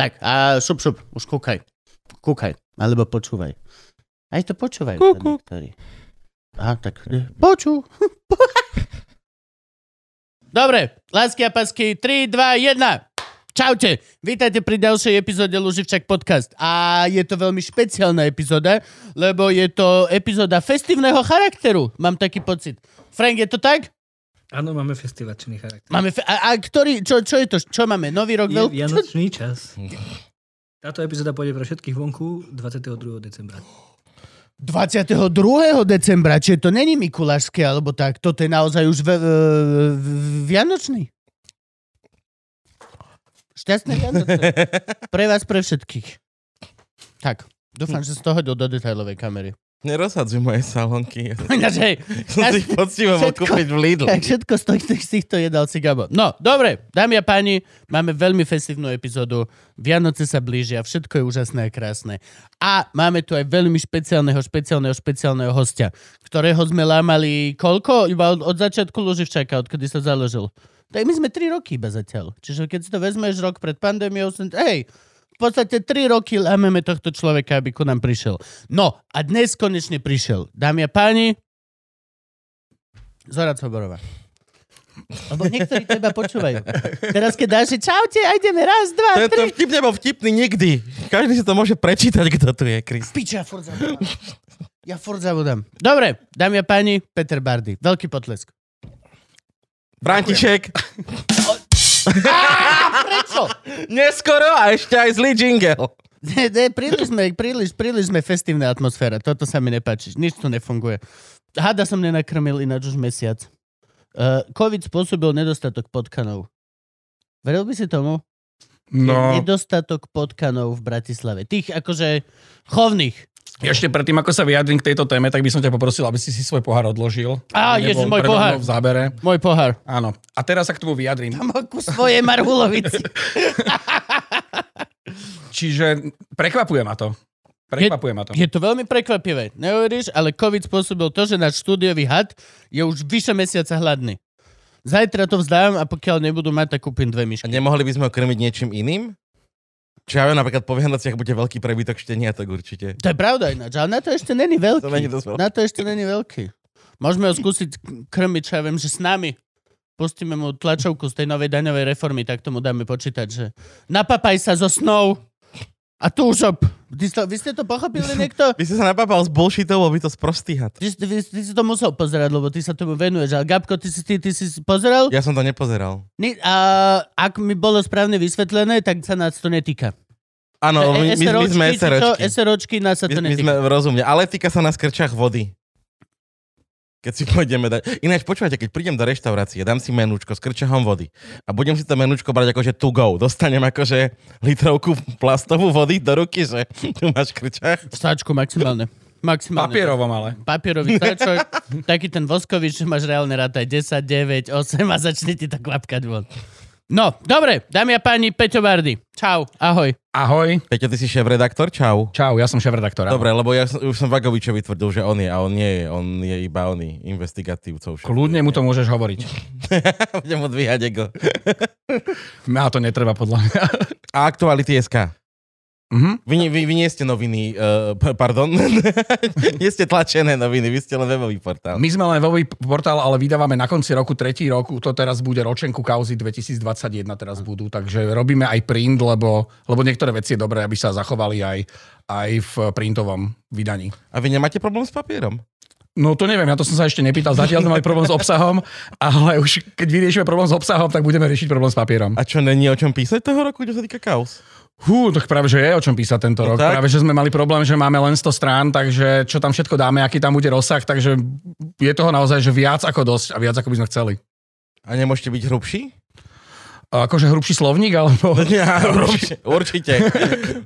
Tak a šup, šup, už kúkaj. Kúkaj, alebo počúvaj. Aj to počúvajú. Kúku. Aha, tak e, počú. Dobre, lásky a pasky, 3, 2, 1. Čaute, vítajte pri ďalšej epizóde Luživčak podcast. A je to veľmi špeciálna epizóda, lebo je to epizóda festívneho charakteru. Mám taký pocit. Frank, je to tak? Áno, máme festivačný charakter. Máme fe- a, a ktorý, čo, čo je to? Čo máme? Nový rok? Je Veľ... Vianočný čas. Táto epizóda pôjde pre všetkých vonku 22. decembra. 22. decembra, čiže to není Mikulášské, alebo tak, toto je naozaj už ve, ve, Vianočný. Šťastné Vianoce. Pre vás, pre všetkých. Tak, dúfam, že z toho do, do detailovej kamery. Nerozhadzuj moje salonky. Ináč, hej, Som si ich poctivo kúpiť v Lidl. tak všetko z, týchto jedal si Gabo. No, dobre, dámy a páni, máme veľmi festívnu epizódu. Vianoce sa blížia, všetko je úžasné a krásne. A máme tu aj veľmi špeciálneho, špeciálneho, špeciálneho hostia, ktorého sme lámali koľko? Iba od, od začiatku Luživčaka, odkedy sa založil. Tak my sme 3 roky iba zatiaľ. Čiže keď si to vezmeš rok pred pandémiou, som, hej, podstate 3 roky lámeme tohto človeka, aby ku nám prišiel. No, a dnes konečne prišiel. Dámy a páni, Zora Coborová. Lebo niektorí teba počúvajú. Teraz keď dáš, že čaute, a ideme raz, dva, Tento tri. vtip nebol vtipný nikdy. Každý si to môže prečítať, kto tu je, Chris. Piče, ja furt zabudám. Ja furt zabudám. Dobre, dámy a páni, Peter Bardy. Veľký potlesk. František, Prečo? neskoro a ešte aj zlý jingle. Ne, ne, príliš sme, príliš, príliš sme festívna atmosféra. Toto sa mi nepáči. Nič tu nefunguje. Hada som nenakrmil ináč už mesiac. Uh, COVID spôsobil nedostatok potkanov. Veril by si tomu? No, Je nedostatok potkanov v Bratislave. Tých akože chovných. Ešte predtým, ako sa vyjadrím k tejto téme, tak by som ťa poprosil, aby si si svoj pohár odložil. Á, ježiš, môj pohár. V zábere. Môj pohár. Áno. A teraz sa k tomu vyjadrím. Ho ku svojej marhulovici. Čiže prekvapuje ma to. Prekvapuje ma to. Je to veľmi prekvapivé. Neuveríš, ale COVID spôsobil to, že náš štúdiový had je už vyše mesiaca hladný. Zajtra to vzdám a pokiaľ nebudú mať, tak kúpim dve A myšky. nemohli by sme ho krmiť niečím iným? Čo ja napríklad po Vianociach bude veľký prebytok štenia, tak určite. To je pravda ináč, ale na to ešte není veľký. To není dosť veľký. Na to ešte není veľký. Môžeme ho skúsiť krmiť, čo ja viem, že s nami. Pustíme mu tlačovku z tej novej daňovej reformy, tak tomu dáme počítať, že napapaj sa so snou a túžob. Vy, ste- vy ste to pochopili niekto? By si sa napapal s bullshitov, bol by to sprostý had. Ty, ty, ty si to musel pozerať, lebo ty sa tomu venuješ. Ale Gabko, ty si, ty, ty si pozeral? Ja som to nepozeral. Ni- A ak mi bolo správne vysvetlené, tak sa nás to netýka. Áno, my, my, my SROčky, sme? SROčky. SROčky nás sa My, to my netýka. sme rozumne, ale týka sa na skrčách vody. Keď si pôjdeme dať... Ináč počúvajte, keď prídem do reštaurácie, dám si menúčko s krčahom vody a budem si to menúčko brať akože to go. Dostanem akože litrovku plastovú vody do ruky, že tu máš krčach. Stáčku maximálne. Maximálne. Papierovom ale. Papierový stáčok, taký ten voskový, že máš reálne rátaj 10, 9, 8 a začne ti to kvapkať von. No, dobre, dámy a páni, Peťo Bardy. Čau, ahoj. Ahoj. Peťo, ty si šéf-redaktor? Čau. Čau, ja som šéf-redaktor. Dobre, lebo ja som- už som Vagovičovi tvrdil, že on je a on nie je. On je iba oný, investigatívcov. všetko. Kľudne mu to môžeš hovoriť. Budem mu dvíhať ego. Mňa to netreba podľa mňa. A aktuality SK. Mhm. Vy, vy, vy nie ste noviny, uh, pardon, nie ste tlačené noviny, vy ste len webový portál. My sme len webový portál, ale vydávame na konci roku, tretí roku, to teraz bude ročenku kauzy 2021 teraz budú, takže robíme aj print, lebo, lebo niektoré veci je dobré, aby sa zachovali aj, aj v printovom vydaní. A vy nemáte problém s papierom? No to neviem, ja to som sa ešte nepýtal, zatiaľ sme mali problém s obsahom, ale už keď vyriešime problém s obsahom, tak budeme riešiť problém s papierom. A čo, není o čom písať toho roku, čo sa týka kauz? Hú, tak práve, že je o čom písať tento No rok. tak. Práve, že sme mali problém, že máme len 100 strán, takže čo tam všetko dáme, aký tam bude rozsah, takže je toho naozaj, že viac ako dosť a viac ako by sme chceli. A nemôžete byť hrubší? Akože hrubší slovník, alebo... Ja, určite. určite.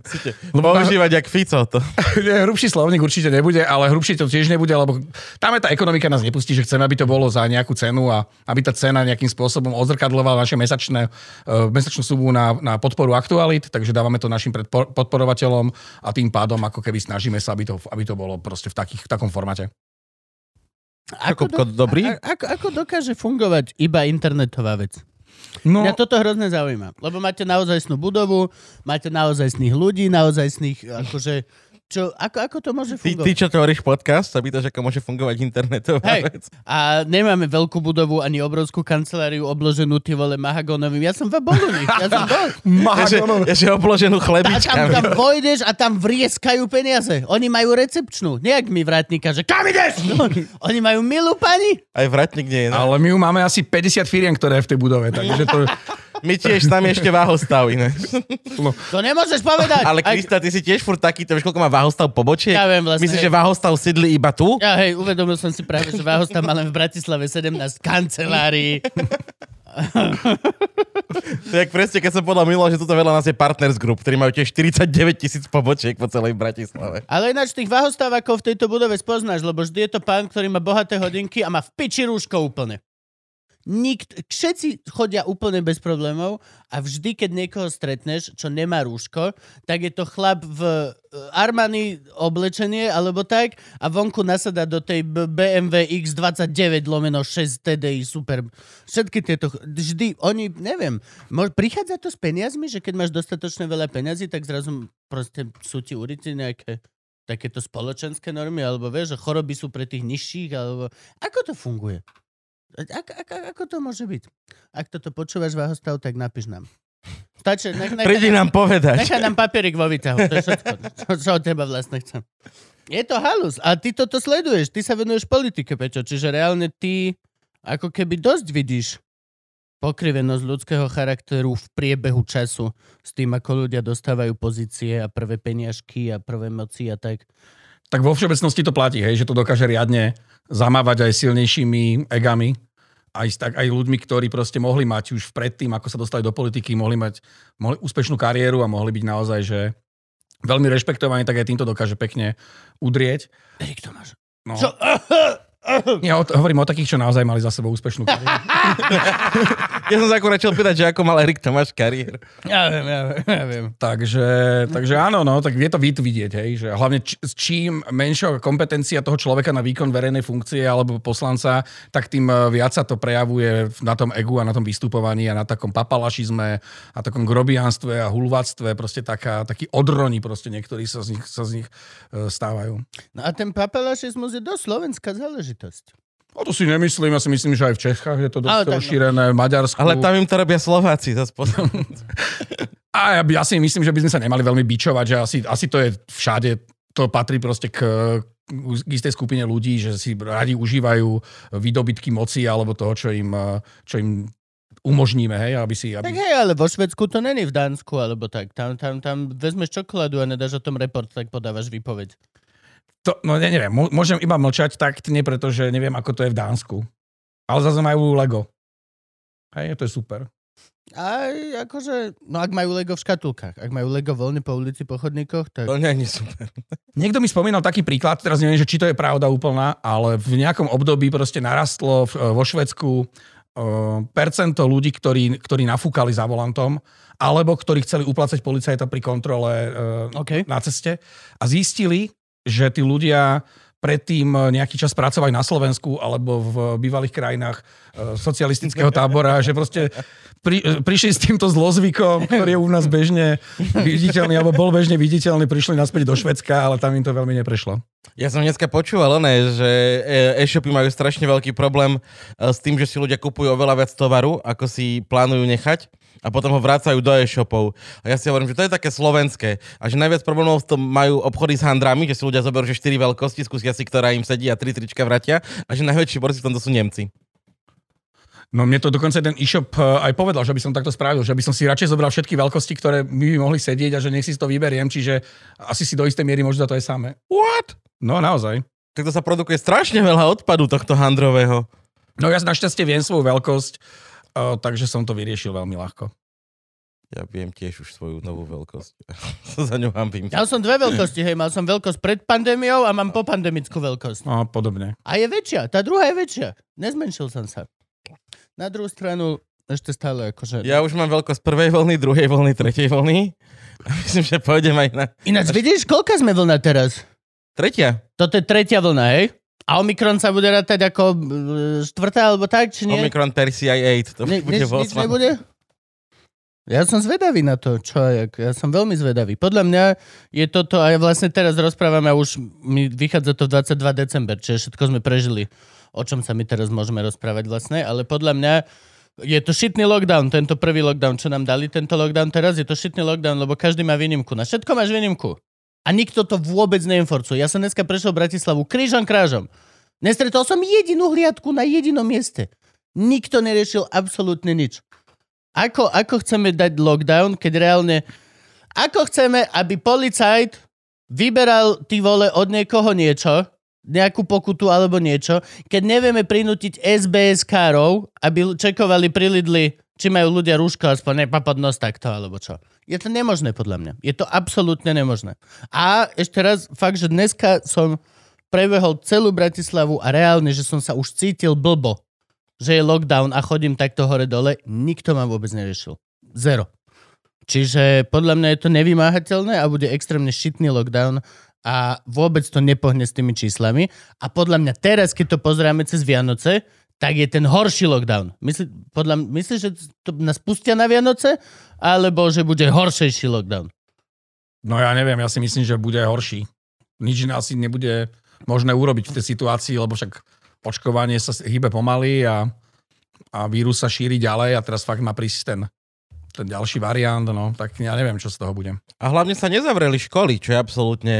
Musíte používať jak Fico to. Nie, hrubší slovník určite nebude, ale hrubší to tiež nebude, lebo tam je tá ekonomika nás nepustí, že chceme, aby to bolo za nejakú cenu a aby tá cena nejakým spôsobom odzrkadlovala naše mesačné, uh, mesačnú sumu na, na podporu aktualit, takže dávame to našim predpo- podporovateľom a tým pádom ako keby snažíme sa, aby to, aby to bolo proste v, takých, v takom formate. Ako, ako dobrý? A, ako, ako dokáže fungovať iba internetová vec? No, Mňa toto hrozne zaujíma, lebo máte naozajstnú budovu, máte naozajstných ľudí, naozajstných, akože, čo, ako, ako to môže Ty, fungovať? ty, čo tvoríš podcast, sa pýtaš, ako môže fungovať internetová Hej. vec. A nemáme veľkú budovu ani obrovskú kanceláriu obloženú ty vole mahagónovým. Ja som v Boluni. Ja som bol. Ja, že, Mahagonov. ja, že obloženú A tam, chlebičkami. tam vojdeš a tam vrieskajú peniaze. Oni majú recepčnú. Nejak mi vrátnika, že kam ideš? No, oni majú milú pani. Aj vratník nie je. No. ale my ju máme asi 50 firiem, ktoré je v tej budove, takže to... My tiež tam je ešte váhostav iné. To nemôžeš povedať. Ale Krista, ty si tiež furt taký, to vieš, koľko má váhostav pobočiek? Ja viem vlastne, Myslíš, že váhostav sídli iba tu? Ja hej, uvedomil som si práve, že Váhosta má len v Bratislave 17 kancelárií. Jak presne, keď som povedal Milo, že tuto veľa nás je Partners Group, ktorí majú tiež 49 tisíc pobočiek po celej Bratislave. Ale ináč tých váhostávakov v tejto budove spoznáš, lebo vždy je to pán, ktorý má bohaté hodinky a má v piči rúško úplne. Nikt, všetci chodia úplne bez problémov a vždy, keď niekoho stretneš, čo nemá rúško, tak je to chlap v e, Armani oblečenie alebo tak a vonku nasadá do tej BMW X29 lomeno 6 TDI super. Všetky tieto, vždy, oni, neviem, mo- prichádza to s peniazmi, že keď máš dostatočne veľa peniazy, tak zrazu proste sú ti ulici nejaké takéto spoločenské normy, alebo vieš, že choroby sú pre tých nižších, alebo ako to funguje? Ak, ak, ak, ako to môže byť? Ak toto počúvaš váhostav, tak napíš nám. Stačí, nech, nech, Prídi nám povedať. nechaj nám papierik vo výtahu, to je všetko, čo, čo od teba vlastne chcem. Je to halus a ty toto sleduješ, ty sa venuješ politike, Pečo, čiže reálne ty ako keby dosť vidíš pokrivenosť ľudského charakteru v priebehu času s tým, ako ľudia dostávajú pozície a prvé peniažky a prvé moci a tak. Tak vo všeobecnosti to platí, hej, že to dokáže riadne zamávať aj silnejšími egami, aj, tak, aj ľuďmi, ktorí proste mohli mať už predtým, ako sa dostali do politiky, mohli mať mohli úspešnú kariéru a mohli byť naozaj, že veľmi rešpektovaní, tak aj týmto dokáže pekne udrieť. Erik Tomáš. No. Čo? Ja o, hovorím o takých, čo naozaj mali za sebou úspešnú kariéru. Ja som sa akurát chcel pýtať, že ako mal Erik Tomáš kariér. Ja viem, ja viem, ja viem. Takže, takže áno, no, tak je to vid- vidieť, hej, že hlavne č- s čím menšia kompetencia toho človeka na výkon verejnej funkcie alebo poslanca, tak tým eh, viac sa to prejavuje na tom egu a na tom vystupovaní a na takom papalašizme a takom grobianstve a hulváctve, proste taká, taký odroni proste niektorí sa z nich, sa z nich eh, stávajú. No a ten papelašizmus je dosť slovenská záležitosť. O to si nemyslím, ja si myslím, že aj v Čechách je to dosť tak no. rozšírené, v Maďarsku. Ale tam im to robia Slováci. Zas potom. A ja, ja si myslím, že by sme sa nemali veľmi bičovať, že asi, asi to je všade, to patrí proste k, k istej skupine ľudí, že si radi užívajú výdobytky moci alebo toho, čo im, čo im umožníme, hej, aby si... Tak Aby... hej, ale vo Švedsku to není v Dánsku, alebo tak. Tam, tam, tam vezmeš čokoládu a nedáš o tom report, tak podávaš výpoveď. To, no ne, neviem, mô- môžem iba mlčať taktne, pretože neviem, ako to je v Dánsku. Ale zase majú Lego. Hej, to je super. A akože, no ak majú Lego v škatulkách, ak majú Lego voľne po ulici, po chodníkoch, tak... To nie je super. Niekto mi spomínal taký príklad, teraz neviem, že či to je pravda úplná, ale v nejakom období proste narastlo v- vo Švedsku uh, percento ľudí, ktorí, ktorí nafúkali za volantom, alebo ktorí chceli uplácať policajta pri kontrole uh, OK. na ceste a zistili, že tí ľudia predtým eh, nejaký čas pracovali na Slovensku alebo v bývalých krajinách eh, socialistického tábora, že proste pri, eh, prišli s týmto zlozvykom, ktorý je u nás bežne viditeľný, alebo bol bežne viditeľný, prišli naspäť do Švedska, ale tam im to veľmi neprešlo. Ja som dneska počúval oné, že e- e-shopy majú strašne veľký problém s tým, že si ľudia kupujú oveľa viac tovaru, ako si plánujú nechať a potom ho vracajú do e-shopov. A ja si hovorím, že to je také slovenské a že najviac problémov s tom majú obchody s handrami, že si ľudia zoberú že 4 veľkosti, skúsia si, ktorá im sedí a 3 trička vratia a že najväčší borci v tomto sú Nemci. No mne to dokonca ten e-shop eh, aj povedal, že by som takto spravil, že by som si radšej zobral všetky veľkosti, ktoré mi by mohli sedieť a že nech si to vyberiem, čiže asi si do istej miery možno to je samé. What? No naozaj. Tak to sa produkuje strašne veľa odpadu tohto handrového. No ja našťastie viem svoju veľkosť O, takže som to vyriešil veľmi ľahko. Ja viem tiež už svoju novú veľkosť. Za ňu hambím. Ja som dve veľkosti, hej, mal som veľkosť pred pandémiou a mám popandemickú veľkosť. No, podobne. A je väčšia, tá druhá je väčšia. Nezmenšil som sa. Na druhú stranu, ešte stále akože... Ja už mám veľkosť prvej vlny, druhej vlny, tretej vlny. A myslím, že pôjdem aj na... Ináč, vidíš, koľka sme vlna teraz? Tretia. Toto je tretia vlna, hej? A Omikron sa bude rátať ako štvrtá, alebo tak, či nie? Omikron Persei 8. To Ne, bude nič, nič nebude? Ja som zvedavý na to, čo je. Ja som veľmi zvedavý. Podľa mňa je toto, a vlastne teraz rozprávame, a už mi vychádza to 22 december, čiže všetko sme prežili, o čom sa my teraz môžeme rozprávať vlastne, ale podľa mňa je to šitný lockdown, tento prvý lockdown, čo nám dali, tento lockdown teraz, je to šitný lockdown, lebo každý má výnimku. Na všetko máš výnimku. A nikto to vôbec neinforcuje. Ja som dneska prešiel Bratislavu krížom krážom. Nestretol som jedinú hliadku na jedinom mieste. Nikto neriešil absolútne nič. Ako, ako chceme dať lockdown, keď reálne... Ako chceme, aby policajt vyberal ty vole od niekoho niečo, nejakú pokutu alebo niečo, keď nevieme prinútiť SBS károv, aby čekovali pri Lidli, či majú ľudia rúško, aspoň nepapad nos takto, alebo čo. Je to nemožné, podľa mňa. Je to absolútne nemožné. A ešte raz, fakt, že dneska som prebehol celú Bratislavu a reálne, že som sa už cítil blbo, že je lockdown a chodím takto hore-dole, nikto ma vôbec neriešil. Zero. Čiže podľa mňa je to nevymáhateľné a bude extrémne šitný lockdown a vôbec to nepohne s tými číslami. A podľa mňa teraz, keď to pozrieme cez Vianoce, tak je ten horší lockdown. Myslí, že to nás pustia na Vianoce? Alebo že bude horšejší lockdown? No ja neviem, ja si myslím, že bude horší. Nič iné asi nebude možné urobiť v tej situácii, lebo však očkovanie sa hýbe pomaly a, a vírus sa šíri ďalej a teraz fakt má prísť ten, ten ďalší variant, no, tak ja neviem, čo z toho bude. A hlavne sa nezavreli školy, čo je absolútne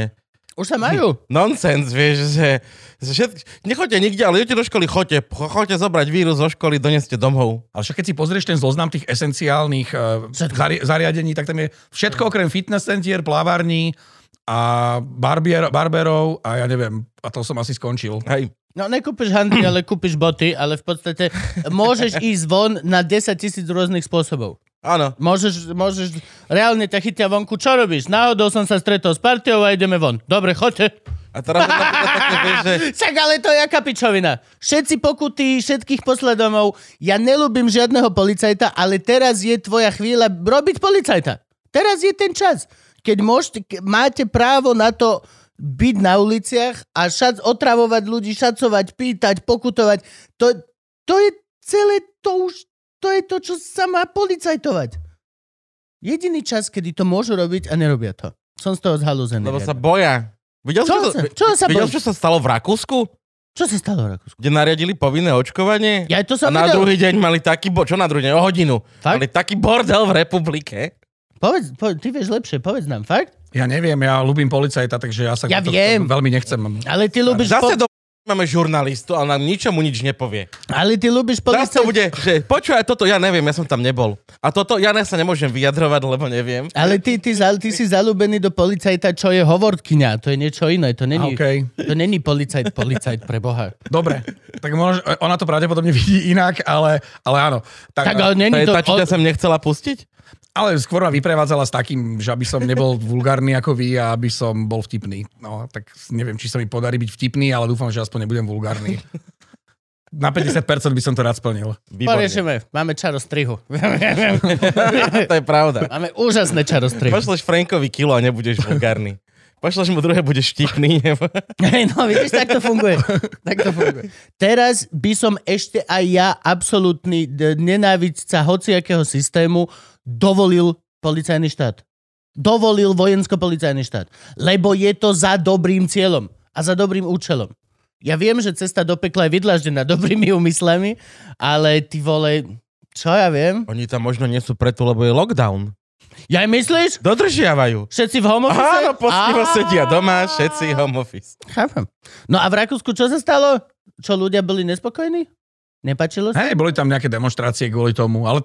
Už sa majú. nonsens, vieš, že, že všetk... nechoďte nikde, ale idete do školy, choďte, cho- choďte zobrať vírus zo školy, doneste domov. Ale však keď si pozrieš ten zoznam tých esenciálnych uh, zari- zariadení, tak tam je všetko okrem fitness centier, plavární a barbier, barberov a ja neviem, a to som asi skončil. Hej. No nekúpiš handry, ale kúpiš boty, ale v podstate môžeš ísť von na 10 tisíc rôznych spôsobov. Áno. Môžeš, môžeš, reálne ťa chytia vonku, čo robíš? Náhodou som sa stretol s partiou a ideme von. Dobre, choďte. A teraz napríklad také, vieš, že Však ale to je aká pičovina. Všetci pokuty, všetkých posledomov. Ja nelúbim žiadneho policajta, ale teraz je tvoja chvíľa robiť policajta. Teraz je ten čas. Keď môžete, ke- máte právo na to byť na uliciach a šac, otravovať ľudí, šacovať, pýtať, pokutovať. To, to je celé, to už, to je to, čo sa má policajtovať. Jediný čas, kedy to môžu robiť a nerobia to. Som z toho zhalúzený. lebo sa boja. Videl, Čo čo, sa- čo sa videl, čo sa stalo v Rakúsku? Čo sa stalo v Rakúsku? Kde nariadili povinné očkovanie? Ja to a som na videl. druhý deň mali taký, bo- čo na druhý deň, o hodinu. Fakt? Mali taký bordel v republike. Povedz, povedz, ty vieš lepšie, povedz nám, fakt? Ja neviem, ja ľúbim policajta, takže ja sa Ja to, viem. To veľmi nechcem. Ale ty ľúbiš, Zase po... do máme žurnalistu, ale nám ničomu nič nepovie. ale ty ľúbiš Teraz to bude, že počúvaj, toto ja neviem, ja som tam nebol. A toto ja ne- sa nemôžem vyjadrovať, lebo neviem. Ale ty, ty, za, ty si zalúbený do policajta, čo je hovorkyňa. To je niečo iné. To není, OK. to není policajt, policajt pre Boha. Dobre, tak možno, ona to pravdepodobne vidí inak, ale, ale áno. Tak, Tak ale To není je to... tá, čo ťa sem nechcela pustiť? Ale skôr ma vyprevádzala s takým, že aby som nebol vulgárny ako vy a aby som bol vtipný. No, tak neviem, či sa mi podarí byť vtipný, ale dúfam, že aspoň nebudem vulgárny. Na 50% by som to rád splnil. Poriešime. Máme čaro strihu. to je pravda. Máme úžasné čaro strihu. Pošleš Frankovi kilo a nebudeš vulgárny. Pošleš mu druhé, budeš štipný. nebo- Hej, no vidíš, tak to funguje. Tak to funguje. Teraz by som ešte aj ja, absolútny nenávidca hociakého systému, dovolil policajný štát. Dovolil vojensko-policajný štát. Lebo je to za dobrým cieľom a za dobrým účelom. Ja viem, že cesta do pekla je vydlaždená dobrými úmyslami, ale ty vole, čo ja viem? Oni tam možno nie sú preto, lebo je lockdown. Ja myslíš? Dodržiavajú. Všetci v home office? Áno, postivo Á. sedia doma, všetci home office. Chápem. No a v Rakúsku čo sa stalo? Čo ľudia boli nespokojní? Nepačilo sa? Hej, boli tam nejaké demonstrácie kvôli tomu, ale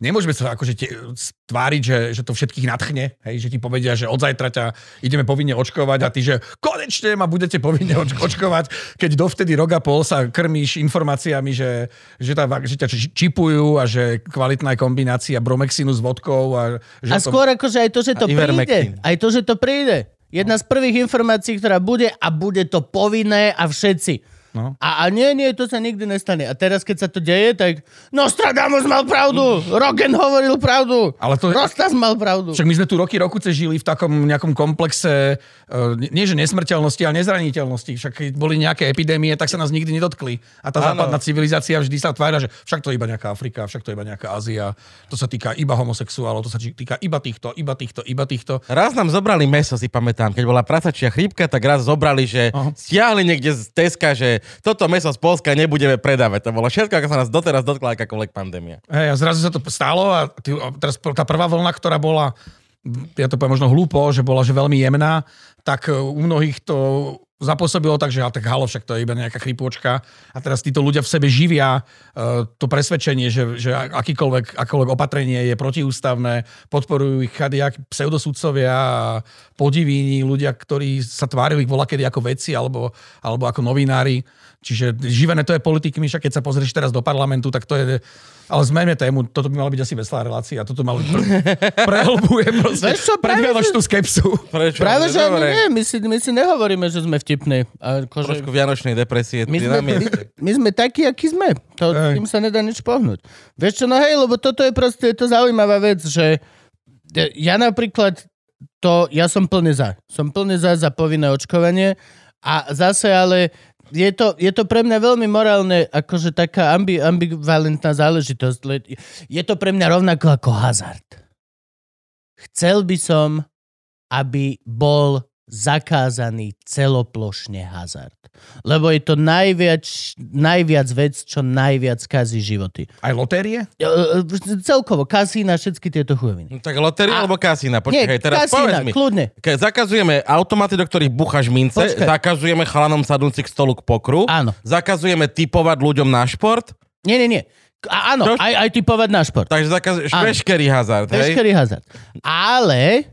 nemôžeme sa akože te, tváriť, že, že to všetkých nadchne, hej, že ti povedia, že od zajtra ťa ideme povinne očkovať a ty, že konečne ma budete povinne oč- očkovať, keď dovtedy rok a pol sa krmíš informáciami, že, že, tá, že ťa či- čipujú a že kvalitná je kombinácia bromexinu s vodkou. A, že A to... skôr akože aj to, že to príde. Aj to, že to príde. Jedna z prvých informácií, ktorá bude a bude to povinné a všetci. No. A, a nie, nie, to sa nikdy nestane. A teraz, keď sa to deje, tak Nostradamus mal pravdu, Rogen hovoril pravdu, Ale to- Rostas mal pravdu. Však my sme tu roky, rokuce žili v takom nejakom komplexe, uh, nie že nesmrteľnosti, ale nezraniteľnosti. Však keď boli nejaké epidémie, tak sa nás nikdy nedotkli. A tá Áno. západná civilizácia vždy sa tvára, že však to je iba nejaká Afrika, však to je iba nejaká Ázia, to sa týka iba homosexuálov, to sa týka iba týchto, iba týchto, iba týchto. Raz nám zobrali meso, si pamätám. Keď bola prasačia chrípka, tak raz zobrali, že Aha. stiahli niekde z Teska, že toto meso z Polska nebudeme predávať. To bolo všetko, ako sa nás doteraz dotkla akákoľvek pandémia. Hej, a zrazu sa to stalo a, ty, a teraz tá prvá vlna, ktorá bola, ja to poviem možno hlúpo, že bola že veľmi jemná, tak e, u mnohých to zapôsobilo tak, že a tak halo, však to je iba nejaká chrypôčka. A teraz títo ľudia v sebe živia uh, to presvedčenie, že, že akýkoľvek, akoľvek opatrenie je protiústavné, podporujú ich chadiak pseudosudcovia a podivíni, ľudia, ktorí sa tvárili kedy ako vedci alebo, alebo ako novinári. Čiže živené to je politikmi, však keď sa pozrieš teraz do parlamentu, tak to je... Ale zmeňme tému, toto by mala byť asi veselá relácia. Toto malo pre, prehlbuje proste práve, predvianočnú skepsu. Prečo? Práve, že ani nie, my si, my si nehovoríme, že sme vtipní. Akože, Trošku vianočnej depresie. my, sme, na my, my sme takí, akí sme. To, Hej. tým sa nedá nič pohnúť. Vieš čo, no hej, lebo toto je proste je to zaujímavá vec, že ja napríklad to, ja som plne za. Som plne za, za povinné očkovanie a zase ale je to, je to pre mňa veľmi morálne, akože taká ambi, ambivalentná záležitosť. le- Je to pre mňa rovnako ako hazard. Chcel by som, aby bol zakázaný celoplošne hazard. Lebo je to najviac, najviac vec, čo najviac kazí životy. Aj lotérie? E, e, Celkovo, kasína, všetky tieto chujoviny. No Tak lotéria A- alebo kasína? Nie, Počkaj, teraz povedz kasína, mi. kľudne. Keď zakazujeme automaty, do ktorých bucháš mince, Počkaj. zakazujeme chalanom sadnúci k stolu k pokru, Áno. zakazujeme typovať ľuďom na šport, Nie, nie, nie. A, áno, aj, aj typovať na šport. takže zakazuješ veškerý hazard, hej? Veškerý hazard. Ale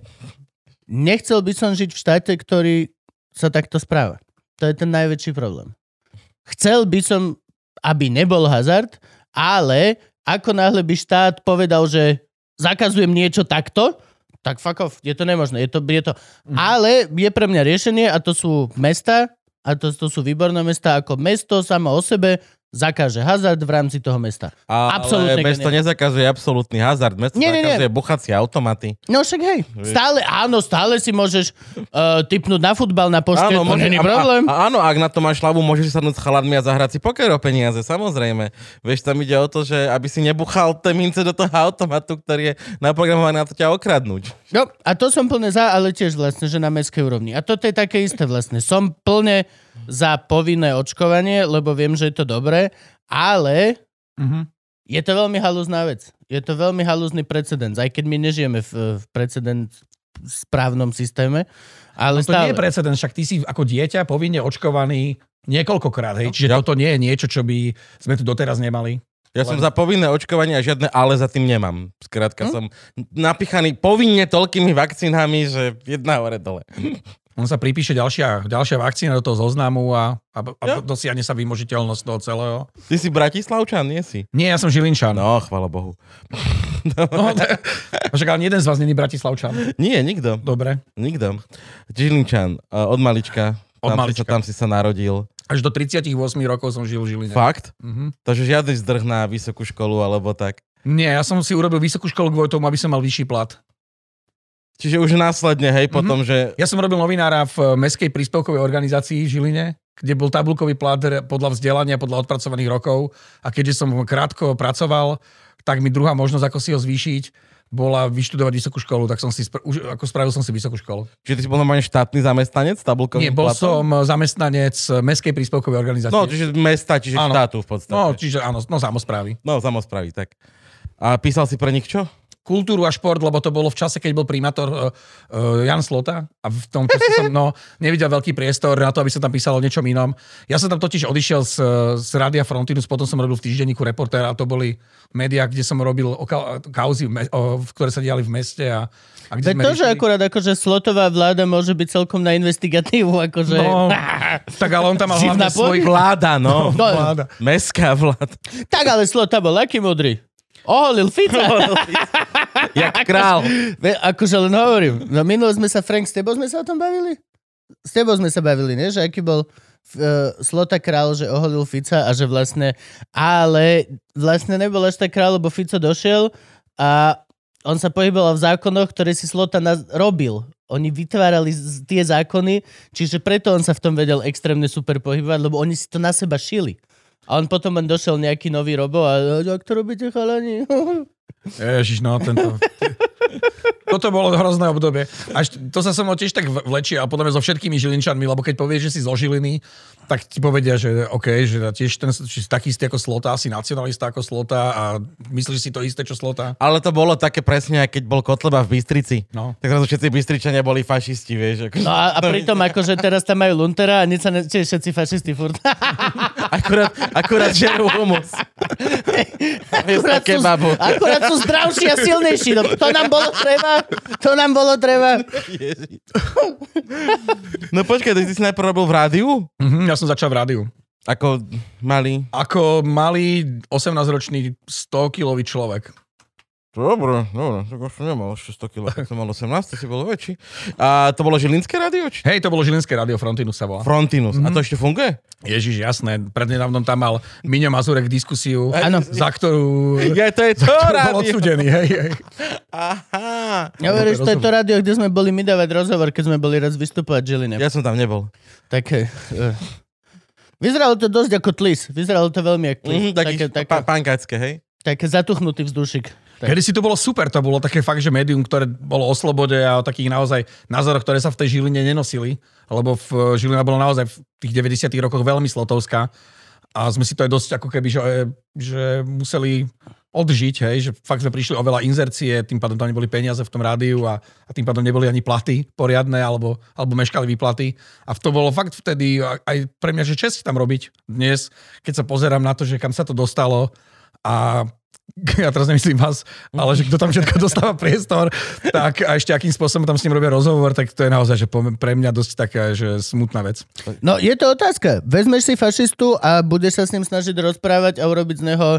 nechcel by som žiť v štáte, ktorý sa takto správa. To je ten najväčší problém. Chcel by som, aby nebol hazard, ale ako náhle by štát povedal, že zakazujem niečo takto, tak fuck off, je to nemožné. Je to, je to... Ale je pre mňa riešenie a to sú mesta, a to, to sú výborné mesta, ako mesto samo o sebe zakáže hazard v rámci toho mesta. Ale Absolútne mesto geniálne. nezakazuje absolútny hazard, mesto Nie, nie, nie. zakazuje buchacie automaty. No však hej, stále, áno, stále si môžeš uh, typnúť na futbal na pošte, to môže- není a- problém. A, a, áno, ak na to máš hlavu, môžeš sadnúť s chaladmi a zahrať si poker o peniaze, samozrejme. Vieš, tam ide o to, že aby si nebuchal tie mince do toho automatu, ktorý je naprogramovaný na to ťa okradnúť. No, a to som plne za, ale tiež vlastne, že na mestskej úrovni. A toto je také isté vlastne. Som plne za povinné očkovanie, lebo viem, že je to dobré, ale Mhm. je to veľmi halúzná vec. Je to veľmi halúzny precedens, aj keď my nežijeme v, v precedent správnom systéme, ale No to stále. nie je precedens, však ty si ako dieťa povinne očkovaný niekoľkokrát, hej? Čiže Ja- toto nie je niečo, čo by sme tu doteraz nemali. Ja som Len- za povinné očkovanie a žiadne ale za tým nemám. Skrátka Hm? som napichaný povinne toľkými vakcínami, že jedna hore dole. On sa pripíše ďalšia, ďalšia vakcína do toho zoznamu a, a, a Jo. dosiahne sa vymožiteľnosť toho celého. Ty si Bratislavčan, nie si? Nie, ja som Žilinčan. No, chvala Bohu. No, však ale jeden z vás není Bratislavčan. Nie, nikto. Dobre. Nikto. Žilinčan, od malička. Od tam Si malička. sa, tam si sa narodil. Až do 38 rokov som žil v Žiline. Fakt? Mhm. Takže žiadny zdrh na vysokú školu alebo tak. Nie, ja som si urobil vysokú školu kvôli tomu, aby som mal vyšší plat. Čiže už následne, hej, potom, že... Ja som robil novinára v Mestskej príspevkovej organizácii v Žiline, kde bol tabulkový plat podľa vzdelania, podľa odpracovaných rokov. A keďže som krátko pracoval, tak mi druhá možnosť, ako si ho zvýšiť, bola vyštudovať vysokú školu, tak som si, spr- už, ako spravil som si vysokú školu. Čiže ty si bol normálne štátny zamestnanec tabulkovým Nie, bol platom? som zamestnanec Mestskej príspevkovej organizácie. No, čiže mesta, čiže Áno. štátu v podstate. no čiže áno, no samozprávy. No, samozpravy, tak. A písal si pre nich čo? Kultúru a šport, lebo to bolo v čase, keď bol primátor uh, uh, Jan Slota a v tom čase som no, nevidel veľký priestor na to, aby sa tam písalo o niečom inom. Ja som tam totiž odišiel z, z Rádia Frontinus, potom som robil v týždenníku reportéra a to boli médiá, kde som robil o kau- kauzy, v me- o, ktoré sa diali v meste a, a kde sme to, že riešili- akurát akože slotová vláda môže byť celkom na investigatívu, akože... No, tak ale on tam mal hlavne svoj... Vláda, no. No, Vláda. Mestská vláda. Tak ale Slota bol aký mudrý. Oholil Fica. Jak král. Akože len hovorím. No minulo sme sa, Frank, s tebou sme sa o tom bavili? S tebou sme sa bavili, nie? Že aký bol uh, Slota král, že oholil Fica a že vlastne... Ale vlastne nebol až tak král, lebo Fico došiel a on sa pohyboval v zákonoch, ktoré si Slota naz- robil. Oni vytvárali z- tie zákony, čiže preto on sa v tom vedel extrémne super pohybovať, lebo oni si to na seba šili. A on potom len došiel nejaký nový robo a ak to robíte chalani? Ježiš, no tento... Toto bolo hrozné obdobie. Až to sa so mnou tiež tak vlečie a podľa mňa so všetkými Žilinčanmi, lebo keď povieš, že si zo Žiliny, tak ti povedia, že OK, že tiež ten, že si taký istý ako Slota, si nacionalista ako Slota a myslíš si to isté, čo Slota. Ale to bolo také presne, keď bol Kotleba v Bystrici. No. Tak zrazu všetci Bystričania boli fašisti, vieš. Ako... No a, a pritom akože teraz tam majú Luntera a nič sa ne, tiež všetci fašisti furt. Akurát, akurát žerú humus. akurát, sú, akurát sú zdravší a silnejší. No, to nám bolo treba. To nám bolo treba. Ježiš. No počkaj, ty si najprv robil v rádiu? Mhm, ja som začal v rádiu. Ako malý? Ako malý 18-ročný 100-kilový človek. Dobre, dobre, tak už som nemal ešte 100 kg, tak som mal 18, tak si bol väčší. A to bolo Žilinské rádio? Či... Hej, to bolo Žilinské rádio Frontinus sa volá. Frontinus. A to ešte funguje? Ježiš, jasné. Prednedávnom tam mal Miňo Mazurek diskusiu, Áno. za ktorú Ja, to je to bol rádio. odsudený. Hej, hej. Aha. Ja to je to rádio, kde sme boli my dávať rozhovor, keď sme boli raz vystupovať Žiline. Ja som tam nebol. Také... Uh, vyzeralo to dosť ako tlis. Vyzeralo to veľmi ako tlis. Mhm, taký také, také, pankácké, hej? také zatuchnutý vzdušik. Kedy si to bolo super, to bolo také fakt, že médium, ktoré bolo o slobode a o takých naozaj názoroch, ktoré sa v tej Žiline nenosili, lebo v Žilina bola naozaj v tých 90 rokoch veľmi slotovská a sme si to aj dosť ako keby, že, že museli odžiť, hej, že fakt sme prišli o veľa inzercie, tým pádom tam neboli peniaze v tom rádiu a, a tým pádom neboli ani platy poriadne, alebo, alebo meškali výplaty. A to bolo fakt vtedy aj pre mňa, že čest tam robiť. Dnes, keď sa pozerám na to, že kam sa to dostalo a ja teraz nemyslím vás, ale že kto tam všetko dostáva priestor, tak a ešte akým spôsobom tam s ním robia rozhovor, tak to je naozaj že pre mňa dosť taká, že smutná vec. No, je to otázka. Vezmeš si fašistu a budeš sa s ním snažiť rozprávať a urobiť z neho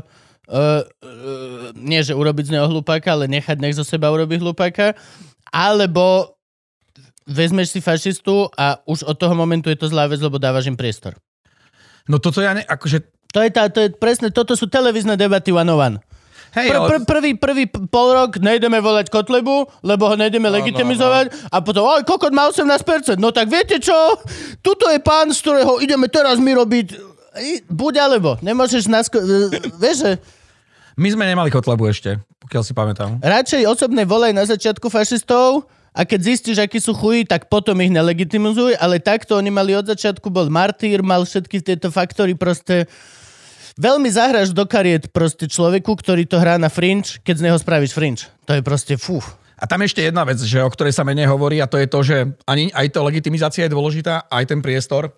Uh, uh, nie, že urobiť z neho hlupáka, ale nechať nech zo seba urobiť hlupáka. Alebo vezmeš si fašistu a už od toho momentu je to zlá vec, lebo dávaš im priestor. No toto ja ne, akože, To je, tá, to je presne, toto sú televízne debaty one on one. Hej, Pr- pr- prvý, prvý pol rok nejdeme volať Kotlebu, lebo ho nejdeme legitimizovať a potom, oj, kokot má 18%, no tak viete čo? Tuto je pán, z ktorého ideme teraz my robiť buď alebo. Nemôžeš nasko... e, Vieš, že my sme nemali kotlebu ešte, pokiaľ si pamätám. radšej osobne volaj na začiatku fašistov a keď zistíš, akí sú chují, tak potom ich nelegitimizuj, ale takto oni mali od začiatku, bol martýr, mal všetky tieto faktory proste veľmi zahráš do kariet proste človeku, ktorý to hrá na fringe, keď z neho spravíš fringe. To je proste fú. A tam ešte jedna vec, že o ktorej sa menej hovorí a to je to, že ani aj to legitimizácia je dôležitá, aj ten priestor,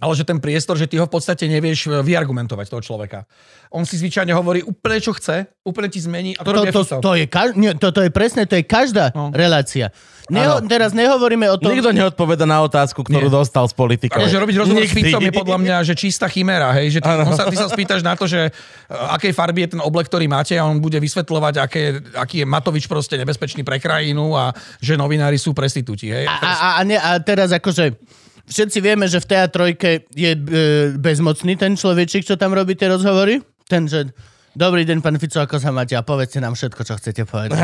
ale že ten priestor, že ty ho v podstate nevieš e, vyargumentovať toho človeka. On si zvyčajne hovorí úplne, čo chce, úplne ti zmení a to, To, to, to, je, kaž, nie, to, to je presne, to je každá No. relácia. Neho, teraz nehovoríme o tom... Nikto neodpoveda na otázku, ktorú Nie. dostal z politikov. Takže robiť rozhovor s Nikdy. Ficom je podľa mňa, že čistá chimera, hej, že ty, on sa, ty sa spýtaš na to, že uh, akej farby je ten oblek, ktorý máte a on bude vysvetľovať, aké, aký je Matovič proste nebezpečný pre krajinu a že novinári sú prestitúti, hej. A, a, a, ne, a teraz akože všetci vieme, že v teatrojke je e, bezmocný ten človečik, čo tam robí tie rozhovory. Ten, že dobrý deň, pán Fico, ako sa máte a povedzte nám všetko, čo chcete povedať.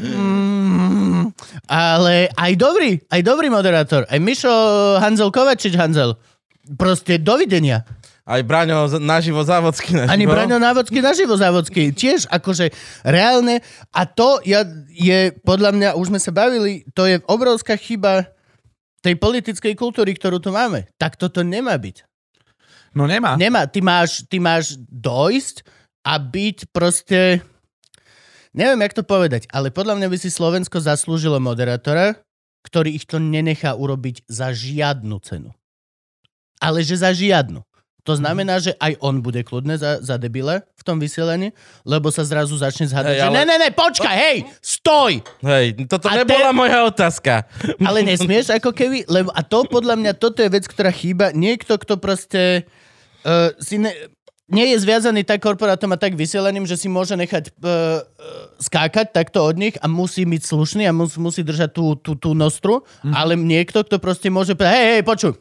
Mm, ale aj dobrý, aj dobrý moderátor. Aj Mišo Hanzel Kovačič Hanzel. Proste dovidenia. Aj Braňo naživo závodsky naživo. Ani Braňo Návodský naživo závodský. Tiež akože reálne. A to ja, je, podľa mňa, už sme sa bavili, to je obrovská chyba tej politickej kultúry, ktorú tu máme. Tak toto nemá byť. No nemá. Nemá. Ty máš, ty máš dojsť a byť proste... neviem, jak to povedať, ale podľa mňa by si Slovensko zaslúžilo moderátora, ktorý ich to nenechá urobiť za žiadnu cenu. Ale že za žiadnu. To Mhm. znamená, že aj on bude kľudne za, za debile v tom vysielaní, lebo sa zrazu začne zhadať, že ale- ne, ne, ne, počkaj, hej, stoj! Hej, toto A nebola te- moja otázka. Ale nesmieš ako keby, lebo a to podľa mňa, toto je vec, ktorá chýba. Niekto, kto proste uh, si ne, nie je zviazaný tak korporátom a tak vysielaním, že si môže nechať uh, skákať takto od nich a musí byť slušný a mus, musí držať tú, tú, tú nostru, Mhm. ale niekto, kto proste môže povedať, hej, hej, počuj.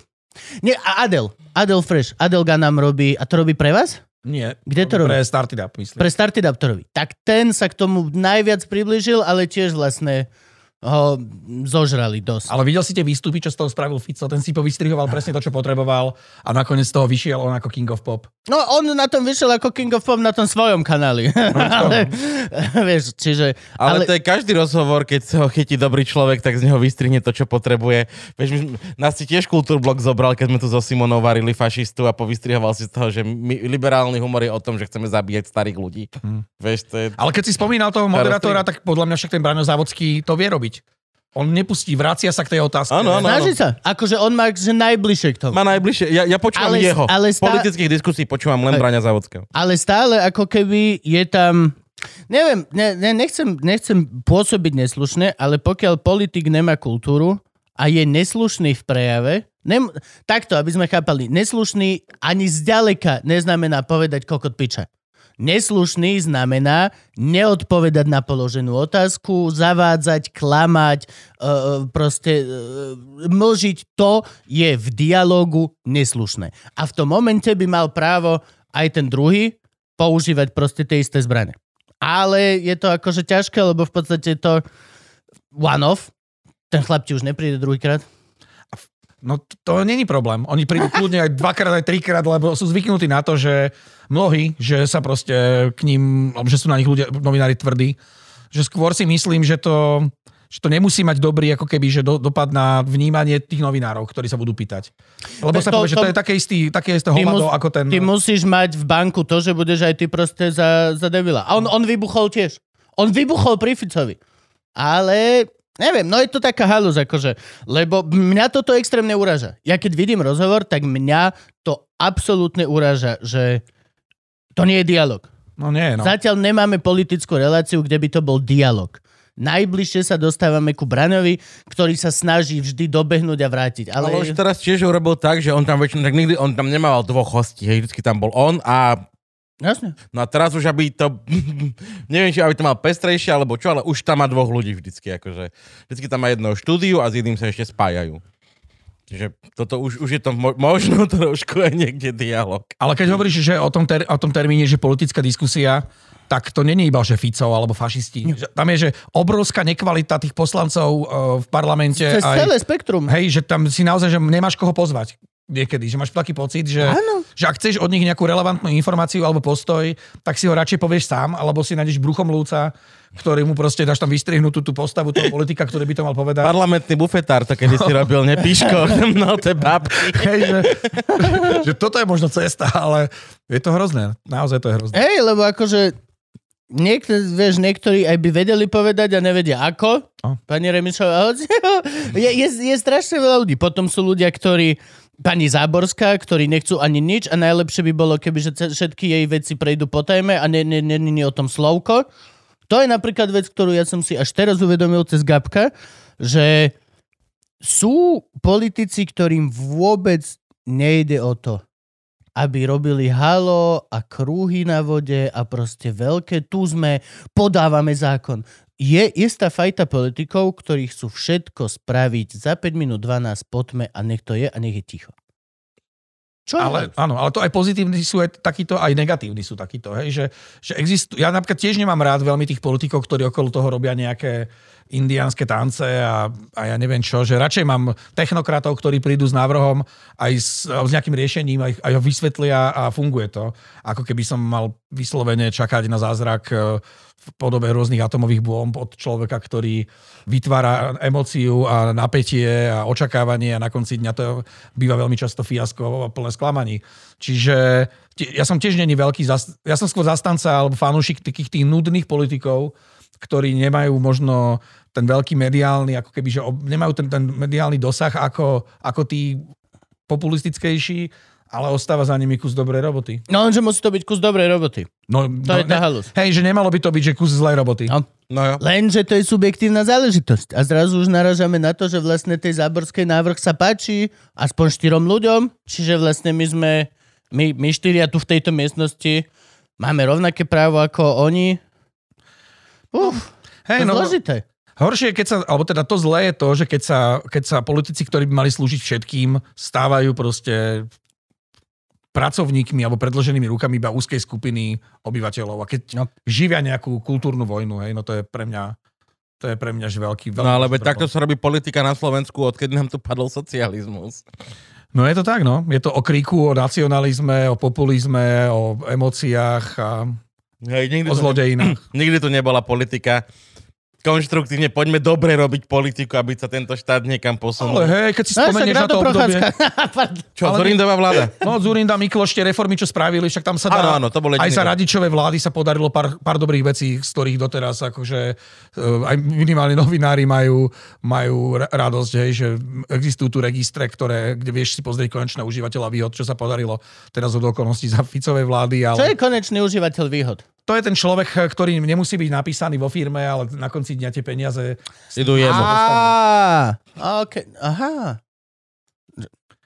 Nie, a Adel, Adel Fresh, Adelga nám robí, a to robí pre vás? Nie. Kde to robí? Pre Started Up, myslím. Pre Started Up to robí. Tak ten sa k tomu najviac priblížil, ale tiež vlastne ho zožrali dosť. Ale videl si tie výstupy, čo z toho spravil Fico? Ten si povystrihoval presne to, čo potreboval a nakoniec z toho vyšiel on ako King of Pop. No, on na tom vyšiel ako King of Pop na tom svojom kanáli. ale, vieš, čiže... Ale, ale to je každý rozhovor, keď sa ho chytí dobrý človek, tak z neho vystrihne to, čo potrebuje. Vieš, my, nás si tiež kultúrblok zobral, keď sme tu so Simonou varili fašistu a povystrihoval si z toho, že my, liberálny humor je o tom, že chceme zabíjať starých ľudí. Hm. Vieš, to je... Ale keď si spomínal toho moderátora, tak podľa mňa však ten Braňo Závodský to vie robiť. On nepustí, vracia sa k tej otázke. Áno, áno. Snaží sa. Akože on má že najbližšie k tomu. Má najbližšie, ja, ja počúvam Ale- jeho. ale stá- Politických diskusí počúvam len. Braňa Závodského. Ale stále ako keby je tam... Neviem, ne, ne, nechcem, nechcem pôsobiť neslušne, ale pokiaľ politik nemá kultúru a je neslušný v prejave, nem, takto, aby sme chápali, neslušný ani zďaleka neznamená povedať kokot piča. Neslušný znamená neodpovedať na položenú otázku, zavádzať, klamať, uh, proste uh, mlžiť. To je v dialogu neslušné. A v tom momente by mal právo aj ten druhý používať proste tie isté zbrane. Ale je to akože ťažké, lebo v podstate je to one-off. Ten chlap ti už nepríde druhýkrát. No to, není problém. Oni prídu kľudne aj dvakrát, aj trikrát, lebo sú zvyknutí na to, že mnohí, že sa proste k ním, že sú na nich ľudia, novinári tvrdí, že skôr si myslím, že to, že to nemusí mať dobrý ako keby, že do, dopad na vnímanie tých novinárov, ktorí sa budú pýtať. Lebo To- sa povie, že to- je také, istý, také isté hovado, mus- ako ten... ty musíš mať v banku to, že budeš aj ty proste za, za debila. A on, on vybuchol tiež. On vybuchol pri Ficovi. Ale neviem, no je to taká halus, akože, lebo mňa toto extrémne uraža. Ja keď vidím rozhovor, tak mňa to absolútne uraža, že to nie je dialog. No nie, no. Zatiaľ nemáme politickú reláciu, kde by to bol dialog. Najbližšie sa dostávame ku Braňovi, ktorý sa snaží vždy dobehnúť a vrátiť. Ale, Ale, už teraz tiež urobil tak, že on tam väčšinou, tak nikdy, on tam nemával dvoch hostí, hej, vždycky tam bol on a Jasne. No a teraz už, aby to, neviem, či aby to mal pestrejšie, alebo čo, ale už tam má dvoch ľudí vždycky, akože. Vždycky tam má jedno štúdiu a s jedným sa ešte spájajú. Čiže toto už, už je to mo- možno trošku aj niekde dialog. Ale keď hovoríš, že o tom, ter, o tom termíne, že politická diskusia, tak to není iba, že Fico alebo fašisti. Že Tam je, že obrovská nekvalita tých poslancov uh, v parlamente. Cez aj, celé spektrum. Hej, že tam si naozaj, že nemáš koho pozvať niekedy, že máš taký pocit, že, Áno. že ak chceš od nich nejakú relevantnú informáciu alebo postoj, tak si ho radšej povieš sám, alebo si nájdeš bruchom lúca, ktorý mu proste dáš tam vystrihnutú tú postavu toho politika, ktorý by to mal povedať. Parlamentný bufetár to kedy si robil, nepíško, no tie babky. Hej, že, že toto je možno cesta, ale je to hrozné. Naozaj to je hrozné. Hej, lebo akože niekto, vieš, niektorí aj by vedeli povedať a nevedia ako. No. Pani Remišová, je, je, je strašne veľa ľudí. Potom sú ľudia, ktorí pani Záborská, ktorí nechcú ani nič a najlepšie by bolo, keby všetky jej veci prejdú po tajme a nie, nie, nie, nie o tom slovko. To je napríklad vec, ktorú ja som si až teraz uvedomil cez Gabka, že sú politici, ktorým vôbec nejde o to, aby robili halo a krúhy na vode a proste veľké tu sme, podávame zákon. Je istá fajta politikov, ktorí chcú všetko spraviť za 5 minút 12 potme a nech to je a nech je ticho. Čo Ale, je? áno, ale to aj pozitívni sú aj takíto, aj negatívni sú takíto. Hej, že, že existu, ja napríklad tiež nemám rád veľmi tých politikov, ktorí okolo toho robia nejaké indiánske tance a, a ja neviem čo, že radšej mám technokratov, ktorí prídu s návrhom aj s, s nejakým riešením, aj, aj ho vysvetlia a funguje to. Ako keby som mal vyslovene čakať na zázrak e, v podobe rôznych atomových bomb od človeka, ktorý vytvára emóciu a napätie a očakávanie a na konci dňa to býva veľmi často fiasko a plné sklamaní. Čiže ja som tiež není veľký, ja som skôr zastanca alebo fanúšik takých tých nudných politikov, ktorí nemajú možno ten veľký mediálny, ako keby, že nemajú ten, ten mediálny dosah ako, ako tí populistickejší, ale ostáva za nimi kus dobrej roboty. No lenže musí to byť kus dobrej roboty. No, To no, je tá halus. Hej, že nemalo by to byť, že kus zlej roboty. No. No jo. Lenže to je subjektívna záležitosť. A zrazu už naražame na to, že vlastne tej záborskej návrh sa páči aspoň štyrom ľuďom, čiže vlastne my sme, my, my štyria tu v tejto miestnosti máme rovnaké právo ako oni. Uf, Hej, to je no, zložité. Horšie keď sa, alebo teda to zlé je to, že keď sa, keď sa politici, ktorí by mali slúžiť všetkým, stávajú proste pracovníkmi alebo predloženými rukami iba úzkej skupiny obyvateľov. A keď No. živia nejakú kultúrnu vojnu, hej, no to je pre mňa to je pre mňa že veľký, veľký No ale takto sa robí politika na Slovensku, odkedy nám tu padol socializmus. No je to tak, no. Je to o kríku, o nacionalizme, o populizme, o emóciách a Hej, nikdy, o zlodejinách. nikdy tu nebola politika. Konštruktívne poďme dobre robiť politiku, aby sa tento štát niekam posunul. Ale hej, keď si No, spomenieš na to obdobie... Čo, ale- Zorindová vláda? No, Zurinda, Mikloš, tie reformy, čo spravili, však tam sa dá... Áno, áno, to bol aj za radičové vlády sa podarilo pár, pár dobrých vecí, z ktorých doteraz akože uh, aj minimálne novinári majú, majú ra- radosť, hej, že existujú tu registre, ktoré, kde vieš si pozrieť konečné užívateľa výhod, čo sa podarilo teraz od okolností za Ficovej vlády, Čo je ale konečný užívateľ výhod? To je ten človek, ktorý nemusí byť napísaný vo firme, ale na konci dňa tie peniaze... Idú jemu. Okay. aha.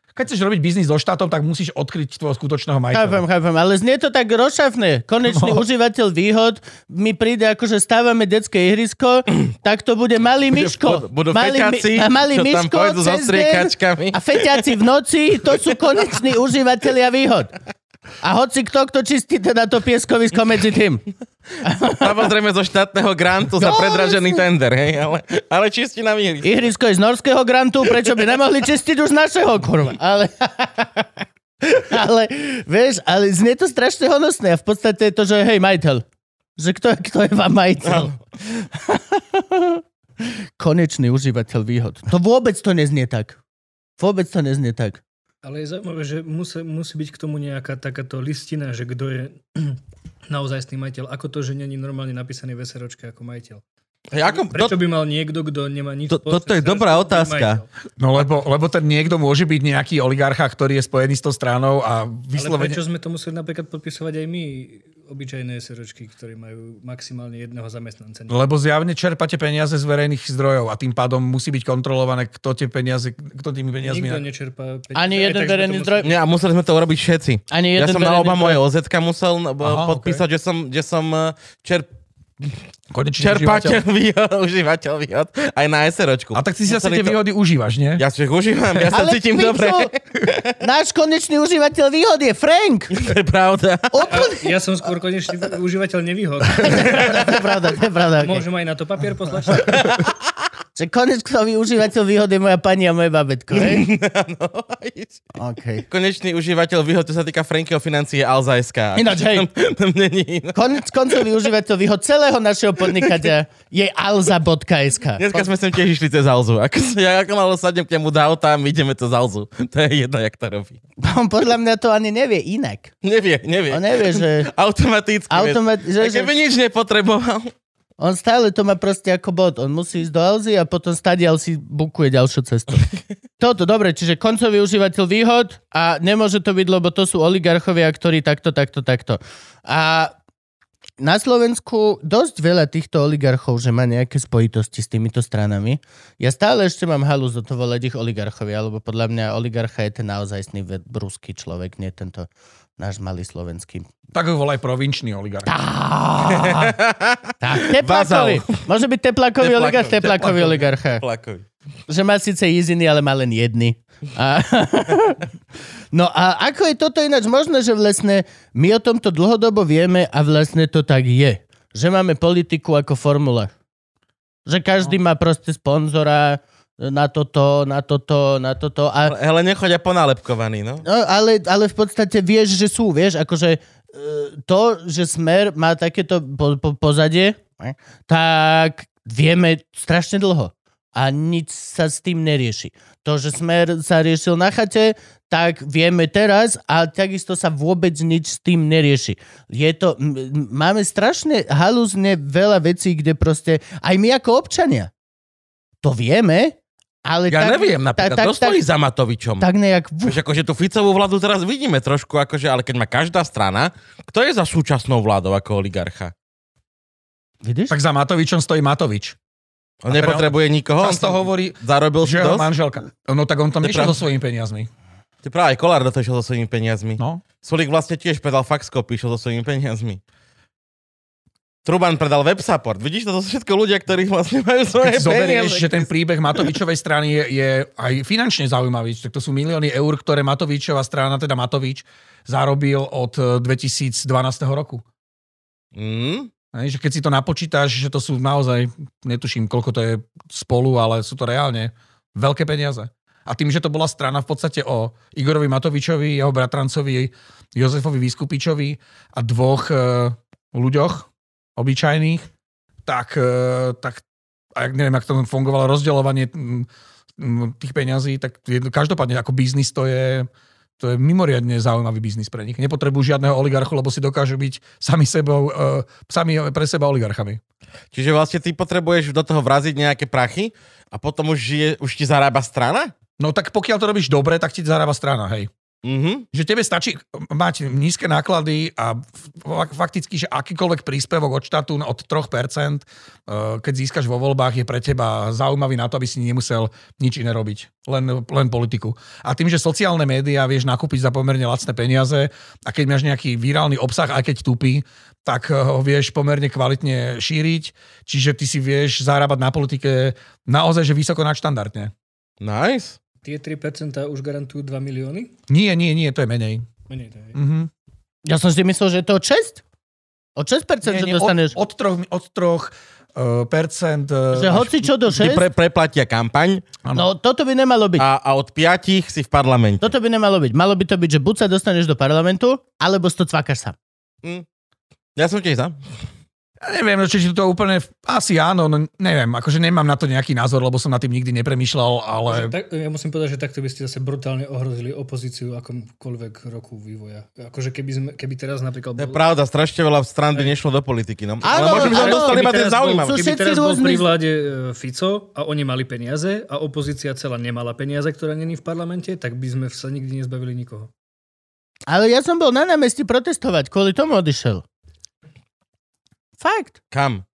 Keď chceš robiť biznis so štátom, tak musíš odkryť tvojho skutočného Chápem, majiteľa. chápem, ale znie to tak rozšafné. Konečný No. užívateľ výhod mi príde ako, že stávame detské ihrisko, tak to bude malý Bude- Miško. budú malý, feťaci, a malý čo tam Miško pôjdu so striekačkami. a feťaci v noci, to sú koneční užívateľia výhod. A hoci kto, kto čistí teda to pieskovisko medzi tým. Samozrejme zo štátneho grantu za No, predražený tender, hej, ale, ale čistí na výhry. Ihrisko je z norského grantu, prečo by nemohli čistiť už z našeho, kurva. Ale, ale, vieš, ale znie to strašne honosné a v podstate je to, že hej, majiteľ. Že kto, kto je vám majiteľ? Konečný užívateľ výhod. To vôbec to neznie tak. Vôbec to neznie tak. Ale je zaujímavé, že musí, musí byť k tomu nejaká takáto listina, že kto je naozaj majiteľ. Ako to, že není normálne napísaný v SROčke ako majiteľ. Hej, ako, Prečo to, by mal niekto, kto nemá nič To- toto je dobrá otázka. No lebo, lebo ten niekto môže byť nejaký oligarcha, ktorý je spojený s tou stranou a Ale vyslovene... prečo sme to museli napríklad podpisovať aj my, obyčajné SROčky, ktorí majú maximálne jedného zamestnanca? Lebo zjavne čerpate peniaze z verejných zdrojov a tým pádom musí byť kontrolované, kto tie peniaze, kto tými peniazmi... Nikto nečerpá peniaze. Ani jeden tak verejný museli- zdroj. nie, a museli sme to urobiť všetci. Ani Ja jeden som na oba zdroj. moje OZ musel no, Aha, podpísať, že som, že som eh, čer, Konečný čerpateľ užívateľ. výhod, užívateľ výhod aj na SROčku. A tak ty si zase tie to- výhody užívaš, nie? Ja si ich užívam, ja sa cítim pičo, dobre. Náš konečný užívateľ výhod je Frank. to je pravda. Úplne. Ja som skôr konečný užívateľ nevýhod. To je pravda, to je pravda. Okay. Môžem aj na to papier poslať? Že konečný užívateľ výhod je moja pani a moje babetko, hej? Okay. Konečný užívateľ výhod, to sa týka Frankyho financie Alzajská. Ináč, hej. Tam, tam není, no. Konec koncový užívateľ výhod celého našeho podnikateľa je alza.sk. Dneska sme sem tiež išli cez Alzu. Ako, ja ako malo sadnem k nemu do auta a my ideme cez Alzu. To je jedno, jak to robí. On podľa mňa to ani nevie inak. Nevie, nevie. On nevie, že... Automaticky. Automat- že- keby nič nepotreboval. On stále to má proste ako bod. On musí ísť do Alzy a potom stadial si bukuje ďalšiu cestu. Toto, dobre, čiže koncový užívateľ výhod a nemôže to byť, lebo to sú oligarchovia, ktorí takto, takto, takto. A na Slovensku dosť veľa týchto oligarchov, že má nejaké spojitosti s týmito stranami. Ja stále ešte mám halu za to volať ich oligarchovia, lebo podľa mňa oligarcha je ten naozajstný brúský človek, nie tento náš malý slovenský. Tak ho volaj provinčný oligarch. Tak, teplakový. Môže byť teplakový Teplakov, oligarch, teplakový oligarcha. Plakovi. Že má síce jiziny, ale má len jedny. A... No a ako je toto ináč možné, že vlastne my o tomto dlhodobo vieme a vlastne to tak je. Že máme politiku ako formula. Že každý má proste sponzora na toto, na toto, na toto. A Ale nechodia ponálepkovaní, no. No, ale, ale v podstate vieš, že sú, vieš, akože e, to, že Smer má takéto po, po, pozadie, tak vieme strašne dlho. a nič sa s tým nerieši. To, že Smer sa riešil na chate, tak vieme teraz a takisto sa vôbec nič s tým nerieši. Je to, m- máme strašne halúzne veľa vecí, kde proste aj my ako občania to vieme, ale Ja tak, neviem napríklad, tak- kto tak- stojí za Matovičom? tak nejak... Vieš, akože tú Ficovú vládu teraz vidíme trošku, akože, ale keď má každá strana, kto je za súčasnou vládou ako oligarcha? Vidíš? Tak za Matovičom stojí Matovič. On A nepotrebuje nikoho? On Často hovorí, zarobil si že jeho dosť? manželka. No tak on tam To pravda. so svojimi peniazmi. Ty práve aj Kolár do toho išiel so svojimi peniazmi. No. Sulik vlastne tiež predal faxkopy, išiel so svojimi peniazmi. Truban predal web support. Vidíš, to sú všetko ľudia, ktorí vlastne majú svoje Keď zoberieš, peniaze. že ten príbeh Matovičovej strany je, je aj finančne zaujímavý. Tak to sú milióny eur, ktoré Matovičová strana, teda Matovič, zarobil od eh, 2012 roku. Mm? Hej, že keď si to napočítaš, že to sú naozaj, netuším, koľko to je spolu, ale sú to reálne veľké peniaze. A tým, že to bola strana v podstate o Igorovi Matovičovi, jeho bratrancovi Jozefovi Vyskupičovi a dvoch e, ľuďoch obyčajných, tak, e, tak a jak neviem, ako to fungovalo rozdeľovanie tých peňazí, tak každopádne ako biznis to je, to je mimoriadne zaujímavý biznis pre nich. Nepotrebujú žiadneho oligarchu, lebo si dokážu byť sami, sebou, uh, sami pre seba oligarchami. Čiže vlastne ty potrebuješ do toho vraziť nejaké prachy a potom už, žije, už ti zarába strana? No tak pokiaľ to robíš dobre, tak ti zarába strana, hej. Mhm. Že tebe stačí mať nízke náklady a fakticky, že akýkoľvek príspevok od štátu od 3%, eh, keď získaš vo voľbách, je pre teba zaujímavý na to, aby si nemusel nič iné robiť. Len, len politiku. A tým, že sociálne médiá vieš nakúpiť za pomerne lacné peniaze a keď máš nejaký virálny obsah, aj keď tupý, tak eh, ho vieš pomerne kvalitne šíriť. Čiže ty si vieš zarábať na politike naozaj, že vysoko nadštandardne. Nice. Tie 3% už garantujú 2 milióny? Nie, nie, nie, to je menej. Menej to je. Mhm. Ja som si myslel, že je to od 6? Od 6%, že Nie, nie, dostaneš... Od, od troch, od troch uh, percent... Uh, že hoci čo do Ti 6? pre, preplatia kampaň No toto by nemalo byť. a, a od piatich si v parlamente. Toto by nemalo byť. Malo by to byť, že buď sa dostaneš do parlamentu, alebo si to cvakáš sám. Ja som tiež za. Ja neviem, no, či to úplne... Asi áno, no neviem. Akože nemám na to nejaký názor, lebo som na tým nikdy nepremýšľal, ale... Tak, ja musím povedať, že takto by ste zase brutálne ohrozili opozíciu akomkoľvek roku vývoja. Akože keby, sme, keby teraz napríklad... To je pravda, strašne veľa strán by nešlo do politiky. No. Áno, Ale možno by sme dostali iba ten bol- zaujímavý. Keby teraz bol pri vláde e, Fico a oni mali peniaze a opozícia celá nemala peniaze, ktorá není v parlamente, tak by sme sa nikdy nezbavili nikoho. Ale ja som bol na námestí protestovať, kvôli tomu odišiel. Fakt. Kam?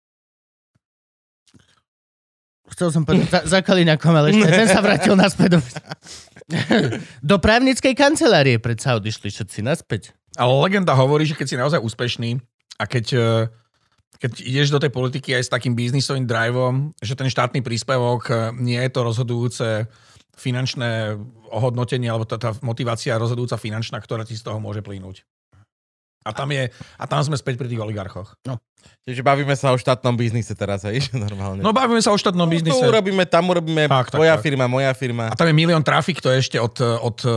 Chcel som povedať za, za ale ešte ten sa vrátil naspäť. Do, do právnickej kancelárie predsa odišli všetci naspäť. Ale legenda hovorí, že keď si naozaj úspešný a keď, eh, keď ideš do tej politiky aj s takým biznisovým driveom, že ten štátny príspevok eh, nie je to rozhodujúce finančné ohodnotenie alebo tá, tá motivácia rozhodujúca finančná, ktorá ti z toho môže plynúť. A tam, je, a tam sme späť pri tých oligarchoch. Čiže bavíme sa o štátnom biznise teraz, hej? Normálne. No bavíme sa o štátnom tu biznise. urobíme, tam urobíme, Tak, tvoja tak. firma, moja firma. A tam je milión trafik, to je ešte od, od eh,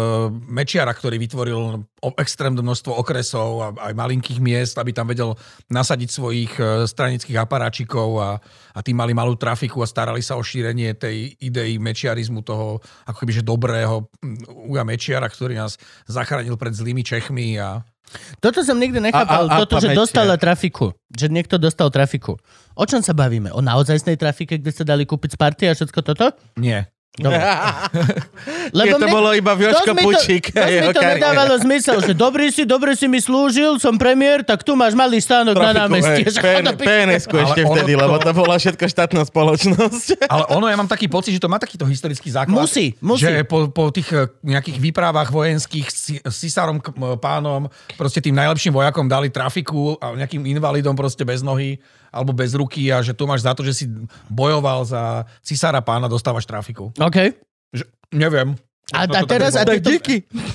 Mečiara, ktorý vytvoril extrémne množstvo okresov a aj malinkých miest, aby tam vedel nasadiť svojich eh, stranických aparáčikov a, a tí mali malú trafiku a starali sa o šírenie tej idei mečiarizmu, toho ako kebyže dobrého Uja Mečiara, ktorý nás zachránil pred zlými Čechmi a Toto som nikdy nechápal, A- a- a toto, že pamäť, dostala trafiku. Že niekto dostal trafiku. O čom sa bavíme? O naozajstnej trafike, kde sa dali kúpiť z party a všetko toto? nie. Dobre. Keď to mne- bolo iba mi to- Pučík. dosť mi to nedávalo zmysel, že dobrý si, dobre si mi slúžil, som premiér, tak tu máš malý stánok na Trafiku, námestí. hej, Že PN, chodo piči. PNS-ku Ale ešte ono vtedy, to- lebo to bola všetko štátna spoločnosť. Ale ono, ja mám taký pocit, že to má takýto historický základ. Musí, musí. Že po, po tých eh, nejakých výpravách vojenských s s cisárom pánom, proste tým najlepším vojakom dali trafiku a nejakým invalidom proste bez nohy alebo bez ruky a že tu máš za to, že si bojoval za cisára pána, dostávaš trafiku. OK. Že, neviem. A, a to teraz, a tieto,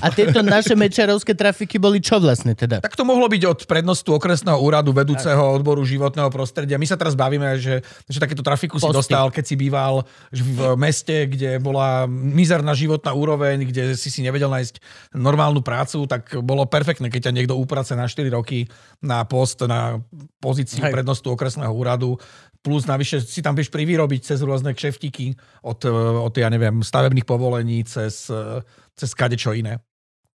a tieto naše mečerovské trafiky boli čo vlastne teda? Tak to mohlo byť od prednostu okresného úradu vedúceho odboru životného prostredia. My sa teraz bavíme, že, že takéto trafiku si Posty. dostal, keď si býval v meste, kde bola mizerná životná úroveň, kde si si nevedel nájsť normálnu prácu, tak bolo perfektné, keď ťa niekto uprace na 4 roky na post, na pozíciu Hej. prednostu okresného úradu plus navyše si tam vieš privyrobiť cez rôzne kšeftiky od, e, od ja neviem, stavebných povolení cez, e, cez kadečo iné.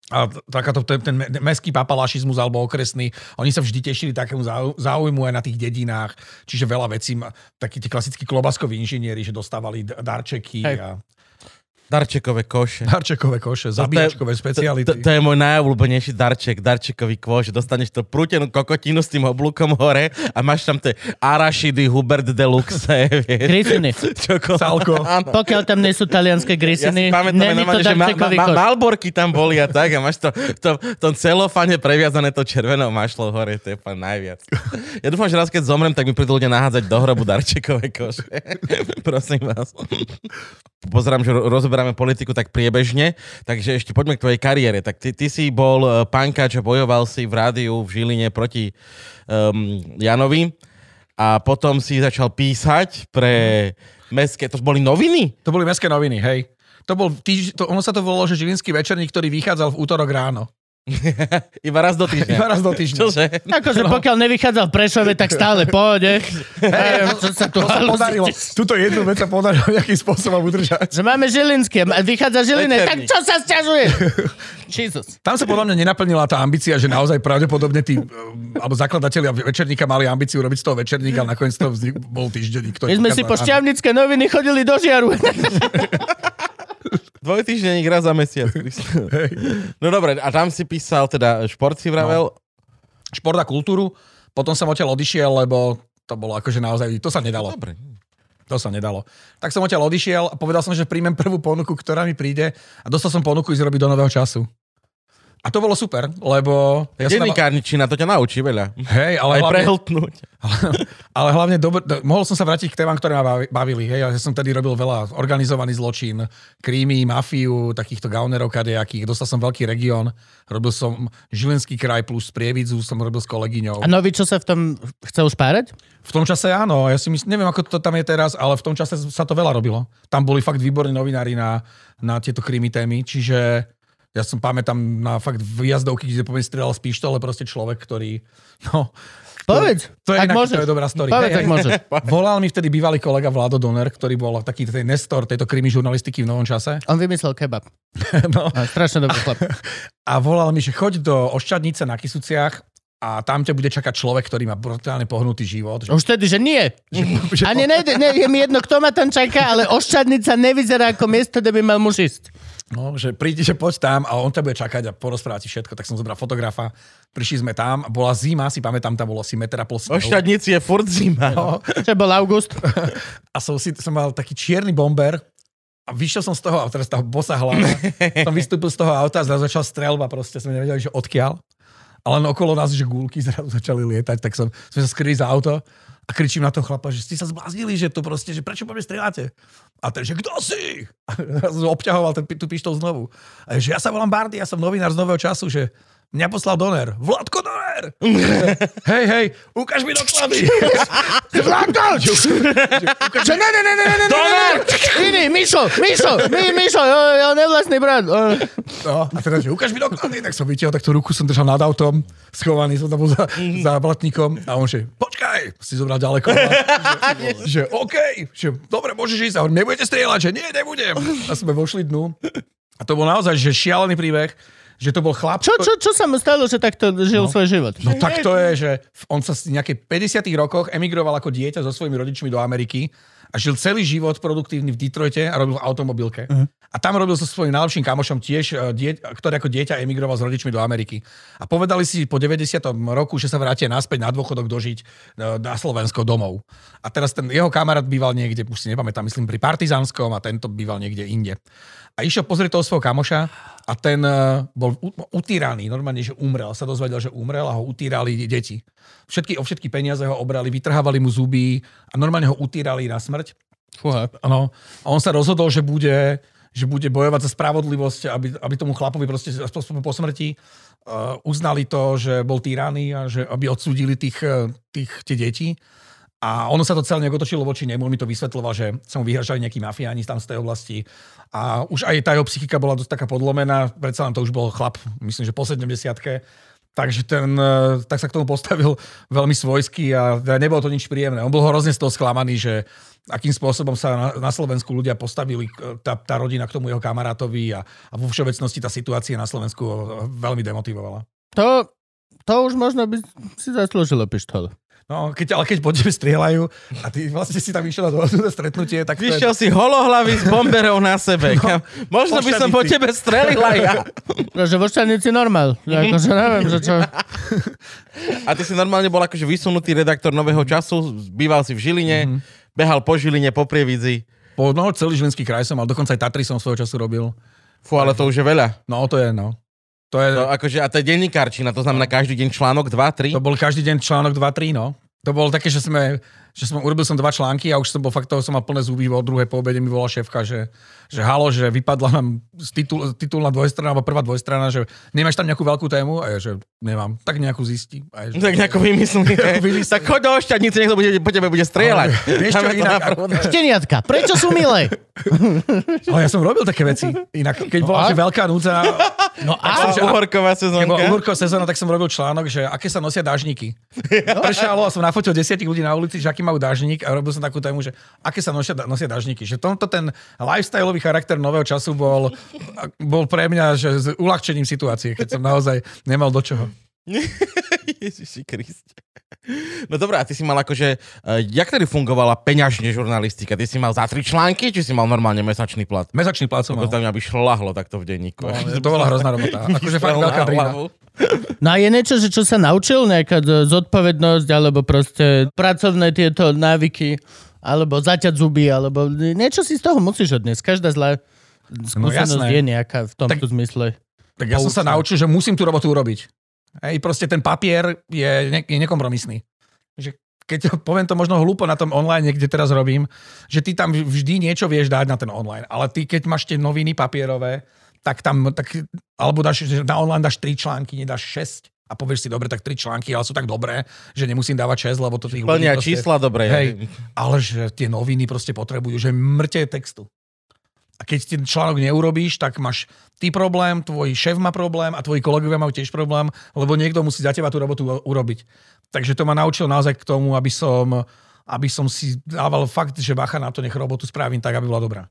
A takáto, ten, ten me- mestský papalašizmus alebo okresný, oni sa vždy tešili takému záu- záujmu aj na tých dedinách, čiže veľa vecí, takí tí klasickí klobaskoví inžinieri, že dostávali darčeky Hej. a Darčekové koše. darčekové koše, zabíjačkové To, speciality. to je môj najobľúbenejší darček, darčekový kôž. Dostaneš to prútenú kokotinu s tým oblúkom hore a máš tam tie arašidy Hubert Deluxe, vieš. Grisiny. Salko. Pokiaľ tam nie sú talianské Ja si grisiny, pamätám, není to že ma, ma, darčekový ma, koš. Malborky tam boli a tak a máš to v tom, v tom celofane previazané to červenou mašľou hore, to je fakt najviac. Ja dúfam, že raz keď zomrem, tak mi prídu ľudia nahádzať do hrobu darčekové koše. Prosím vás. Pozerám, že ro- rozoberáme politiku tak priebežne, takže ešte poďme k tvojej kariére. Tak ty, ty si bol uh, pankač a bojoval si v rádiu v Žiline proti um, Janovi a potom si začal písať pre mestské, to boli noviny? To boli mestské noviny, hej. To bol to, ono sa to volalo, že Žilinský večerník, ktorý vychádzal v útorok ráno. Iba raz do týždňa. Iba raz do týždňa. Čože? Akože pokiaľ nevychádzal v Prešove, tak stále pôjde. Neviem, čo sa tu To sa podarilo. Tuto jednu vec sa podarilo nejakým spôsobom udržať. Že máme Žilinské, vychádza Žiliné, tak čo sa sťažuje? Jesus. Tam sa podľa mňa nenaplnila tá ambícia, že naozaj pravdepodobne tí, eh, alebo zakladatelia večerníka mali ambíciu robiť z toho večerníka a nakoniec to vznik, bol týždenník. My sme si po šťavnické noviny chodili do žiaru. Dvojtýždenník raz za mesiac. No dobre, a tam si písal, teda šport si vravel. Šport a kultúru. Potom som odtiaľ odišiel, lebo to bolo akože naozaj, to sa nedalo. Dobre. To sa nedalo. Tak som odtiaľ odišiel a povedal som, že príjmem prvú ponuku, ktorá mi príde a dostal som ponuku ísť robiť do nového času. A to bolo super, lebo... Ja Denníkárničina, to ťa naučí veľa. Hej, ale Aj hlavne, prehltnúť. ale hlavne dobr, do, mohol som sa vrátiť k témam, ktoré ma bavi- bavili. Hej, ja som tedy robil veľa organizovaný zločin, krímy, mafiu, takýchto gaunerov kadejakých. Dostal som veľký región. Robil som Žilinský kraj plus Prievidzu, som robil s kolegyňou. A nový, čo sa v tom chce už párať? V tom čase áno, ja si myslím, neviem, ako to tam je teraz, ale v tom čase sa to veľa robilo. Tam boli fakt výborní novinári na, na tieto krimi témy, čiže ja som pamätám na fakt výjazdovky, kde poviem strieľal z pištole, proste človek, ktorý, no... Povedz. To je, ak inak, môžeš. to je dobrá story. Povedz, ak hej. môžeš. Volal mi vtedy bývalý kolega Vlado Doner, ktorý bol taký ten nestor tejto krimi žurnalistiky v novom čase. On vymyslel kebab. No, A strašne dobrý chlap. a volal mi, že choď do Oščadnice na Kisuciach a tam ťa bude čakať človek, ktorý má brutálne pohnutý život. Že, Už tedy, že nie. že, Ani nejde, ne, je mi jedno, kto ma tam čaká, ale Oščadnica nevyzerá ako miesto, kde by mal muž ísť. No, že prídi, že poď tam a on ťa bude čakať a porozprávať ti všetko. Tak som zobral fotografa, prišli sme tam, bola zima, si pamätám, tam bolo asi meter a pol snehu. šťadnici je furt zima. No, Čo bol August? a som, si, som mal taký čierny bomber a vyšiel som z toho, a teraz tá bosa hlava, som vystúpil z toho auta a zrazu začal strelba, proste sme nevedeli, že odkiaľ. Ale len okolo nás, že gúlky zrazu začali lietať, tak som, sme sa skryli za auto a kričím na toho chlapa, že ste sa zbláznili, že to proste, že prečo po mne strieľate? A ten, že kto si? A obťahoval ten, tú pištol znovu. A že ja sa volám Bardy, ja som novinár z Nového času, že Mňa poslal Doner. Vladko Doner! hej, hej, ukáž mi doklady. Vladko! Čo, ne, ne, ne, ne, ne, Doner! Iný, Mišo, Mišo, mi, Mišo, jo, jo, nevlastný brat. no, a teraz, že ukáž mi doklady, tak som vytiahol, tak tú ruku som držal nad autom, schovaný som tam za, mhm. za blatníkom a on že, počkaj, si zobral ďaleko. že, že OK, že dobre, môžeš ísť. A on, nebudete strieľať, že nie, nebudem. A sme vošli dnu. A to bol naozaj že šialený príbeh že to bol chlap. Čo, čo, čo sa mu stalo, že takto žil svoj život? No tak to je, že on sa v nejakých 50 rokoch emigroval ako dieťa so svojimi rodičmi do Ameriky a žil celý život produktívny v Detroite a robil v automobilke. Uh-huh. A tam robil so svojím najlepším kamošom tiež, eh, die, ktorý ako dieťa emigroval s rodičmi do Ameriky. A povedali si po 90. roku, že sa vrátia naspäť na dôchodok dožiť eh, na Slovensko domov. A teraz ten jeho kamarát býval niekde, už si nepamätám, myslím pri Partizánskom a tento býval niekde inde. A išiel pozrieť toho svojho kamoša a ten eh, bol utíraný, normálne, že umrel. Sa dozvedel, že umrel a ho utírali deti. Všetky, o všetky peniaze ho obrali, vytrhávali mu zuby a normálne ho utírali na smrť. Fúha. Ano. A on sa rozhodol, že bude, že bude bojovať za spravodlivosť, aby, aby tomu chlapovi proste po smrti uh, uznali to, že bol tyraný a že aby odsúdili tých, eh, tých, tie deti. A ono sa to celé nejak otočilo voči nemu, on mi to vysvetloval, že sa mu vyhražali nejakí mafiáni tam z tej oblasti. A už aj tá jeho psychika bola dosť taká podlomená, predsa len to už bol chlap, myslím, že po 70 Takže ten, eh, tak sa k tomu postavil veľmi svojsky a nebolo to nič príjemné. On bol hrozne z toho sklamaný, že akým spôsobom sa na, Slovensku ľudia postavili, tá, tá rodina k tomu jeho kamarátovi a, a vo všeobecnosti tá situácia na Slovensku ho veľmi demotivovala. To, to už možno by si zaslúžilo pištol. No, keď, ale keď po tebe strieľajú a ty vlastne si tam išiel na to stretnutie, tak Vyšiel je... si holohlavý s bomberov na sebe. No, Možno by som po tebe strelil aj ja. Že vo Štanici normál. Akože neviem, že čo... A ty si normálne bol akože vysunutý redaktor Nového času, býval si v Žiline, mm-hmm. behal po Žiline, po Prievidzi. Po, no, celý Žilinský kraj som mal, dokonca aj Tatry som svojho času robil. Fú, ale to už je veľa. No, to je, no. To je... To, akože, a to je denníkarčina, to znamená každý deň článok 2, 3? To bol každý deň článok 2, 3, no. To bolo také, že sme, že som, urobil som dva články a už som bol fakt toho, som mal plné zuby, o druhé po obede mi volala šéfka, že, že halo, že vypadla nám titul, titulná dvojstrana, alebo prvá dvojstrana, že nemáš tam nejakú veľkú tému? A ja, že nemám. Tak nejakú zistí. A ja, že, tak nejako vymyslí. tak choď do ošťadnice, niekto bude, po tebe bude strieľať. Ale, vieš čo, inak, Šteniatka, prečo sú milé? Ale ja som robil také veci. Inak, keď bola že veľká núdza... No a som, uhorková sezónka. Uhorková sezóna, tak som robil článok, že aké sa nosia dážniky. Pršalo a som nafotil desiatich ľudí na ulici, že aký majú dážnik a robil som takú tému, že aké sa nosia, nosia dážniky. Že tomto ten lifestyleový charakter nového času bol, bol pre mňa že s uľahčením situácie, keď som naozaj nemal do čoho. Ježiši Kriste. No dobré, a ty si mal akože, uh, jak tedy fungovala peňažne žurnalistika? Ty si mal za tri články, či si mal normálne mesačný plat? Mesačný plat som mal. To mňa by šlahlo takto v denníku. No, to bola hrozná robota. Akože fakt veľká drína. No a je niečo, že čo sa naučil? Nejaká zodpovednosť, alebo proste pracovné tieto návyky, alebo zaťať zuby, alebo niečo si z toho musíš odniesť. Každá zlá skúsenosť no, je nejaká v tomto tak, zmysle. Tak ja som sa naučil, že musím tú robotu urobiť. Hej, proste ten papier je, ne, je nekompromisný. Že keď poviem to možno hlúpo na tom online, kde teraz robím, že ty tam vždy niečo vieš dať na ten online, ale ty keď máš tie noviny papierové, tak tam, tak, alebo dáš, na online dáš 3 články, nedáš 6 a povieš si, dobre, tak 3 články, ale sú tak dobré, že nemusím dávať 6, lebo to tých ľudí proste, čísla dobre. Hej, ale že tie noviny proste potrebujú, že mŕte textu. A keď ten článok neurobíš, tak máš ty problém, tvoj šéf má problém a tvoji kolegovia majú tiež problém, lebo niekto musí za teba tú robotu urobiť. Takže to ma naučil naozaj k tomu, aby som, aby som si dával fakt, že bacha na to, nech robotu spravím tak, aby bola dobrá.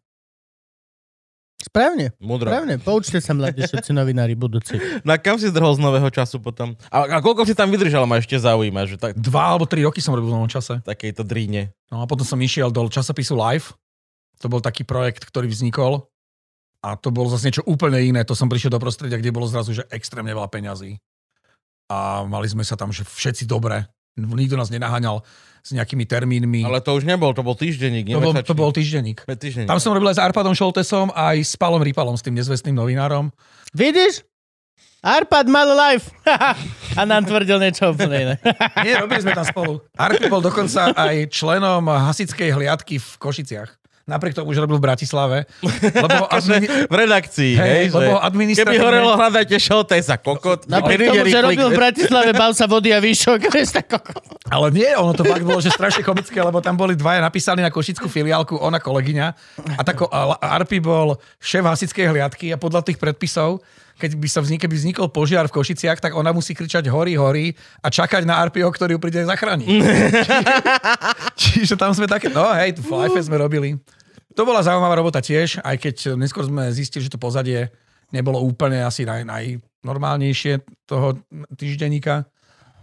Správne. Mudro. Správne. Poučte sa mladí všetci novinári budúci. No a kam si zdrhol z nového času potom? A, a koľko si tam vydržal, ma ešte zaujíma. Že tak... Dva alebo tri roky som robil v novom čase. Takejto dríne. No a potom som išiel do časopisu Live, to bol taký projekt, ktorý vznikol a to bolo zase niečo úplne iné. To som prišiel do prostredia, kde bolo zrazu, že extrémne veľa peňazí. A mali sme sa tam, že všetci dobre. Nikto nás nenaháňal s nejakými termínmi. Ale to už nebol, to bol týždenník. To bol, to bol týždenník. týždenník. Tam som robil aj s Arpadom Šoltesom, aj s Palom Ripalom, s tým nezvestným novinárom. Vidíš? Arpad mal life. A nám tvrdil niečo úplne iné. Nie, robili sme tam spolu. Arpad bol dokonca aj členom hasickej hliadky v Košiciach napriek tomu, že robil v Bratislave. Lebo admini... v redakcii, hej, hej lebo administratívne... Keby horelo, hľadajte šoltesa, kokot. Napriek tomu, že robil v Bratislave, bal sa vody a výšok, kokot. Ale nie, ono to fakt bolo, že strašne komické, lebo tam boli dvaja napísali na košickú filiálku, ona kolegyňa a tako Arpi bol šéf hasickej hliadky a podľa tých predpisov keď by sa vznik, keby vznikol požiar v Košiciach, tak ona musí kričať hory, hory a čakať na Arpio, ktorý ju príde zachrániť. Čiže tam sme také, no hej, v Life sme robili. To bola zaujímavá robota tiež, aj keď neskôr sme zistili, že to pozadie nebolo úplne asi naj, najnormálnejšie toho týždenníka.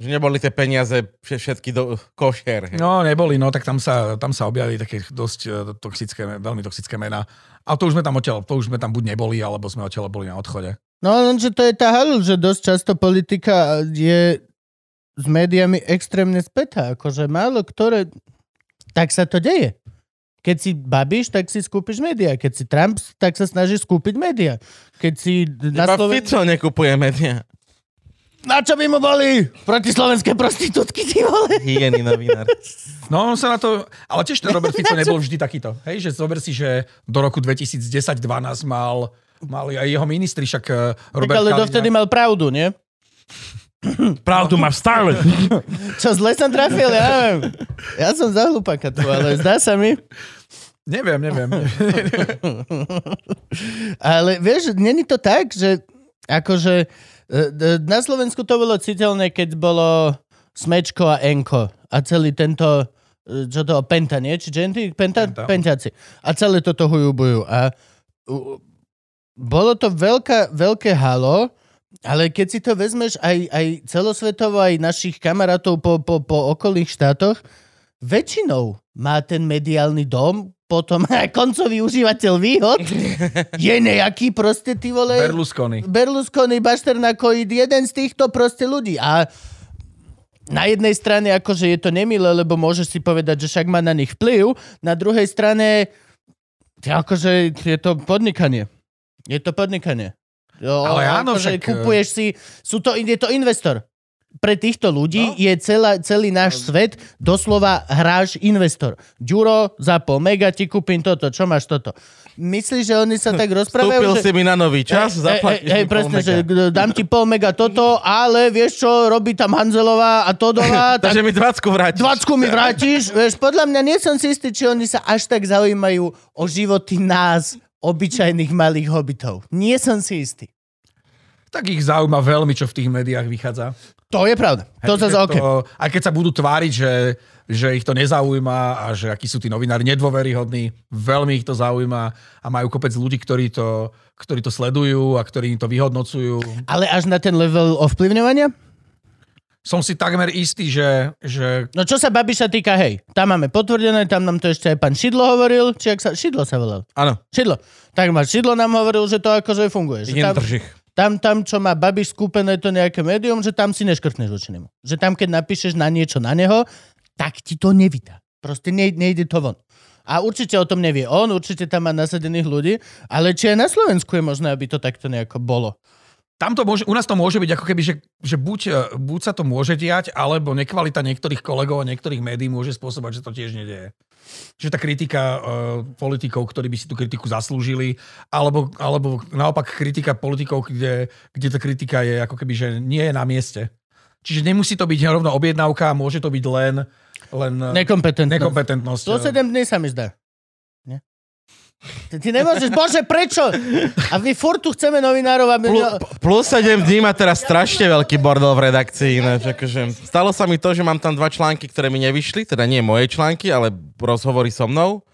Že neboli tie peniaze všetky do košer. Hej. No, neboli, no, tak tam sa, tam sa objavili také dosť e, toxické, veľmi toxické mená. A to už sme tam odtiaľ, to už sme tam buď neboli, alebo sme odtiaľ boli na odchode. No, lenže to je tá halu, že dosť často politika je s médiami extrémne spätá. Akože málo ktoré... Tak sa to deje. Keď si Babiš, tak si skúpiš médiá. Keď si Trump, tak sa snažíš skúpiť médiá. Keď si na Slovensku... Fico nekupuje médiá. Na čo by mu boli? Proti slovenské prostitútky, ty vole. Hyeny novinár. No on sa na to... Ale tiež ten Robert Fico nebol vždy takýto. Hej, že zober si, že do roku 2010-12 mal, mali aj jeho ministri, však eh, Robert ale dovtedy mal pravdu, nie? Pravdu máš stále. Čo, zle som trafil, ja neviem. Ja som za hlupaka tu, ale zdá sa mi. Neviem, neviem. Ale vieš, není to tak, že akože e, e, na Slovensku to bolo citeľné, keď bolo Smečko a Enko a celý tento e, čo to, Penta, nie? Či Genty? Penta? Penta. Pentáci. A celé toto hujubujú. A bolo to veľká, veľké halo, ale keď si to vezmeš aj, aj celosvetovo, aj našich kamarátov po, po, po okolných štátoch, väčšinou má ten mediálny dom potom aj koncový užívateľ výhod je nejaký proste, ty vole... Berlusconi. Berlusconi, Bašternakoid, jeden z týchto proste ľudí. A na jednej strane akože je to nemilé, lebo môžeš si povedať, že však má na nich vplyv, na druhej strane akože je to podnikanie. Je to podnikanie. Jo, Ale áno, akože však, Kupuješ si, sú to, je to investor. Pre týchto ľudí No. je celá, celý náš svet doslova hráš investor. Ďuro, za pol mega ti kúpim toto, čo máš toto. Myslíš, že oni sa tak rozprávajú? Vstúpil že... si mi na nový čas, Hej, zaplatíš mi pol presne, mega. že dám ti pol mega toto, ale vieš čo, robí tam Hanzelová a Todová, tak Takže mi 20 vrátiš. 20 mi vrátiš. Vieš, podľa mňa nie som si istý, či oni sa až tak zaujímajú o životy nás, obyčajných malých hobitov. Nie som si istý. Tak ich zaujíma veľmi, čo v tých médiách vychádza. To je pravda. To Hej, zase že OK. Aj keď sa budú tváriť, že, že ich to nezaujíma a že akí sú tí novinári nedôveryhodní, veľmi ich to zaujíma a majú kopec ľudí, ktorí to, ktorí to sledujú a ktorí im to vyhodnocujú. Ale až na ten level ovplyvňovania? Som si takmer istý, že, že No čo sa Babiša týka, hej, tam máme potvrdené, tam nám to ešte aj pán Šidlo hovoril, či ak sa, Šidlo sa volal. Áno, Šidlo. Tak ma Šidlo nám hovoril, že to akože funguje. Že tam, tam, tam, čo má Babiš skúpené to nejaké médium, že tam si neškrtneš voči nemu. Že tam, keď napíšeš na niečo na neho, tak ti to nevydá. Proste ne, nejde to von. A určite o tom nevie on, určite tam má nasadených ľudí, ale či aj na Slovensku je možné, aby to takto nejako bolo. Tam to môže, u nás to môže byť ako keby, že, že buď, e, buď sa to môže diať, alebo nekvalita niektorých kolegov a niektorých médií môže spôsobať, že to tiež nedieje. Že tá kritika uh, politikov, ktorí by si tú kritiku zaslúžili, alebo, alebo naopak kritika politikov, kde, kde tá kritika je ako keby, že nie je na mieste. Čiže nemusí to byť rovno objednávka, môže to byť len, len eh, Nekompetentnosť. nekompetentnosť. To 7 dní sa mi zdá. Ty, nemôžeš, bože, prečo? A my furt tu chceme novinárov, aby... Plu, plus 7 dní má teraz strašne veľký bordel v redakcii. Ináč, akože, stalo sa mi to, že mám tam dva články, ktoré mi nevyšli, teda nie moje články, ale rozhovory so mnou.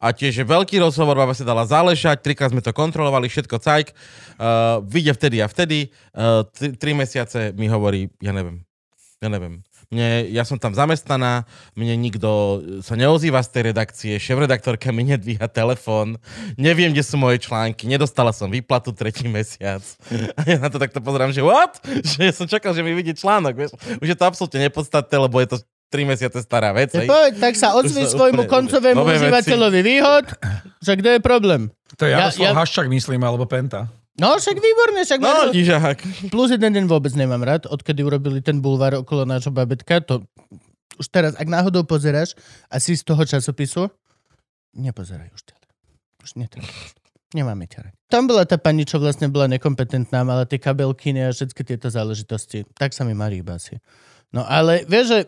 A tiež je veľký rozhovor, baba sa dala záležať, trikrát sme to kontrolovali, všetko cajk. Uh, vyjde vtedy a vtedy. Uh, tri, tri mesiace mi hovorí, ja neviem, ja neviem. Mne, ja som tam zamestnaná, mne nikto sa neozýva z tej redakcie, šéf-redaktorka mi nedvíha telefón, neviem, kde sú moje články, nedostala som výplatu tretí mesiac. A ja na to takto pozerám, že what? Že som čakal, že mi vidí článok, vieš? Už je to absolútne nepodstatné, lebo je to 3 mesiace stará vec. Ja. Poď, tak sa ozvi svojmu koncovému užívateľovi výhod, že kde je problém. To je Ja- Jaroslav ja- Haščák, myslím, alebo Penta. No, však výborne, však No, dižák. Plus jeden deň vôbec nemám rád, odkedy urobili ten bulvár okolo nášho babetka. To už teraz, ak náhodou pozeráš a si z toho časopisu, nepozeraj už ďalej. Už netreba. Nemáme ťa. Tam bola tá pani, čo vlastne bola nekompetentná, mala tie kabelkiny a všetky tieto záležitosti. Tak sa mi marí iba asi. No ale vieš, že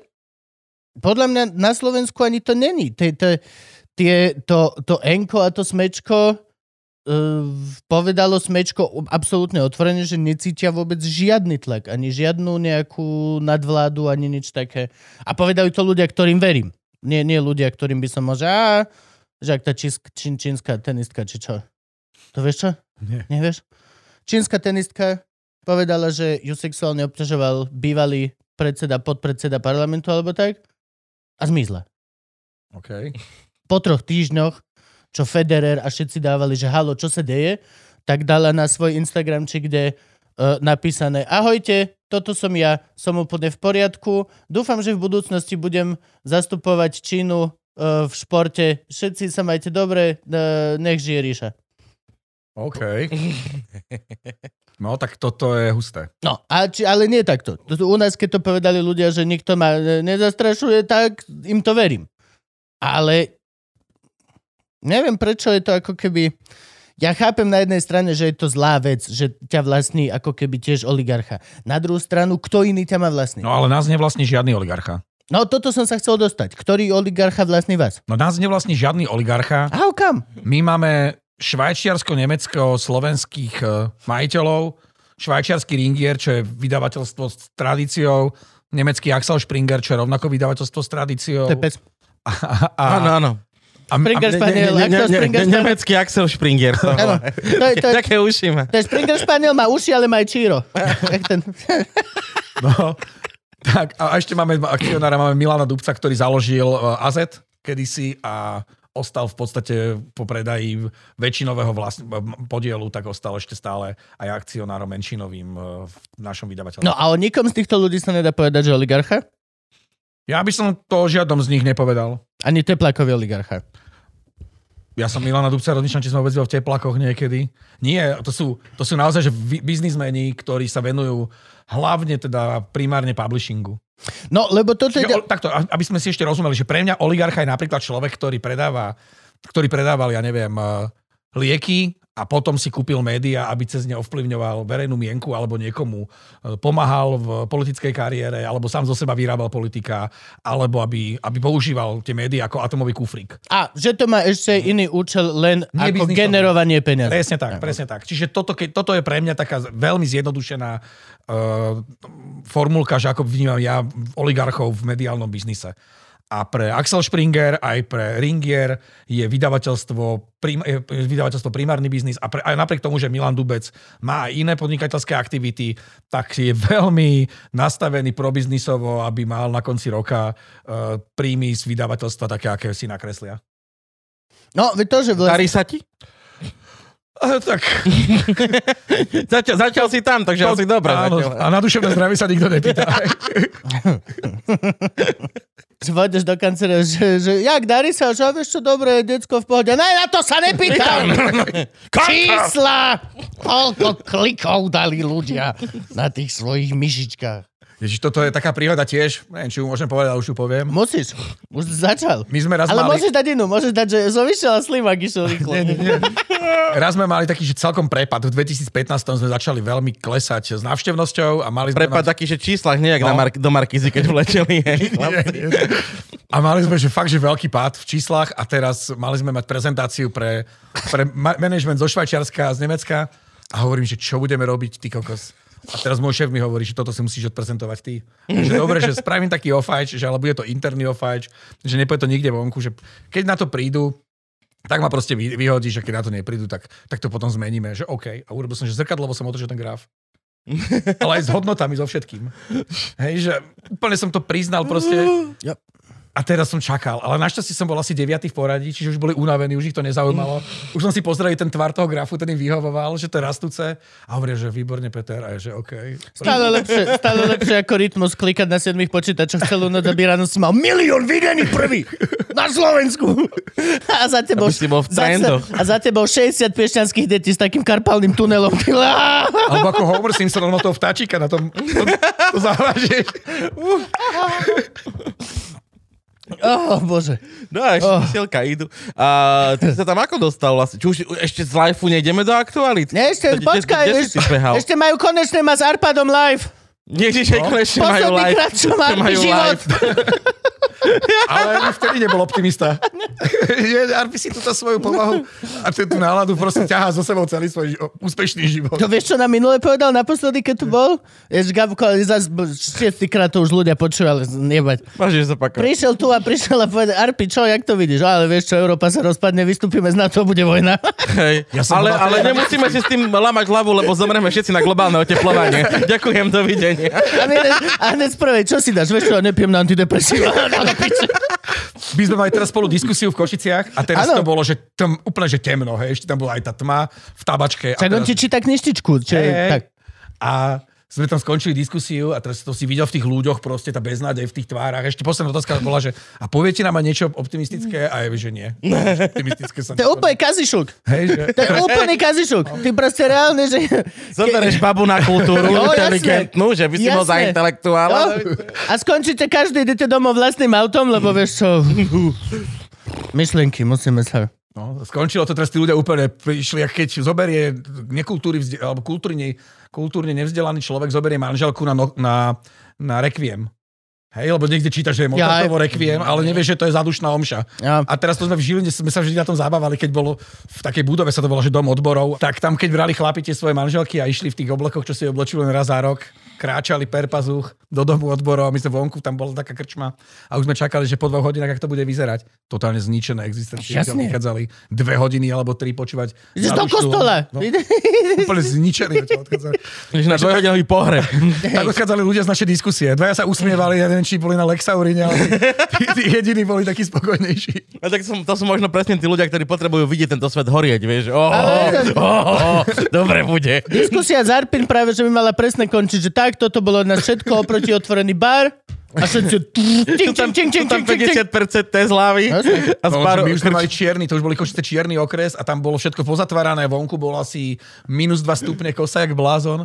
podľa mňa na Slovensku ani to není. Tie, tie, tie, to, to enko a to smečko povedalo Smečko absolútne otvorene, že necítia vôbec žiadny tlak, ani žiadnu nejakú nadvládu, ani nič také. A povedali to ľudia, ktorým verím. Nie, nie ľudia, ktorým by som možno, a, že ak tá čísk, čín, čínska tenistka, či čo. To vieš čo? Nie. Nevieš? Čínska tenistka povedala, že ju sexuálne obťažoval bývalý predseda, podpredseda parlamentu alebo tak a zmizla Okay. po troch týždňoch, čo Federer a všetci dávali, že halo, čo sa deje, tak dala na svoj Instagramčik, kde uh, napísané ahojte, toto som ja, som úplne v poriadku, dúfam, že v budúcnosti budem zastupovať Čínu uh, v športe, všetci sa majte dobre, uh, nech žije Ríša. OK. No, tak toto je husté. No, a či, ale nie takto. U nás, keď to povedali ľudia, že nikto ma nezastrašuje, tak im to verím. Ale neviem, prečo je to ako keby... Ja chápem na jednej strane, že je to zlá vec, že ťa vlastní ako keby tiež oligarcha. Na druhú stranu, kto iný ťa má vlastniť? No ale nás nevlastní žiadny oligarcha. No, toto som sa chcel dostať. Ktorý oligarcha vlastní vás? No nás nevlastní žiadny oligarcha. A kam? My máme švajčiarsko-nemecko-slovenských eh, majiteľov, švajčiarsky Ringier, čo je vydavateľstvo s tradíciou, nemecký Axel Springer, čo je rovnako vydavateľstvo s tradíciou. To je pes. A, a, Áno, áno. A, Springer Spaniel, Ne- ne- Axel ne- Springer ne- Spaniel. Nemecký Axel Springer. To volá. To je, to je, Také uši má. to je Springer Spaniel, má uši, ale má aj číro. Ten... no, tak, a ešte máme akcionára, máme Milana Dubca, ktorý založil eh, AZ kedysi a ostal v podstate po predaji väčšinového vlast- podielu, tak ostal ešte stále aj akcionárom menšinovým eh, v našom vydavateľstve. No a o nikom z týchto ľudí sa nedá povedať, že oligarcha? Ja by som to o žiadnom z nich nepovedal. Ani teplakový oligarcha. Ja som Milana Dubca, rozmýšľam, či som ho v teplakoch niekedy. Nie, to sú, to sú naozaj že biznismeni, ktorí sa venujú hlavne teda primárne publishingu. No, lebo toto je... Čiže, o- takto, aby sme si ešte rozumeli, že pre mňa oligarcha je napríklad človek, ktorý predáva, ktorý predával, ja neviem, eh, lieky a potom si kúpil média, aby cez ne ovplyvňoval verejnú mienku alebo niekomu eh, pomáhal v politickej kariére, alebo sám zo seba vyrábal politika, alebo aby, aby používal tie médiá ako atomový kufrík. A, že to má ešte iný účel len Nie ako generovanie peniazí. Presne tak, presne tak. Čiže toto, keď, toto je pre mňa taká veľmi zjednodušená uh, formulka, že ako vnímam ja oligarchov v mediálnom biznise. A pre Axel Springer, aj pre Ringier je vydavateľstvo, prim, je vydavateľstvo primárny biznis a pre, aj napriek tomu, že Milan Dubec má aj iné podnikateľské aktivity, tak je veľmi nastavený probiznisovo, aby mal na konci roka uh, príjmy z vydavateľstva také, aké si nakreslia. No, to, že vlastne... Darí sa ti? Uh, tak Zatiaľ, zatiaľ si tam, takže asi dobre. Áno, Zatiaľ. a na duševné zdravie sa nikto nepýta. Že pôjdeš do kancelárie, že, že jak darí sa, že vieš čo, dobre, decko v pohode. No na to sa nepýtam! Čísla! Koľko klikov dali ľudia na tých svojich myšičkách. Ježiš, toto je taká príhoda tiež, neviem, či ju môžem povedať, ale už ju poviem. Musíš, už začal. My sme raz Ale mali, môžeš dať inú, môžeš dať, že som išiel a slimak išiel rýchlo. nie, nie, nie. raz sme mali taký, že celkom prepad. V 2015 sme začali veľmi klesať s návštevnosťou a mali sme... Prepad taký, že číslach nejak No. na Mark- do Markizy, keď vleteli. hej. Nie, nie. A mali sme, že fakt, že veľký pád v číslach a teraz mali sme mať prezentáciu pre, pre ma- management zo Švajčiarska a z Nemecka a hovorím, že čo budeme robiť, ty kokos. A teraz môj šéf mi hovorí, že toto si musíš odprezentovať ty. Že dobre, že spravím taký offajč, že ale bude to interný offajč, že nepoje to nikde vonku, že keď na to prídu, tak ma proste vy- vyhodíš, že keď na to neprídu, tak, tak to potom zmeníme, že OK. A urobil som, že zrkadlovo som otočil ten graf. Ale aj s hodnotami, so všetkým. Hej, že úplne som to priznal proste. Yep. A teraz som čakal, ale našťastie som bol asi 9 v poradí, čiže už boli unavení, už ich to nezaujímalo. Už som si pozrel ten tvar toho grafu, ten im vyhovoval, že to je rastúce. A hovoria, že výborne, Peter, a je, že OK. Stále lepšie, stále lepšie ako rytmus klikať na 7 počítačoch celú noc, aby ráno si mal milión videný prvý na Slovensku. A za tebou, Aby si bol v za-. A za tebou 60 piešťanských detí s takým karpálnym tunelom. Alebo ako Homer Simpson, on mal toho vtáčika na tom to, to. Oh, bože. No a ešte Oh. idú. A ty sa tam ako dostal vlastne? Či už ešte z live nejdeme do aktualit? Nie, ešte, Kde- počkaj, kde ešte, ešte majú konečne ma s Arpadom live. Ježiš, no? konečne majú live. krát, čo majú život. live. Ale ani vtedy nebol optimista. Arpi si túto svoju povahu a tú, náladu proste ťahá so sebou celý svoj ži- úspešný život. To vieš, čo na minule povedal naposledy, keď tu bol? Jež Gabko, ale zase šiestýkrát to už ľudia počúvali, nebať. Môžeš. Prišiel tu a prišiel a povedal, Arpi, čo, jak to vidíš? Ale vieš čo, Európa sa rozpadne, vystúpime z NATO, bude vojna. Hej. Ja ale, ale nemusíme si s tým lamať hlavu, lebo zomreme všetci na globálne oteplovanie. Ďakujem, dovidenia. A hneď, a hneď z prvej, čo si dáš? Vieš čo, nepiem na antidepresíva. My sme mali teraz spolu diskusiu v Košiciach a teraz Áno. to bolo, že tam, úplne že temno, hej, ešte tam bola aj tá tma v tabačke. Čak on teraz- ti číta knižtičku. Čo, hej. tak. A sme tam skončili diskusiu a teraz to si videl v tých ľuďoch proste tá beznádej v tých tvárach. Ešte posledná otázka bola, že a poviete nám aj niečo optimistické? A je, že nie. Optimistické som To je úplne kazišuk. Hej, že... To je úplný kazišuk. Ty proste reálne, že... Zobereš babu na kultúru, Jo, jasné. inteligentnú, že by si bol za intelektuála. No, a skončíte, každý idete domov vlastným autom, lebo vieš čo... Myšlienky, musíme sa... No, skončilo to teraz tí ľudia úplne prišli, keď zoberie nekultúry, vzde- alebo kultúrne, kultúrne nevzdelaný človek zoberie manželku na, no, na, na rekviem. Hej, lebo niekde číta, že je Mozartovo rekviem, ale nevie, že to je zadušná omša. Ja. A teraz to sme v Žiline, sme sa vždy na tom zabávali, keď bolo v takej budove, sa to volá, že dom odborov, tak tam, keď brali chlapi tie svoje manželky a išli v tých oblekoch, čo si oblečili len raz za rok, kráčali per pazuch do domu odborov a my sme vonku, tam bola taká krčma a už sme čakali, že po dvoch hodinách, ak to bude vyzerať. Totálne zničené existencie. Jasne. Vychádzali dve hodiny alebo tri počúvať. Ideš do kostola. No, úplne zničený. Že na dvojhodinový pohreb. Tak odchádzali ľudia z našej diskusie. Dvaja sa usmievali, ja neviem, či boli na Lexaurine, ale tí, tí jediní boli takí spokojnejší. A tak som, to sú možno presne tí ľudia, ktorí potrebujú vidieť tento svet horieť, vieš. Oh, oh, oh, dobre bude. Diskusia z Arpin práve, že by mala presne končiť, že tak, toto bolo na všetko oproti otvorený bar a všetci... Čing, čing, čing, čing, Tam čing, čing, čing. 50% Teslavy. A z No, pár, že my už sme mali čierny, to už boli košice čierny okres a tam bolo všetko pozatvárané, vonku bolo asi minus 2 stupne kosa, jak blázon.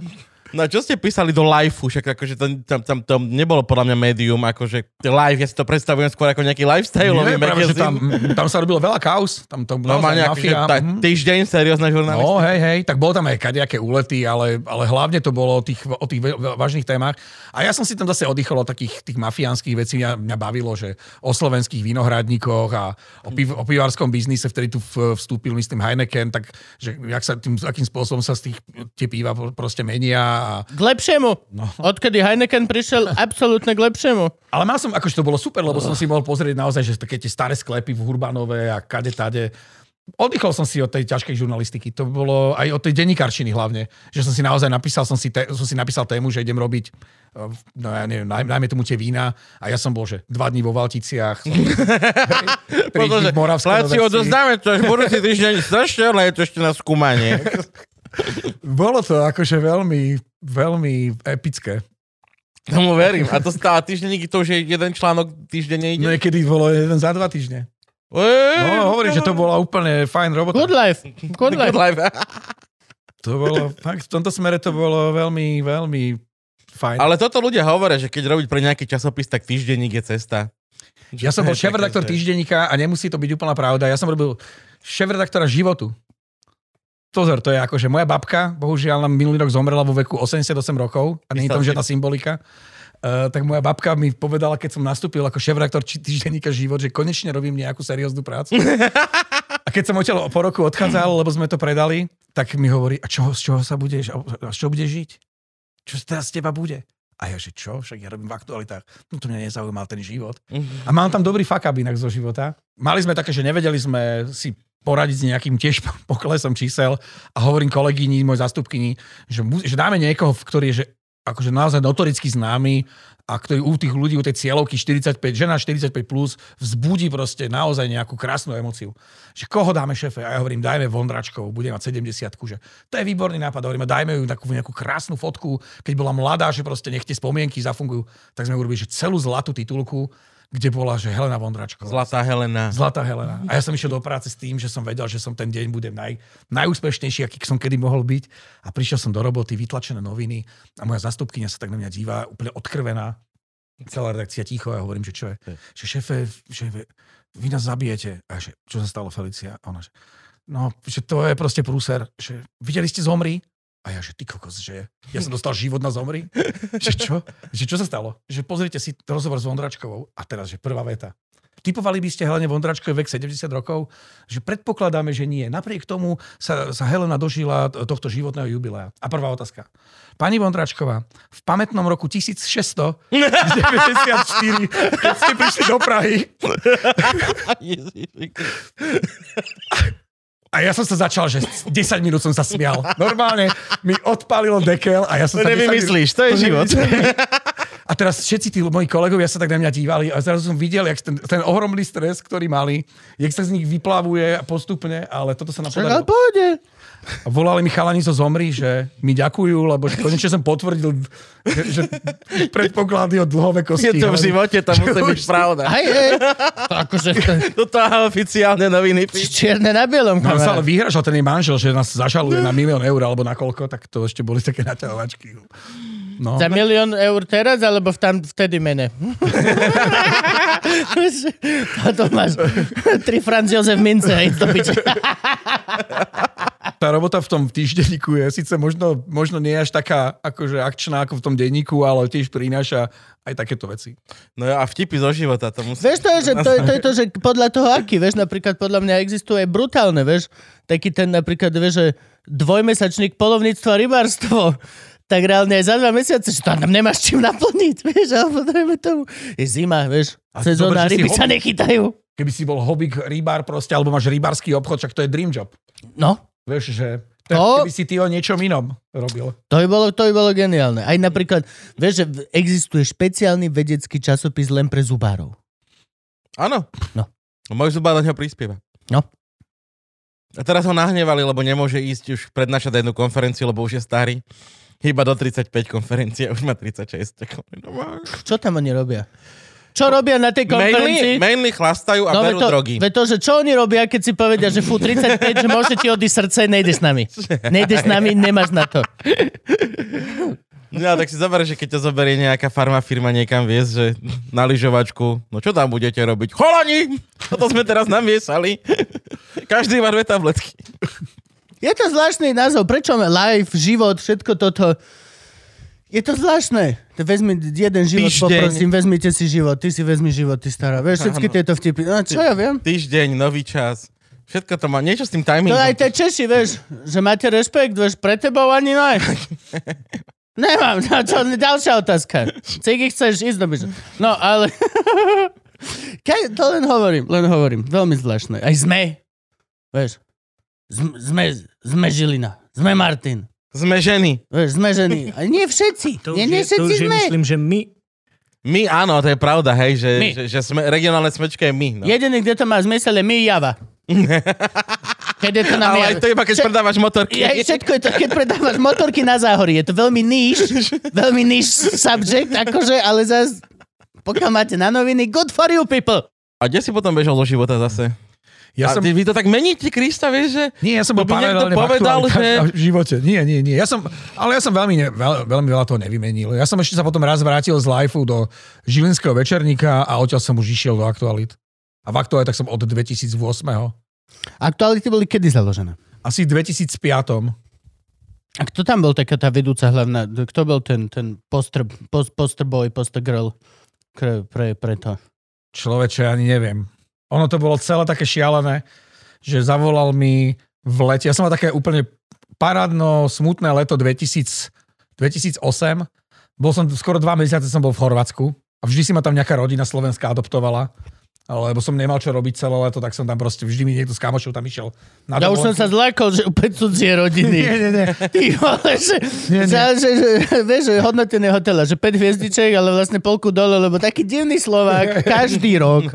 No a čo ste písali do liveu? Však akože to, tam, tam, to nebolo podľa mňa médium, akože live, ja si to predstavujem skôr ako nejaký lifestyle. Nie, práve, že tam, tam sa robilo veľa kaus, tam to No má naozaj nejaký mafia. tá, mhm. týždeň seriózna No, žurnalistika. hej, hej, tak bolo tam aj kadejaké úlety, ale, ale hlavne to bolo o tých, o tých vážnych témach. A ja som si tam zase oddychol od takých tých mafiánskych vecí. Mňa, mňa bavilo, že o slovenských vinohradníkoch a o, piv, o pivárskom biznise, vtedy tu vstúpil, myslím, Heineken, tak že jak sa tým, akým spôsobom sa z tých tie piva proste menia. A, K lepšiemu. No. Odkedy Heineken prišiel, absolútne k lepšiemu. ale mal som, akože to bolo super, lebo som si mohol pozrieť naozaj, že také tie staré sklepy v Hurbanove a kade tade. Oddychol som si od tej ťažkej žurnalistiky. To bolo aj od tej denníkarčiny hlavne. Že som si naozaj napísal, som si, té, som si napísal tému, že idem robiť eh, no ja neviem, naj, najmä tomu tie vína a ja som bol, že dva dní vo Valticiach, tri dní v Vsi. odozdáme to až budúci týždeň strašne, ale je to ešte na skúmanie. Bolo to akože veľmi, veľmi epické. Tomu verím. A to stáva týždenníky, to už je jeden článok týždenne ide. Niekedy bolo jeden za dva týždne. No, hovorím, že to bola úplne fajn robota. Good life. Good life. Good life. To bolo, fakt, v tomto smere to bolo veľmi, veľmi fajn. Ale toto ľudia hovoria, že keď robiť pre nejaký časopis, tak týždenník je cesta. Ja som bol šéf-redaktor týždenníka a nemusí to byť úplná pravda. Ja som robil šéf-redaktora životu. Pozor, to je ako, že moja babka, bohužiaľ nám minulý rok zomrela vo veku 88 rokov a nie je tam žiadna symbolika. Uh, tak moja babka mi povedala, keď som nastúpil ako šéf-redaktor týždenníka život, že konečne robím nejakú serióznu prácu. A keď som odtiaľ po roku odchádzal, lebo sme to predali, tak mi hovorí, a čo, z čoho sa budeš, a z čoho budeš žiť? Čo teraz z teba bude? A ja, že čo? Však ja robím v aktualitách. No to mňa nezaujímal ten život. A mám tam dobrý fuck inak zo života. Mali sme také, že nevedeli sme si poradiť s nejakým tiež poklesom čísel a hovorím kolegyni, môj zastupkyni, že, že dáme niekoho, ktorý je že akože naozaj notoricky známy a ktorý u tých ľudí, u tej cieľovky 45, žena 45 plus, vzbudí proste naozaj nejakú krásnu emociu. Že koho dáme šéfe? A ja hovorím, dajme Vondračkovú, bude mať 70 že to je výborný nápad. Hovoríme, dajme ju takú nejakú krásnu fotku, keď bola mladá, že proste nech tie spomienky zafungujú. Tak sme urobili, že celú zlatú titulku, kde bola, že Helena Vondračková. Zlatá Helena. Zlatá Helena. A ja som išiel do práce s tým, že som vedel, že som ten deň budem naj, najúspešnejší, aký som kedy mohol byť. A prišiel som do roboty, vytlačené noviny a moja zastupkynia sa tak na mňa díva, úplne odkrvená. Celá redakcia ticho a ja hovorím, že čo je. Že šéfe, šéfe, vy nás zabijete. A že čo sa stalo Felicia? A ona, že no, že to je proste prúser. Že videli ste zomri? A ja, že ty kokos, že ja som dostal život na zomri? že čo? Že čo sa stalo? Že pozrite si rozhovor s Vondračkovou a teraz, že prvá veta. Typovali by ste Helene Vondračkovej vek 70 rokov? Že predpokladáme, že nie. Napriek tomu sa, sa Helena dožila tohto životného jubilea. A prvá otázka. Pani Vondračková, v pamätnom roku 1694, keď ste prišli do Prahy, a ja som sa začal, že 10 minút som sa smial. Normálne mi odpálilo dekel a ja som To sa 10 minút- nevymyslíš, to je život. A teraz všetci tí moji kolegovia sa tak na mňa dívali a zrazu som videl, jak ten, ten ohromný stres, ktorý mali, jak sa z nich vyplavuje postupne, ale toto sa nám Čak, ale podarilo. A volali mi chalani zo Zomri, že mi ďakujú, lebo konečne som potvrdil, že, že predpoklady od dlhovekosti. Je to v živote, to musí byť pravda. Hej, hej. To akože to, Toto oficiálne noviny či- čierne na bielom. No, sa ale vyhražal ten jej manžel, že nás zažaluje na milión eur alebo na koľko, tak to ešte boli také naťahovačky. No. Za milión eur teraz, alebo v tam vtedy mene? Toto máš tri Franz Josef Mince a do piče. Tá robota v tom týždenníku je síce možno, možno nie až taká akože akčná ako v tom denníku, ale tiež prináša aj takéto veci. No a vtipy zo života, to musí... Vieš, to je, že to, je, to je to, že podľa toho aký, vieš, napríklad podľa mňa existuje aj brutálne, vieš, taký ten napríklad, vieš, že dvojmesačník polovníctvo a rybárstvo, tak reálne aj za dva mesiace, že to tam nemáš čím naplniť, vieš, alebo dajme tomu. Je zima, vieš, A sezóna, ryby sa nechytajú. Keby si bol hobbyk rybár proste, alebo máš rybársky obchod, čak to je dream job. No, Vieš, že to, keby si ty o niečom inom robil. to by bolo, to by bolo geniálne. Aj napríklad, vieš, že existuje špeciálny vedecký časopis len pre zubárov. Áno. No. Môj zubár na ňo prispieva. No. A teraz ho nahnevali, lebo nemôže ísť už prednášať na jednu konferenciu, lebo už je starý. Iba do 35 konferencie, už má 36. Tak hovorím, no, má- Čo tam oni robia? Čo robia na tej konferencii? Mainly, mainly chlastajú a No, berú to, drogy. Veď to, že čo oni robia, keď si povedia, že fú, 35, že môže ti odísť srdce, nejde s nami. Nejde s nami, nemáš na to. No, tak si zober, že keď ťa zoberie nejaká farma firma niekam viesť, že na lyžovačku, no čo tam budete robiť? Cholani! Toto sme teraz namiesali. Každý má dve tabletky. Je to zvláštny názov. Prečo live, život, všetko toto? Je to zvláštne. To vezmi jeden život, Týždeň. poprosím, vezmite si život, ty si vezmi život, ty stará. Vieš, všetky Áno. tieto vtipy. No čo ja viem? Týždeň, nový čas. Všetko to má niečo s tým To timingom. aj tie Češi, vieš, že máte rešpekt, vieš, pre tebou ani ne. Nemám, no čo, ďalšia otázka. Cigy chceš ísť do byža. No, ale... Kaj, to len hovorím, len hovorím. Veľmi zvláštne. Aj sme. Vieš. Sme, sme, Žilina. Sme Martin. Sme ženy. Vieš, sme ženy. A nie všetci. To nie, už nie je, to je, sme. myslím, že my My áno, to je pravda, hej, že, My. že, že sme, regionálne smečka je my. No. Jediný, kde to má zmysel, je my Java. Keď je to na Ale aj to iba keď Čo- predávaš motorky. Ja, všetko je to, keď predávaš motorky na záhorí. Je to veľmi níž, veľmi níž subject, akože, ale zase, pokiaľ máte na noviny, good for you people. A kde si potom bežal zo života zase? Ja a som, ty, vy to tak meníte, Krista, vieš, že... nie, ja som bol paralelne v povedal, aktualitách že- v živote. Nie, nie, nie. Ja som, ale ja som veľmi, ne, veľ, veľmi veľa toho nevymenil. Ja som ešte sa potom raz vrátil z liveu do Žilinského večerníka a odtiaľ som už išiel do aktualit. A v aktualitách som od 2008. Aktuality boli kedy založené? Asi v 2005. A kto tam bol taká tá vedúca hlavná? Kto bol ten, ten poster, post, poster boy, poster girl pre, pre, pre to? Človeče, ani neviem. Ono to bolo celé také šialené, že zavolal mi v lete, ja som mal také úplne parádno, smutné leto 2000, 2008. Bol som, skoro dva mesiace som bol v Chorvátsku a vždy si ma tam nejaká rodina slovenská adoptovala. Lebo som nemal čo robiť celé leto, tak som tam proste, vždy mi niekto s kamošov tam išiel. Na Ja už som dovolenku. sa zlákol, že úplne cudzie rodiny. Nie, nie, nie. Ty vole, že, Nie, nie. že, že, že, vieš, že hodnotenie hotela, že 5 hviezdiček, ale vlastne polku dole, lebo taký divný Slovák každý rok.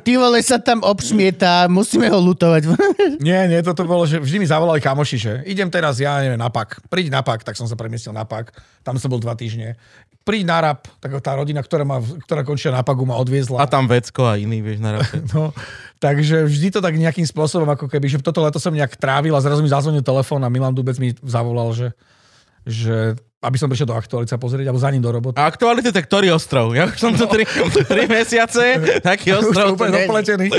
Ty vole sa tam obšmieta, musíme ho lutovať. Nie, nie, toto bolo, že vždy mi zavolali kamoši, že idem teraz, ja neviem, na pak. Príď na pak, tak som sa premiestil na pak. Tam som bol dva týždne. Príď na rap, tak tá rodina, ktorá, ma, ktorá končila na pagu, ma odviezla. A tam vecko a iný, vieš, na rape. No, takže vždy to tak nejakým spôsobom, ako keby, že toto leto som nejak trávil a zrazu mi zazvonil telefón a Milan Dubec mi zavolal, že, že aby som prišiel do aktualice pozrieť, alebo za ním do roboty. A aktuality, tak ktorý ostrov? Ja už som tu 3, mesiace, taký ostrov to úplne dopletený.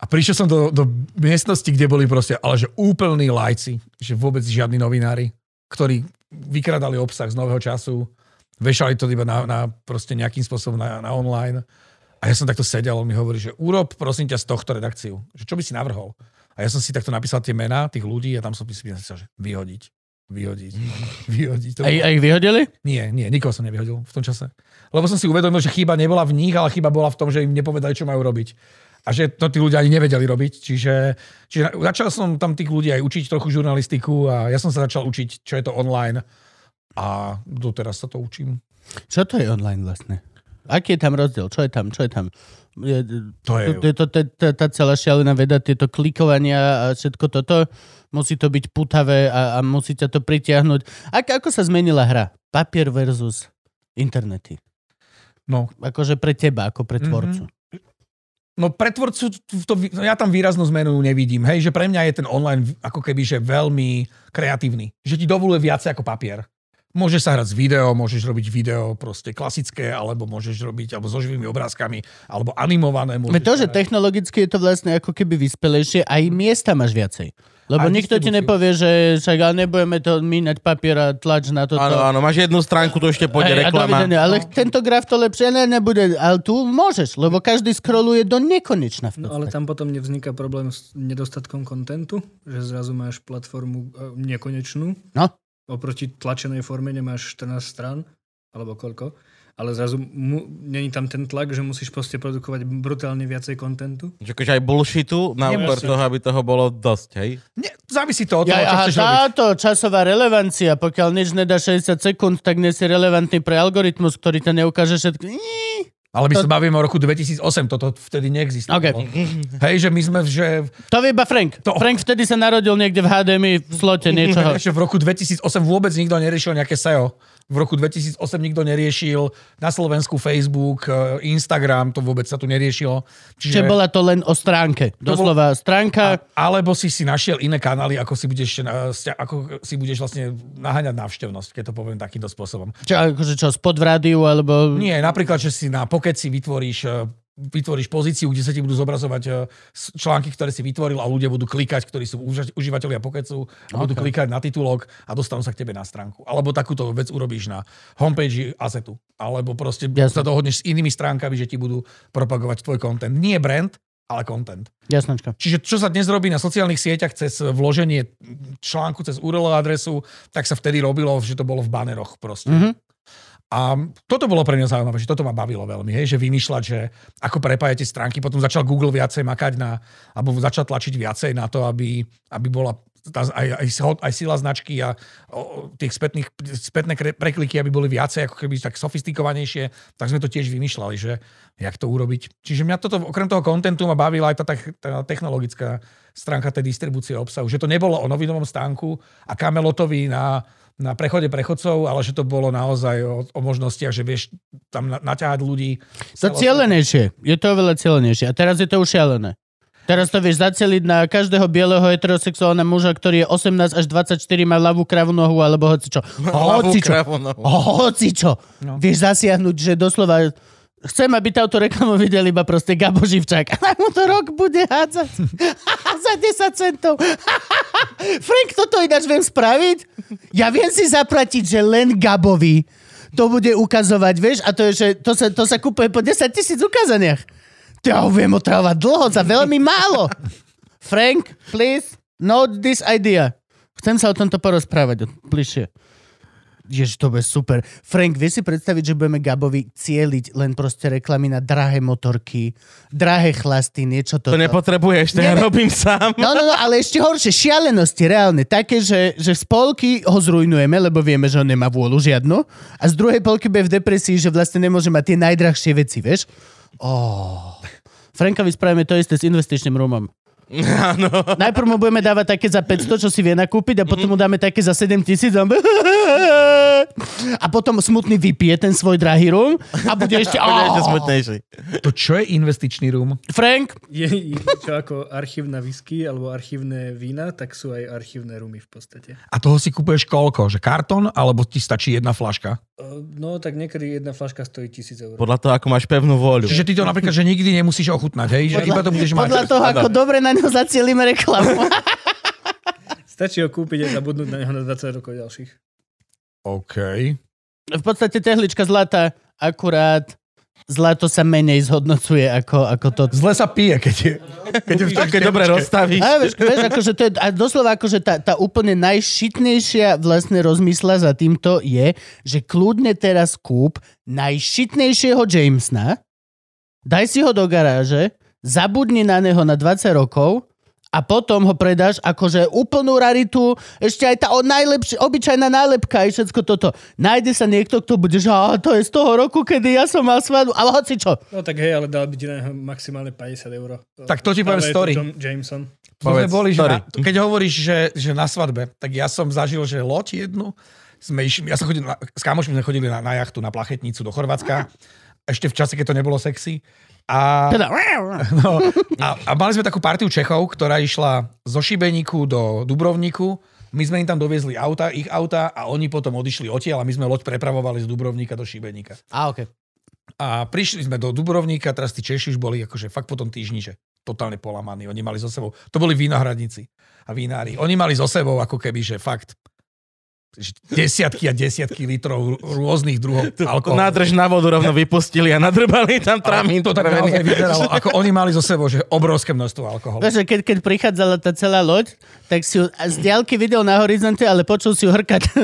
A prišiel som do, do miestnosti, kde boli proste, ale že úplní lajci, že vôbec žiadni novinári, ktorí vykradali obsah z nového času, vešali to iba na, na proste nejakým spôsobom na, na online. A ja som takto sedel, on mi hovorí, že urob prosím ťa z tohto redakciu. Že čo by si navrhol? A ja som si takto napísal tie mená tých ľudí a tam som si napísal, že vyhodiť. Vyhodiť. Vyhodiť. To A, a ich vyhodili? nie, nie, nikoho som nevyhodil v tom čase. Lebo som si uvedomil, že chyba nebola v nich, ale chyba bola v tom, že im nepovedali, čo majú robiť. A že to tí ľudia ani nevedeli robiť. Čiže, čiže začal som tam tých ľudí aj učiť trochu žurnalistiku a ja som sa začal učiť, čo je to online. A doteraz sa to učím. Čo to je online vlastne? Aký je tam rozdiel? Čo je tam? Čo je tam? Je, To je- to, to, to, to, tá celá šialená veda, tieto klikovania a všetko toto. musí to byť putavé a, a musí ťa to pritiahnuť. Ak, ako sa zmenila hra? Papier versus internety. No, Akože pre teba, ako pre Mhm. tvorcu. No pre tvorcu, to, ja tam výraznú zmenu nevidím. Hej, že pre mňa je ten online ako keby, že veľmi kreatívny. Že ti dovoluje viacej ako papier. Môžeš sa hrať s video, môžeš robiť video proste klasické, alebo môžeš robiť alebo so živými obrázkami, alebo animované. Môžeš to, že hrať. technologicky je to vlastne ako keby vyspelejšie, aj miesta máš viacej. Lebo Aj nikto ti nepovie, že však ale nebudeme to míňať papier a tlač na toto. Áno, áno, máš jednu stránku, tu ešte pôjde Hej, a reklama. dovidenia, ale tento graf to lepšie ne, nebude, ale tu môžeš, lebo každý scrolluje do nekonečna. No ale tam potom nevzniká problém s nedostatkom kontentu, že zrazu máš platformu e, nekonečnú. No. Oproti tlačenej forme nemáš 14 strán, alebo koľko. Ale zrazu mu, není tam ten tlak, že musíš proste produkovať brutálne viacej kontentu. Že akože aj bullshitu na úkor Nemusíš. toho, aby toho bolo dosť, hej? Nie, závisí to od toho, Ja, čo aha, chceš robiť. táto časová relevancia, pokiaľ nič nedá 60 sekúnd, tak nie si relevantný pre algoritmus, ktorý to neukáže všetko. Ní. Ale my sa bavíme o roku 2008, toto vtedy neexistovalo. OK. Hej, že my sme, že, To vie iba Frank. To- Frank vtedy sa narodil niekde v HDMI v slote niečoho. v roku 2008 vôbec nikto neriešil nejaké SEO. V roku 2008 nikto neriešil na Slovensku Facebook, eh, Instagram, to vôbec sa tu neriešilo. Čiže bola to len o stránke. Doslova stránka. A, alebo si si našiel iné kanály, ako si budeš, sťa- ako si budeš vlastne naháňať návštevnosť, keď to poviem takýmto spôsobom. Čo, akože čo, spod v rádiu, alebo... Nie, napríklad, že si na Pocket si vytvoríš eh, vytvoríš pozíciu, kde sa ti budú zobrazovať s- články, ktoré si vytvoril a ľudia budú klikať, ktorí sú užívateľia Pocketu a budú Okay. klikať na titulok a dostanú sa k tebe na stránku. Alebo takúto vec urobíš na homepage Asetu. Alebo proste Jasne. sa dohodneš s inými stránkami, že ti budú propagovať tvoj content. Nie brand, ale content. Jasnačka. Čiže čo sa dnes robí na sociálnych sieťach cez vloženie článku cez URL adresu, tak sa vtedy robilo, že to bolo v baneroch proste. Mhm. A toto bolo pre mňa zaujímavé, že toto ma bavilo veľmi, hej, že vymýšľať, že ako prepájate stránky, potom začal Google viacej makať na, alebo začal tlačiť viacej na to, aby, aby bola tá, aj, aj, aj sila značky a o, tých spätných, spätné prekliky, aby boli viacej ako keby tak sofistikovanejšie, tak sme to tiež vymýšľali, že jak to urobiť. Čiže mňa toto, okrem toho kontentu ma bavila aj tá, tech- tá technologická stránka tej distribúcie obsahu, že to nebolo o novinovom stánku a kamelotovi na, na prechode prechodcov, ale že to bolo naozaj o, o možnostiach, že vieš tam na, naťahať ľudí. To cieľenejšie. Je to oveľa cieľenejšie. A teraz je to už šialené. Teraz to vieš zaceliť na každého bieleho heterosexuálneho muža, ktorý je 18 až 24, má ľavú kravu nohu, alebo hoci čo. Ľavú Hoci čo. kravu nohu. Hoci čo. No. Vieš zasiahnuť, že doslova Chcem, aby táto reklamu videl iba proste Gabo Živčák. A mu to rok bude hádzať za 10 centov. Frank, toto ináč viem spraviť? Ja viem si zaplatiť, že len Gabovi to bude ukazovať, vieš? A to je, že to sa, to sa kúpuje po 10 tisíc ukázaniach. To ja ho viem otravovať dlho za veľmi málo. Frank, please, note this idea. Chcem sa o tomto porozprávať bližšie. Ježiš, to bude super. Frank, vieš si predstaviť, že budeme Gabovi cieliť len proste reklamy na drahé motorky, drahé chlasty, niečo To toto. nepotrebuješ, to ja robím sám. No, no, no, ale ešte horšie, šialenosti reálne. Také, že, že z polky ho zrujnujeme, lebo vieme, že on nemá vôľu žiadnu. A z druhej polky bude v depresii, že vlastne nemôže mať tie najdrahšie veci, vieš? Oh. Frankovi spravíme to isté s investičným rumom. Áno. Najprv mu budeme dávať také za 500, čo si vie nakúpiť a potom mu dáme také za 7 tisíc a, potom smutný vypije ten svoj drahý rum a bude ešte... Bude ešte smutnejší. To čo je investičný rum? Frank, Je, je čo ako archívna whisky alebo archívne vína, tak sú aj archívne rumy v podstate. A toho si kupuješ koľko? Že kartón, alebo ti stačí jedna flaška? No tak niekedy jedna flaška stojí 1000 eur. Podľa toho, ako máš pevnú vôľu. Čiže ty to napríklad, že nikdy nemusíš ochutnať, hej? Že iba to budeš mať. podľa toho, ako dobre na ňo zacielíme reklamu. Stačí ho kúpiť a zabudnúť na neho na 20 rokov ďalších. OK. V podstate tehlička zlata, akurát zlato sa menej zhodnocuje ako, ako to. Zle sa pije, keď je... Keď je v takej dobre rozstavíš. A vieš, vieš akože to je, a doslova akože tá, tá úplne najšitnejšia vlastne rozmysla za týmto je, že kľudne teraz kúp najšitnejšieho Jamesna, daj si ho do garáže, zabudni na neho na 20 rokov a potom ho predáš akože úplnú raritu, ešte aj tá o najlepšia, obyčajná nálepka aj všetko toto. Nájde sa niekto, kto bude, že "Á, to je z toho roku, kedy ja som mal svadbu, ale hoci čo. No tak hej, ale dal by ti na maximálne 50 eur. Tak to ti poviem story. John Jameson. Povedz, boli, že na, keď hovoríš, že, že na svadbe, tak ja som zažil, že loď jednu, sme išli, ja som chodil, na, s kamošmi sme chodili na, na jachtu, na plachetnicu do Chorvátska, ešte v čase, keď to nebolo sexy. A, Teda, no, a, a mali sme takú partiu Čechov, ktorá išla zo Šibeníku do Dubrovníku. My sme im tam doviezli auta, ich auta a oni potom odišli odtiaľ a my sme loď prepravovali z Dubrovníka do Šibeníka. A, okay. A prišli sme do Dubrovníka, teraz tí Češi už boli akože fakt po tom týždni, že totálne polamaní. Oni mali so sebou, to boli vinohradníci a vinári. Oni mali so sebou ako keby, že fakt desiatky a desiatky litrov rôznych druhov alkoholu. Nádrž na vodu rovno vypustili a nadrbali tam tramín. to tak naozaj vyzeralo, ako oni mali so sebou, že obrovské množstvo alkoholu. Vieš, keď, keď prichádzala tá celá loď, tak si ju z diaľky videl na horizonte, ale počul si ju hrkať.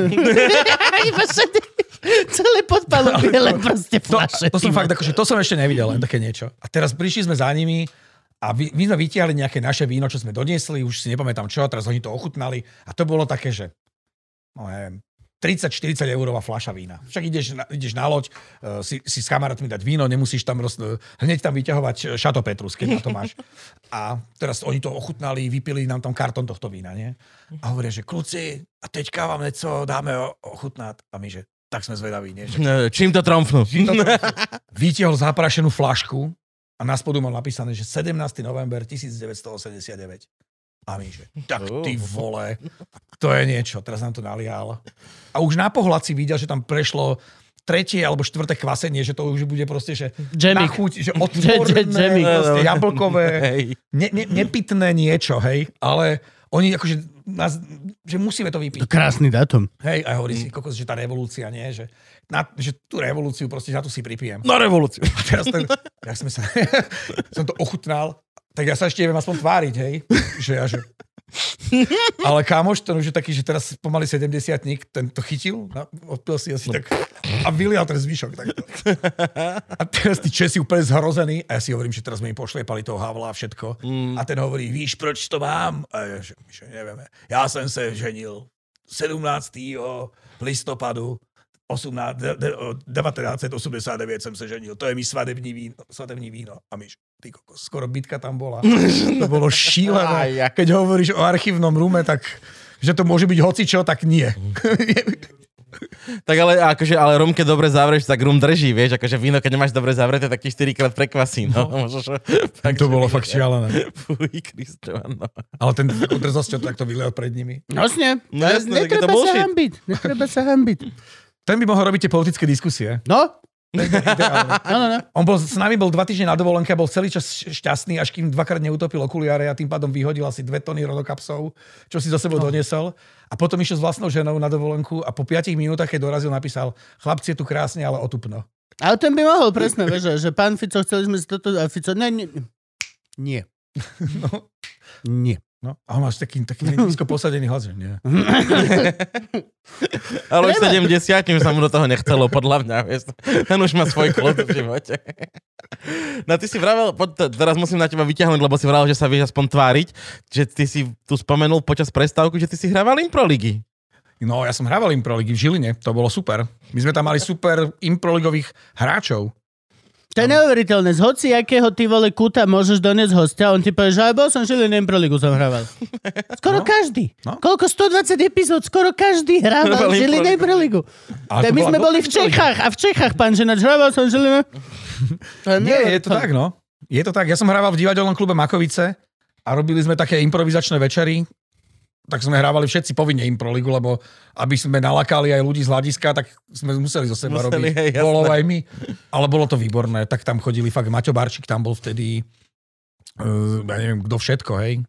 Celé podpalom biele proste To, flaše. to som ty fakt, akože to som ešte nevidel, len také niečo. A teraz prišli sme za nimi a vy, my sme vytiahli nejaké naše víno, čo sme doniesli, už si nepamätám čo, a teraz oni to ochutnali a to bolo také, že no neviem, 30-40 eurová fľaša vína. Však ideš na, ideš na loď, uh, si, si s kamarátmi dať víno, nemusíš tam roz, hneď tam vyťahovať Šato Petrus, keď na to máš. A teraz oni to ochutnali, vypili nám tam kartón tohto vína, nie? A hovoria, že kľúci, a teďka vám niečo dáme ochutnať. A my, že tak sme zvedaví, nie? Že No, Čím to tromfnú? vytiahol zaprašenú flašku a na spodu mal napísané, že 17. november 1989. A my, že tak ty vole, to je niečo, teraz nám to nalial. A už na pohľad si videl, že tam prešlo tretie alebo štvrté kvasenie, že to už bude proste, že na Jamik. chuť, že otvorné, jamik. proste jablkové, ne, ne, nepitné niečo, hej, ale oni akože, nás, že musíme to To vypiť. krásny dátum. Hej, a hovorí si, kokos, že tá revolúcia, nie, že, na, že tú revolúciu proste na tu si pripijem. Na revolúciu. A teraz tak, jak sme sa, som to ochutnal, tak ja sa ešte neviem aspoň tváriť, hej. Že ja, že... Ale kámoš, ten už je taký, že teraz pomaly 70 ten to chytil, na, odpil si asi tak a vylial ten zvyšok. Takto. A teraz tí Česi úplne zhrození a ja si hovorím, že teraz sme im pošliepali toho Havla a všetko. A ten hovorí, víš, proč to mám? A ja, že, že nevieme. Ja som sa ženil 17. listopadu 18, de, de, 1989 som sa ženil. To je mi svadební víno. Svadební víno. A my, že, ty kokos, skoro bitka tam bola. To bolo šílené. Keď hovoríš o archívnom rume, tak že to môže byť hocičo, tak nie. Tak ale, akože, ale rum, keď dobre zavrieš, tak rum drží, vieš, akože víno, keď nemáš dobre zavreté, tak ti 4 krát prekvasí, no. Môžeš, fakt, to bolo fakt šialené. Fuj, Kristian, no. Ale ten drzosťou to takto vylial pred nimi. Vlastne, No tak to netreba sa hambiť. Netreba sa hambiť. Ten by mohol robiť tie politické diskusie. No, no, no, no. On bol, s nami bol dva týždne na dovolenke a bol celý čas šťastný, až kým dvakrát neutopil okuliare a tým pádom vyhodil asi dve tony rodokapsov, čo si za sebou doniesol. A potom išiel s vlastnou ženou na dovolenku a po 5 minútach, keď dorazil, napísal, chlapci je tu krásne, ale otupno. Ale ten by mohol, presne, vieš, že, že pán Fico, chceli sme si toto, a Fico, ne, nie. Nie. No. Nie. No. A on máš taký, taký nízko posadený hlas, že nie. Ale už Treba. 70 už sa mu do toho nechcelo, podľa mňa. Vieš. Ten už má svoj kľud v živote. No ty si vravel, poď, teraz musím na teba vyťahnuť, lebo si vravel, že sa vieš aspoň tváriť, že ty si tu spomenul počas prestávku, že ty si hrával improligy. No, ja som hrával improligy v Žiline, to bolo super. My sme tam mali super improligových hráčov. To je neuveriteľné. Z hoci akého ty vole kuta môžeš doniesť hostia, on ti povie, že aj bol som žili Proligu som hrával. Skoro No. každý. No. Koľko? 120 epizód, skoro každý hrával Hrával žili Proligu. To My sme boli v. Čechách a v Čechách, pán Ženač, hrával som žili Nie, je to tak, no. Je to tak. Ja som hrával v divadelnom klube Makovice a robili sme také improvizačné večery. Tak sme hrávali všetci povinne improligu, lebo aby sme nalakali aj ľudí z hľadiska, tak sme museli zo seba Museli, robiť hej, bolov aj my. Ale bolo to výborné. Tak tam chodili fakt, Maťo Barčík tam bol vtedy, uh, ja neviem, kto všetko, hej.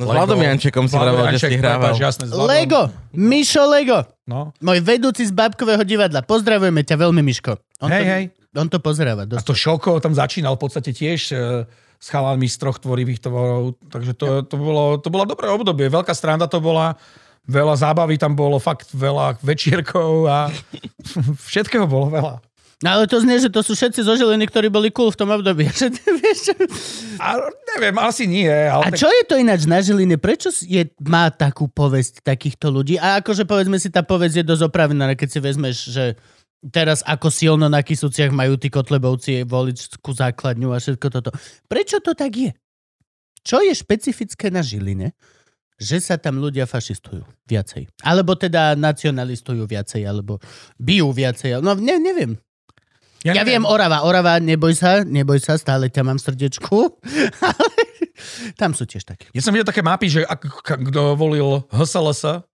No, s. Vladom Jančekom si vravel, že si hrával. jasné. Lego. Mišo Lego. No. Môj vedúci z Babkového divadla. Pozdravujeme ťa veľmi, Miško. On Hej, to, hej. On to pozeráva. A to Šoko tam začínal v podstate tiež e, s chalánmi z troch tvorivých tvorov, takže to, to, bolo, to bolo dobré obdobie. Veľká stranda to bola, veľa zábavy tam bolo, fakt veľa večierkov a všetkého bolo veľa. No ale to znie, že to sú všetci zo Žiliny, ktorí boli cool v tom období. A neviem, asi nie. Ale A tak, čo je to ináč na Žiline? Prečo je, má takú povesť takýchto ľudí? A akože povedzme si, tá povesť je dosť opravená, keď si vezmeš, že teraz ako silno na Kisúciach majú tí Kotlebovci voličskú základňu a všetko toto. Prečo to tak je? čo je špecifické na Žiline, že sa tam ľudia fašistujú viacej. Alebo teda nacionalistujú viacej, alebo bijú viacej. No ne, neviem. Ja, ja viem, Orava, Orava, neboj sa, neboj sa, stále ťa mám srdečku. Ale tam sú tiež takí. Ja som videl také mapy, že ak, kto volil HSLS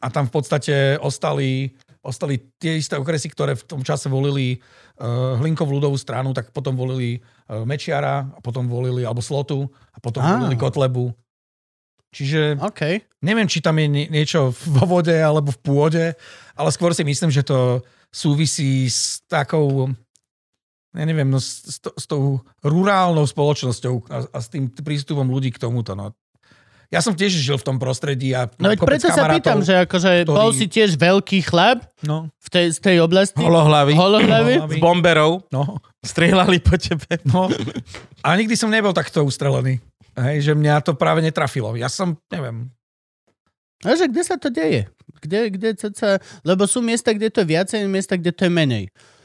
a tam v podstate ostali, ostali tie isté okresy, ktoré v tom čase volili uh, Hlinkov ľudovú stranu, tak potom volili uh, Mečiara a potom volili, alebo Slotu a potom Á. volili Kotlebu. Čiže OK. neviem, či tam je nie- niečo vo vode alebo v pôde, ale skôr si myslím, že to súvisí s takou, ja neviem, no, s, s, to, s tou rurálnou spoločnosťou a, a s tým prístupom ľudí k tomuto. No. Ja som tiež žil v tom prostredí a No veď preto sa pýtam, že akože ktorí- bol si tiež veľký chlap No, v tej, z tej oblasti. Holohlavy. Holohlavy. Z bomberov. no, Strieľali po tebe. no. A nikdy som nebol takto ustrelený. Hej, že mňa to práve netrafilo. Ja som, neviem, A že kde sa to deje? Kde, kde sa, sa... Lebo sú miesta, kde to je viacej, miesta, kde to je menej.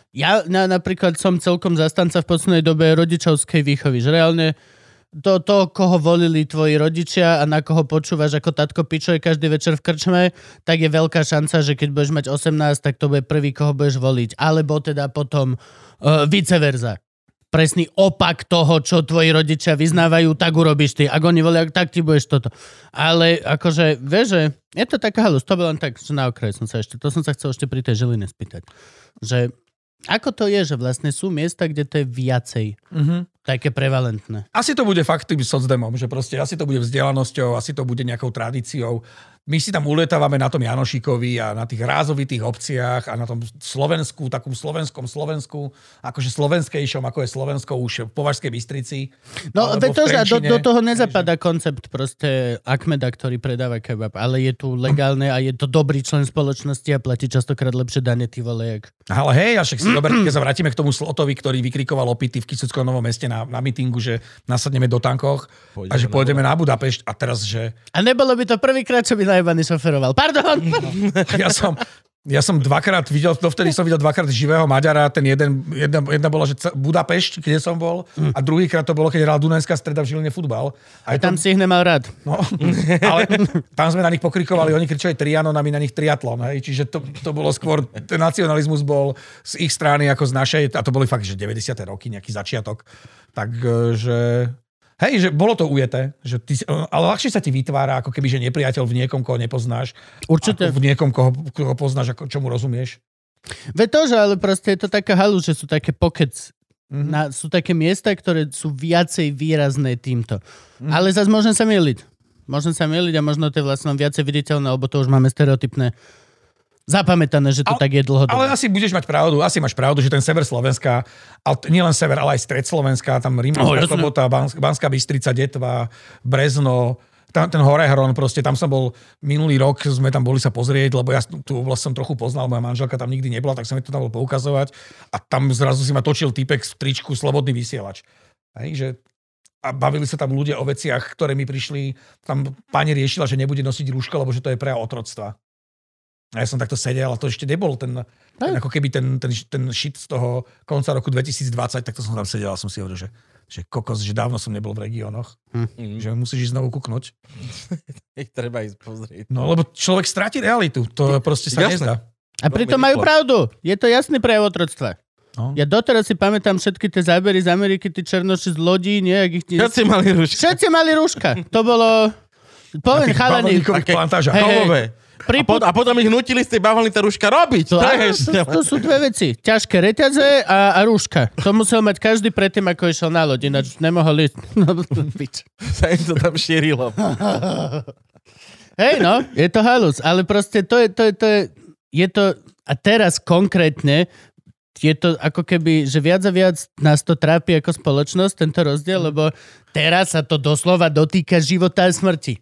Ja na, napríklad som celkom zastanca v poslednej dobe rodičovskej výchovy. Že reálne to, to, koho volili tvoji rodičia a na koho počúvaš ako tatko pičuje každý večer v krčme, tak je veľká šanca, že keď budeš mať 18, tak to bude prvý, koho budeš voliť. Alebo teda potom uh, vice versa. Presný opak toho, čo tvoji rodičia vyznávajú, tak urobíš ty. Ak oni volia, tak ty budeš toto. Ale akože, vieš, že je to taká halus, to bolo len tak, že na okraj som sa ešte, to som sa chcel ešte pri tej Žiline spýtať. Že ako to je, že vlastne sú miesta, kde to je viacej Mhm. Také prevalentné. Asi to bude fakt tým socdemom, že proste asi to bude vzdelanosťou, asi to bude nejakou tradíciou. My si tam ulietávame na tom Janošikovi a na tých rázovitých obciach a na tom Slovensku, takom slovenskom Slovensku, akože slovenskejšom, ako je Slovensko už v Považskej Bystrici. No, veď to, že do, do toho nezapadá koncept proste Akmeda, ktorý predáva kebab, ale je tu legálne a je to dobrý člen spoločnosti a platí častokrát lepšie dane, ty vole, jak. Ale hej, a však si dober, keď sa vrátime k tomu Slotovi, ktorý vykrikoval opity v Kisuckom Novom meste na, na mítingu, že nasadneme do tankoch a že pôjdeme na Budapešť a teraz, že A nebolo by to prvýkrát, čo by najebaný šoferoval. Pardon! ja som, ja som dvakrát videl, dovtedy som videl dvakrát živého Maďara, ten jeden, jedna, jedna bola, že Budapešť, kde som bol, a druhýkrát to bolo, keď hral Dunajská streda v Žiline futbal. A Tam si ich nemal rád. No, ale tam sme na nich pokrikovali, oni kričali trianon a my na nich triatlon. Hej? Čiže to, to bolo skôr, ten nacionalizmus bol z ich strany ako z našej, a to boli fakt, že 90. roky, nejaký začiatok. Takže, hej, že bolo to ujeté, že ty, ale ľahšie sa ti vytvára, ako keby, že nepriateľ v niekom, koho nepoznáš, Určite. v niekom, koho, koho poznáš, ako, čomu rozumieš. Veď to, že ale proste je to taká halu, že sú také pokec. Mhm. Na, sú také miesta, ktoré sú viacej výrazné týmto. Mhm. Ale zase môžem sa miliť. Môžem sa miliť a možno to je vlastne viacej viditeľné, lebo to už máme stereotypné zapamätané, že to Ale- tak je dlhodobo. Ale asi budeš mať pravdu, asi máš pravdu, že ten sever Slovenska, ale t- nie len sever, ale aj stred Slovenska, tam Oh, Rímavská jasné. sobota, Bans- Banská Bystrica, Detva, Brezno, tam, ten Horehron, proste tam som bol minulý rok, sme tam boli sa pozrieť, lebo ja tú oblasť som trochu poznal, moja manželka tam nikdy nebola, tak som mi to tam bol poukazovať a tam zrazu si ma točil týpek v tričku Slobodný vysielač. Hej, že a bavili sa tam ľudia o veciach, ktoré mi prišli, tam pani riešila, že nebude nosiť rúško, lebo že to je prejav otroctva. A ja som takto sedel a to ešte nebol ten, ten ako keby ten, ten, ten shit z toho konca roku 2020, tak to som tam sedel a som si hovoril, že, že kokos, že dávno som nebol v regiónoch. Mm. Že musíš ísť znovu kuknúť. Ich treba ísť pozrieť. No lebo človek stratí realitu, to proste sa Jasné. nezdá. A pritom majú pravdu. Je to jasný prejav otroctva. No. Ja doteraz si pamätám všetky tie zábery z Ameriky, tí černoši z lodí, nie? Jak ich... Všetci mali ruška. Všetci mali rúška. To bolo... Na Poviem, tých chalani. Hej, hej. Kovové. A, Pri pot, a potom ich nutili z tej bavlny tá ruška robiť. To, To, je to, to sú dve veci. Ťažké reťaze a, a rúška. To musel mať každý predtým, ako išiel na loď, ináč nemohol ísť. No, sa im to tam šírilo. Hej, no, je to halus, ale proste to je, to je, to je, je to, a teraz konkrétne, je to ako keby, že viac a viac nás to trápi ako spoločnosť, tento rozdiel, lebo teraz sa to doslova dotýka života a smrti.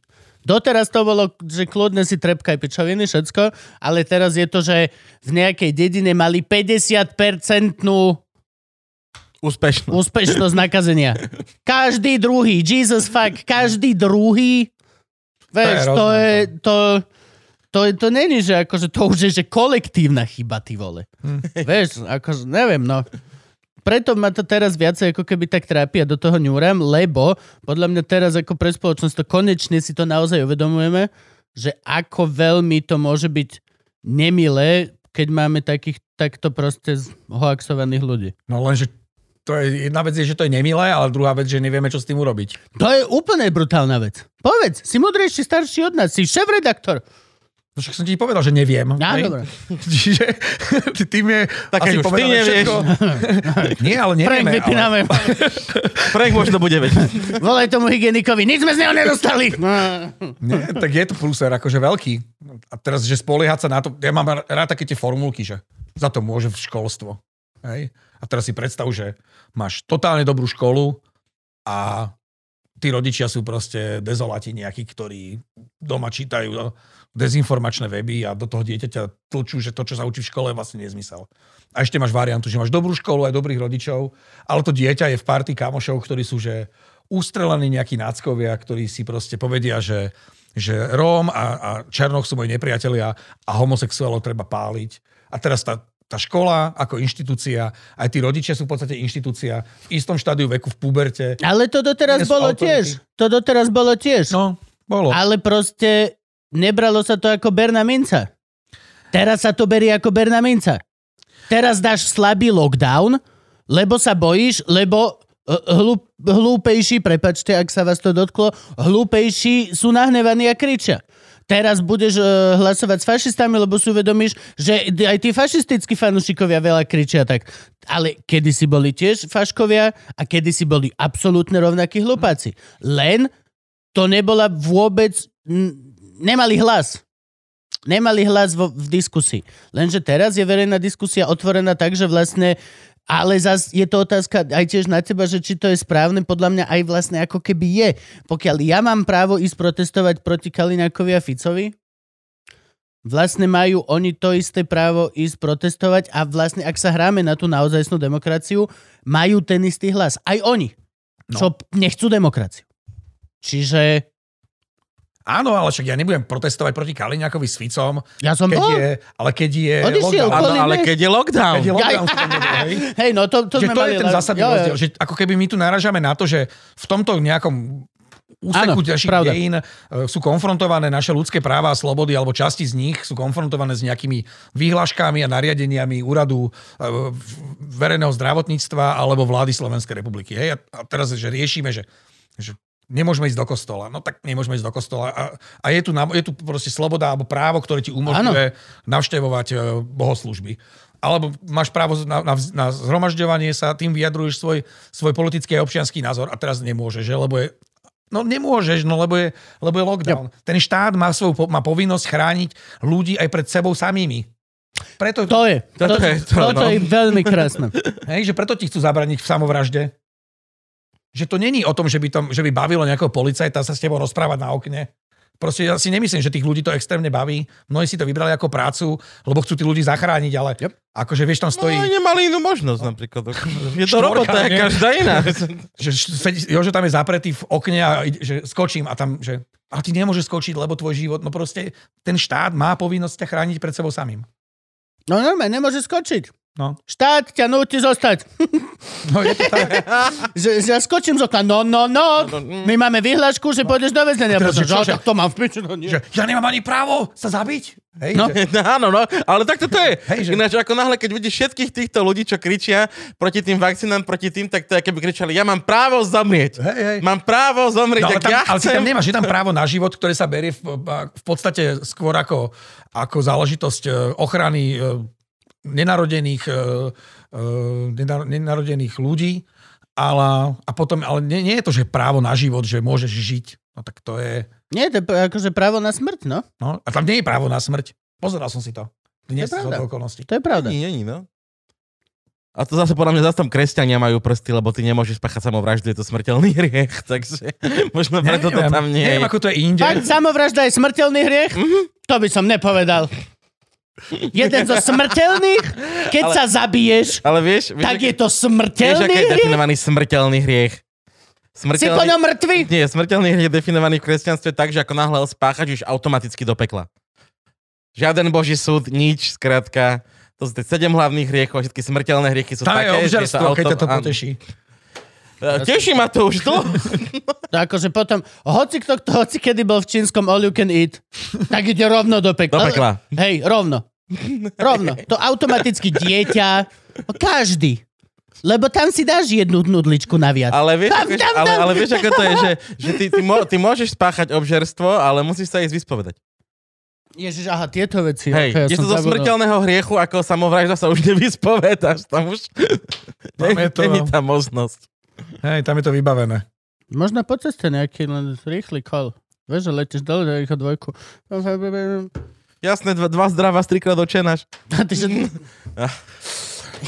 Doteraz to bolo, že kľudne si trepkaj pičoviny, všetko, ale teraz je to, že v nejakej dedine mali 50-percentnú Úspešno. úspešnosť nakazenia. Každý druhý, Jesus fuck, každý druhý. Vieš, To je to je, rozdiel, to, to, to není, že akože to už je, že kolektívna chyba, ty vole. Hm. Vieš, akože, neviem, no. Preto ma to teraz viacej ako keby tak trápi a do toho ňúram, lebo podľa mňa teraz ako pre spoločnosť to konečne si to naozaj uvedomujeme, že ako veľmi to môže byť nemilé, keď máme takých takto proste hoaxovaných ľudí. No lenže to je, jedna vec je, že to je nemilé, ale druhá vec, že nevieme, čo s tým urobiť. To je úplne brutálna vec. Povedz, si mudrejší, starší od nás, si šéf-redaktor. No však som ti povedal, že neviem. Á, hej? dobre. Čiže tým je Tak asi už ty nevieš. všetko. Nie, ale Frank, nevieme. Ale... vypíname. Frank možno bude vedieť. Volaj tomu hygienikovi, nič sme z neho nedostali. Nie, tak je to pluser, akože veľký. A teraz, že spoliehať sa na to, ja mám rád také tie formulky, že za to môže školstvo. Hej? A teraz si predstav, že máš totálne dobrú školu a tí rodičia sú proste dezolati nejakí, ktorí doma čítajú no, dezinformačné weby a do toho dieťaťa tlčú, že to, čo sa učí v škole, je vlastne nezmysel. A ešte máš variantu, že máš dobrú školu aj dobrých rodičov, ale to dieťa je v party kamošov, ktorí sú že ustrelení nejakí náckovia, ktorí si proste povedia, že, že Róm a, a Černoch sú moji nepriatelia a homosexuálov treba páliť. A teraz tá, tá škola ako inštitúcia, aj tí rodičia sú v podstate inštitúcia v istom štádiu veku v puberte. Ale to doteraz bolo autority. tiež. To doteraz bolo tiež. No, bolo. Ale proste nebralo sa to ako berná minca. Teraz sa to berie ako berná minca. Teraz dáš slabý lockdown, lebo sa bojíš, lebo eh, hlup, hlúpejší, prepačte, ak sa vás to dotklo, hlúpejší sú nahnevaní a kričia. Teraz budeš uh, hlasovať s fašistami, lebo si uvedomíš, že aj tí fašistickí fanúšikovia veľa kričia tak. Ale kedysi boli tiež faškovia a kedysi boli absolútne rovnakí hlupáci. Len to nebola vôbec... Nemali hlas. Nemali hlas vo, v diskusii. Lenže teraz je verejná diskusia otvorená tak, že vlastne ale zas je to otázka aj tiež na teba, že či to je správne, podľa mňa aj vlastne ako keby je. Pokiaľ ja mám právo ísť protestovať proti Kaliňákovi a Ficovi, vlastne majú oni to isté právo ísť protestovať a vlastne ak sa hráme na tú naozajstnú demokraciu, majú ten istý hlas. Aj oni, No. čo nechcú demokraciu. Čiže Áno, ale však ja nebudem protestovať proti Kaliňákovi s Ficom, ja som keď bol. je, ale keď je Odišiel, lockdown. Áno, ale keď je lockdown. Keď je lockdown, hej? Hej, no to, to že sme to mali... je ten zásadný Jo, jo. rozdiel, že ako keby my tu naražame na to, že v tomto nejakom úseku pravda. dejín e, sú konfrontované naše ľudské práva a slobody, alebo časti z nich sú konfrontované s nejakými výhláškami a nariadeniami úradu e, verejného zdravotníctva alebo vlády Slovenskej republiky. Hej? A teraz, že riešime, že, že nemôžeme ísť do kostola. No tak nemôžeme ísť do kostola. A, a je, tu, je tu proste sloboda alebo právo, ktoré ti umožňuje navštevovať e, bohoslužby. Alebo máš právo na, na, na zhromažďovanie sa, tým vyjadruješ svoj, svoj politický a občianský názor a teraz nemôžeš, že? lebo je No nemôžeš, no lebo je, lebo je lockdown. Ten štát má, svoju, má povinnosť chrániť ľudí aj pred sebou samými. Preto, To je. To, to, je to, toto no. je veľmi krásne. hej, že preto ti chcú zabraniť v samovražde. Že to není o tom, že by, to, že by bavilo nejakého policajta sa s tebou rozprávať na okne. Proste ja si nemyslím, že tých ľudí to extrémne baví. Mnohí si to vybrali ako prácu, lebo chcú tí ľudí zachrániť, ale Yep. akože vieš, tam No, stojí, nemali inú možnosť napríklad. Je to Štvorka, robota, nie? každá iná. že Jožo tam je zapretý v okne a že skočím a tam, že a ty nemôžeš skočiť, lebo tvoj život, no proste ten štát má povinnosť ťa chrániť pred sebou samým. No normálne, nemôže skočiť. No, Štát ťa núti zostať. no je to tak. že, že ja skočím z okna. No, no, no. My máme vyhlášku, že pôjdeš do väzenia. teraz, čo, "A, že- tak to mám v piči. No, nie. že ja nemám ani právo sa zabiť. Hej, No. že, Áno, no, ale takto to je. Hej, že- Ináč ako náhle, keď vidíš všetkých týchto ľudí, čo kričia proti tým vakcínám, proti tým, tak to je, keby kričali, ja mám právo zomrieť. hej, hej. Mám právo zomrieť, No, ale, tak tam, ja ale si chcem. tam nemáš, je tam právo na život, ktoré sa berie v, v podstate skôr ako, ako záležitosť e, ochrany e, nenarodených, e, e, nenar- nenarodených ľudí, ale, a potom, ale nie, nie je to, že právo na život, že môžeš žiť. No tak to je... Nie, to je akože právo na smrť, no. No, a tam nie je právo na smrť. Pozeral som si to. Dnes To je pravda. okolností. To je pravda. Nie, nie, no. A to zase podľa mňa zase tam kresťania majú prsty, lebo ty nemôžeš spáchať samovraždu, je to smrteľný hriech, takže možno preto to Neviem, tam nie neviem, je. ako to je inde. Fakt, samovražda je smrteľný hriech? To by som nepovedal. Jeden zo smrteľných, keď Ale- sa zabiješ, Ale vieš, vieš, tak aké- je to vieš, smrteľný aké je definovaný smrteľný hriech? Si po Smrteľný... ňom mŕtvy? Nie, smrteľný hriech je definovaný v kresťanstve tak, že ako náhle spáchaš, už automaticky do pekla. Žiaden boží súd, nič, skrátka. To sú tie sedem hlavných hriechov všetky smrteľné hriechy sú Tam je také, že obžerstvo, to keď to poteší. Teší ma to už tu. To akože potom, hoci kto, kto hoci kedy bol v čínskom all you can eat, tak ide rovno do pekla. Do pekla. Hej, rovno. Rovno. To automaticky dieťa, každý. Lebo tam si dáš jednu nudličku naviac. Ale vieš, Tam, ako, tam, ale, tam. ale vieš, ako to je, že, že ty, ty, mo, ty môžeš spáchať obžerstvo, ale musíš sa ísť vyspovedať. Ježiš, aha, tieto veci. Hej, okay, ja je to zo smrteľného hriechu, ako samovražda sa už nevyspovedáš. Tam už Tam je to- není tá možnosť. Hej, tam je to vybavené. Možno po ceste nejaký len rýchly kol. Vieš, že letíš dole na rýchlo dvojku. Jasné, dva, dva zdravá, trikrát očenáš. A ty, že...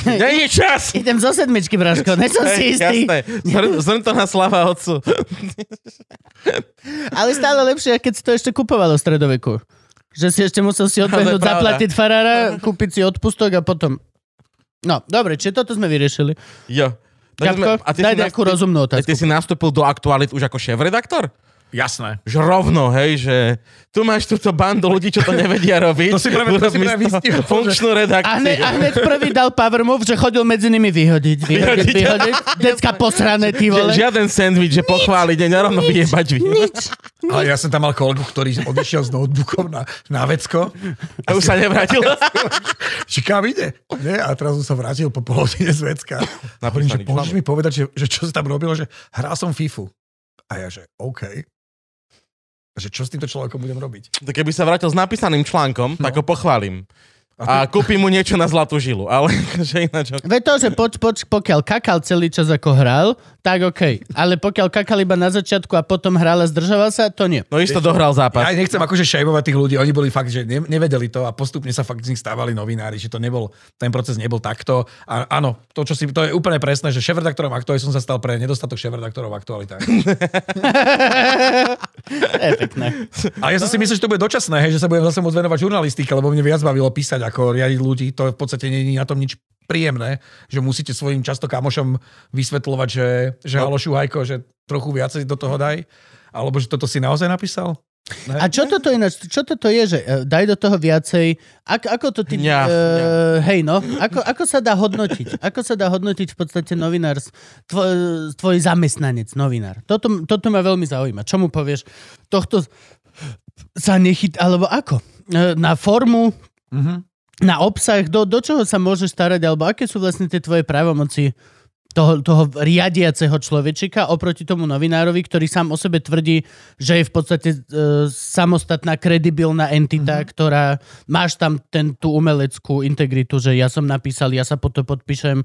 Není čas! Idem zo sedmičky, Braško, ne som si istý. jasné. Zhrn, zhrn to na slava otcu. Ale stále lepšie, keď si to ešte kupovalo v stredoveku. Že si ešte musel si odbehnúť, zaplatiť farára, kúpiť si odpustok a potom... No, dobre, či toto sme vyriešili. Jo. Ďabko, ty daj nejakú rozumnú a otázku. Ty si nastúpil do aktualit už ako šéf-redaktor? Jasné. Že rovno, hej, že tu máš túto bandu ľudí, čo to nevedia robiť. To si práve- to si práve vystihol, funkčnú A redakciu. hneď, a hneď prvý dal power move, že chodil medzi nimi vyhodiť, vyhodiť, Vyhodiť. Decka posrané, ty Že, vole. žiaden sandwich, že pochváliť, nie, rovno vyjebať vy. Nič. Ale ja som tam mal kolegu, ktorý odišiel s notebookom na, na vecko. A už sa nevrátil. Či kam ide? Nie? A teraz som sa vrátil po pol hodine z vecka. A hovorím, že môžeš mi povedať, že, že čo sa tam robilo, že hral som FIFU. A ja, že OK. Že čo s týmto človekom budem robiť? To Keby sa vrátil s napísaným článkom, tak ho pochválim. A kúpim mu niečo na zlatú žilu. Ale že ináč... Veď to, že poč, poč, pokiaľ kakal celý čas ako hral, tak OK. Ale pokiaľ kakal iba na začiatku a potom hral a zdržoval sa, to nie. No isto dohral Ja zápas. nechcem akože šejmovať tých ľudí, oni boli fakt, že ne, nevedeli to a postupne sa fakt z nich stávali novinári, že to nebol, ten proces nebol takto. A áno, to, čo si, to je úplne presné, že šéf-redaktorom aktuálne som sa stal pre nedostatok šéf-redaktorov. To je pekné. Ja som si myslel, že to bude dočasné, hej, že sa budem zase môcť venovať žurnalistike, lebo mne viac bavilo písať ako riadiť ľudí. To v podstate nie je na tom nič príjemné, že musíte svojim často kamošom vysvetľovať, že, že No. halo Šuhajko, že trochu viacej do toho daj. Alebo že toto si naozaj napísal? Ne? A čo toto ináč, čo toto je, že e, daj do toho viacej, ako, ako to ty, Mňa, uh, hej no, ako, ako sa dá hodnotiť, ako sa dá hodnotiť v podstate novinár, tvoj, tvoj zamestnanec, novinár. Toto, toto ma veľmi zaujíma. Čo mu povieš? Tohto sa nechyt, alebo ako? E, Na formu, Mhm. Na obsah, do, do čoho sa môžeš starať, alebo aké sú vlastne tie tvoje právomoci toho, toho riadiaceho človečika oproti tomu novinárovi, ktorý sám o sebe tvrdí, že je v podstate e, samostatná, kredibilná entita, mm-hmm. ktorá máš tam ten, tú umeleckú integritu, že ja som napísal, ja sa po to podpíšem.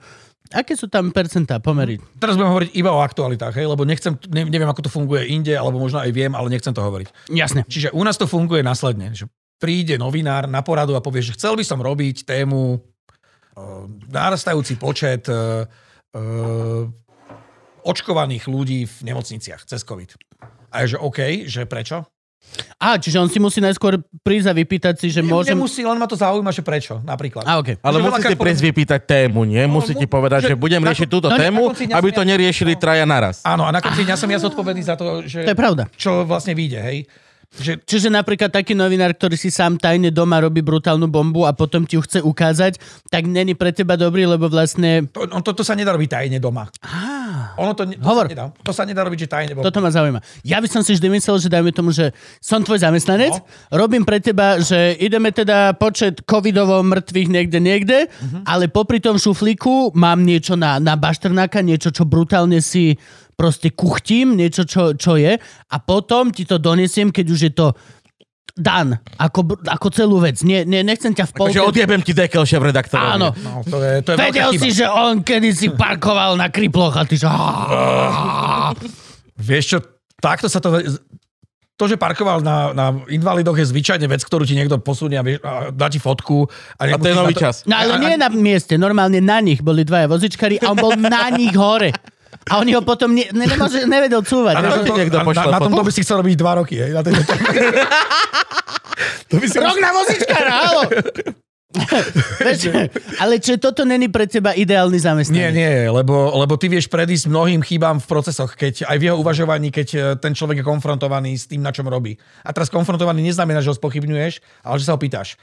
Aké sú tam percentá, pomery? Teraz budem hovoriť iba o aktualitách, hej, lebo nechcem, ne, neviem, ako to funguje inde, alebo možno aj viem, ale nechcem to hovoriť. Jasne. Čiže u nás to funguje následne, že príde novinár na poradu a povie, že chcel by som robiť tému uh, narastajúci počet uh, uh, očkovaných ľudí v nemocniciach cez COVID. A je, že OK, že prečo? Á, čiže on si musí najskôr prísť a vypýtať si, že môžem... Nemusí, len ma to zaujíma, že prečo, napríklad. Á, okay. Ale Že musí veľakrát si prísť vypýtať tému, nie? Musí mu- ti povedať, že- že budem na- riešiť túto no, tému, aby to neriešili no. traja naraz. Áno, a na konci dňa som ja zodpovedný za to, že To je pravda. čo vlastne vyjde, hej. Že Čiže napríklad taký novinár, ktorý si sám tajne doma robí brutálnu bombu a potom ti ju chce ukázať, tak není pre teba dobrý, lebo vlastne... to, on, to, to sa nedá robiť tajne doma. Á, Ono to, to Hovor. sa nedá. To sa nedá robiť, že tajne. Bo... toto ma zaujíma. Ja by som si vždy myslel, že dajme tomu, že som tvoj zamestnanec, No. robím pre teba, že ideme teda počet covidovo mŕtvych niekde, niekde, Mhm. ale popri tom šuflíku mám niečo na, na baštrnáka, niečo, čo brutálne si proste kuchtím, niečo, čo, čo je a potom ti to donesiem, keď už je to dan, ako, ako celú vec. Nie, nie, nechcem ťa v polke... Takže odjebem ti dekel šéf redaktorovi. Áno. No, to je, to je Vedel chyba. si, že on kedy si parkoval na kriploch a ty že... Vieš čo, takto sa to... To, že parkoval na, na invalidoch je zvyčajne vec, ktorú ti niekto posunie a, a dá ti fotku. A, A to je nový na čas. No ale nie na mieste, normálne na nich boli dvaja vozičkári a on bol na nich hore. A oni ho potom ne, ne, nemôže, nevedel cúvať. A na, to niekto na, pošle na, na tomto by si chcel robiť dva roky. Hej, na tejto to by si Rok na vozičkára, halo! Vieš, ale čo toto není pre teba ideálny zamestnanec? Nie, nie, lebo, lebo ty vieš predísť mnohým chybám v procesoch, keď aj v jeho uvažovaní, keď e, ten človek je konfrontovaný s tým, na čom robí. A teraz konfrontovaný neznamená, že ho spochybňuješ, ale že sa ho pýtaš.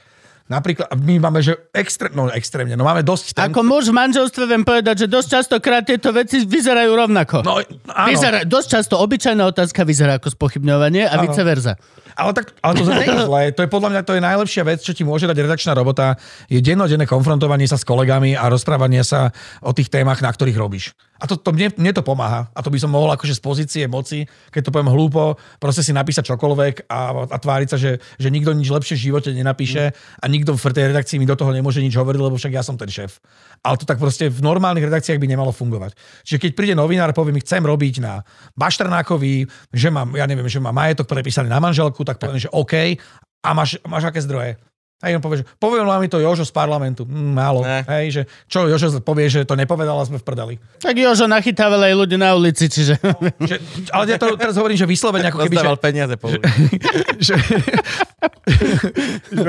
Napríklad, my máme, že extré, no extrémne, no máme dosť... Ten, Ako muž v manželstve viem povedať, že dosť častokrát tieto veci vyzerajú rovnako. no, áno, Vyzerá, dosť často obyčajná otázka vyzerá ako spochybňovanie a vice versa. Ale, tak, ale to nie je zlé. To je podľa mňa to je najlepšia vec, čo ti môže dať redakčná robota, je dennodenné konfrontovanie sa s kolegami a rozprávanie sa o tých témach, na ktorých robíš. A to, to mne, mne to pomáha. A to by som mohol akože z pozície moci, keď to poviem hlúpo, proste si napísať čokoľvek a, a tváriť sa, že, že nikto nič lepšie v živote nenapíše a nikto v tej redakcii mi do toho nemôže nič hovoriť, lebo však ja som ten šéf. Ale to tak proste v normálnych redakciách by nemalo fungovať. Čiže keď príde novinár a povie mi, chcem robiť na Bašternákovi, že mám, ja neviem, že mám majetok prepísaný na manželku, tak poviem, že OK. A máš, máš aké zdroje? A on povie, že poviem mi to Jožo z parlamentu. Mm, málo. Ne. Hej, že čo Jožo povie, že to nepovedal a sme v prdeli. Tak Jožo nachytával aj ľudí na ulici, čiže... Že, ale ja to teraz hovorím, že vyslovene ako keby, že, Rozdával peniaze po že,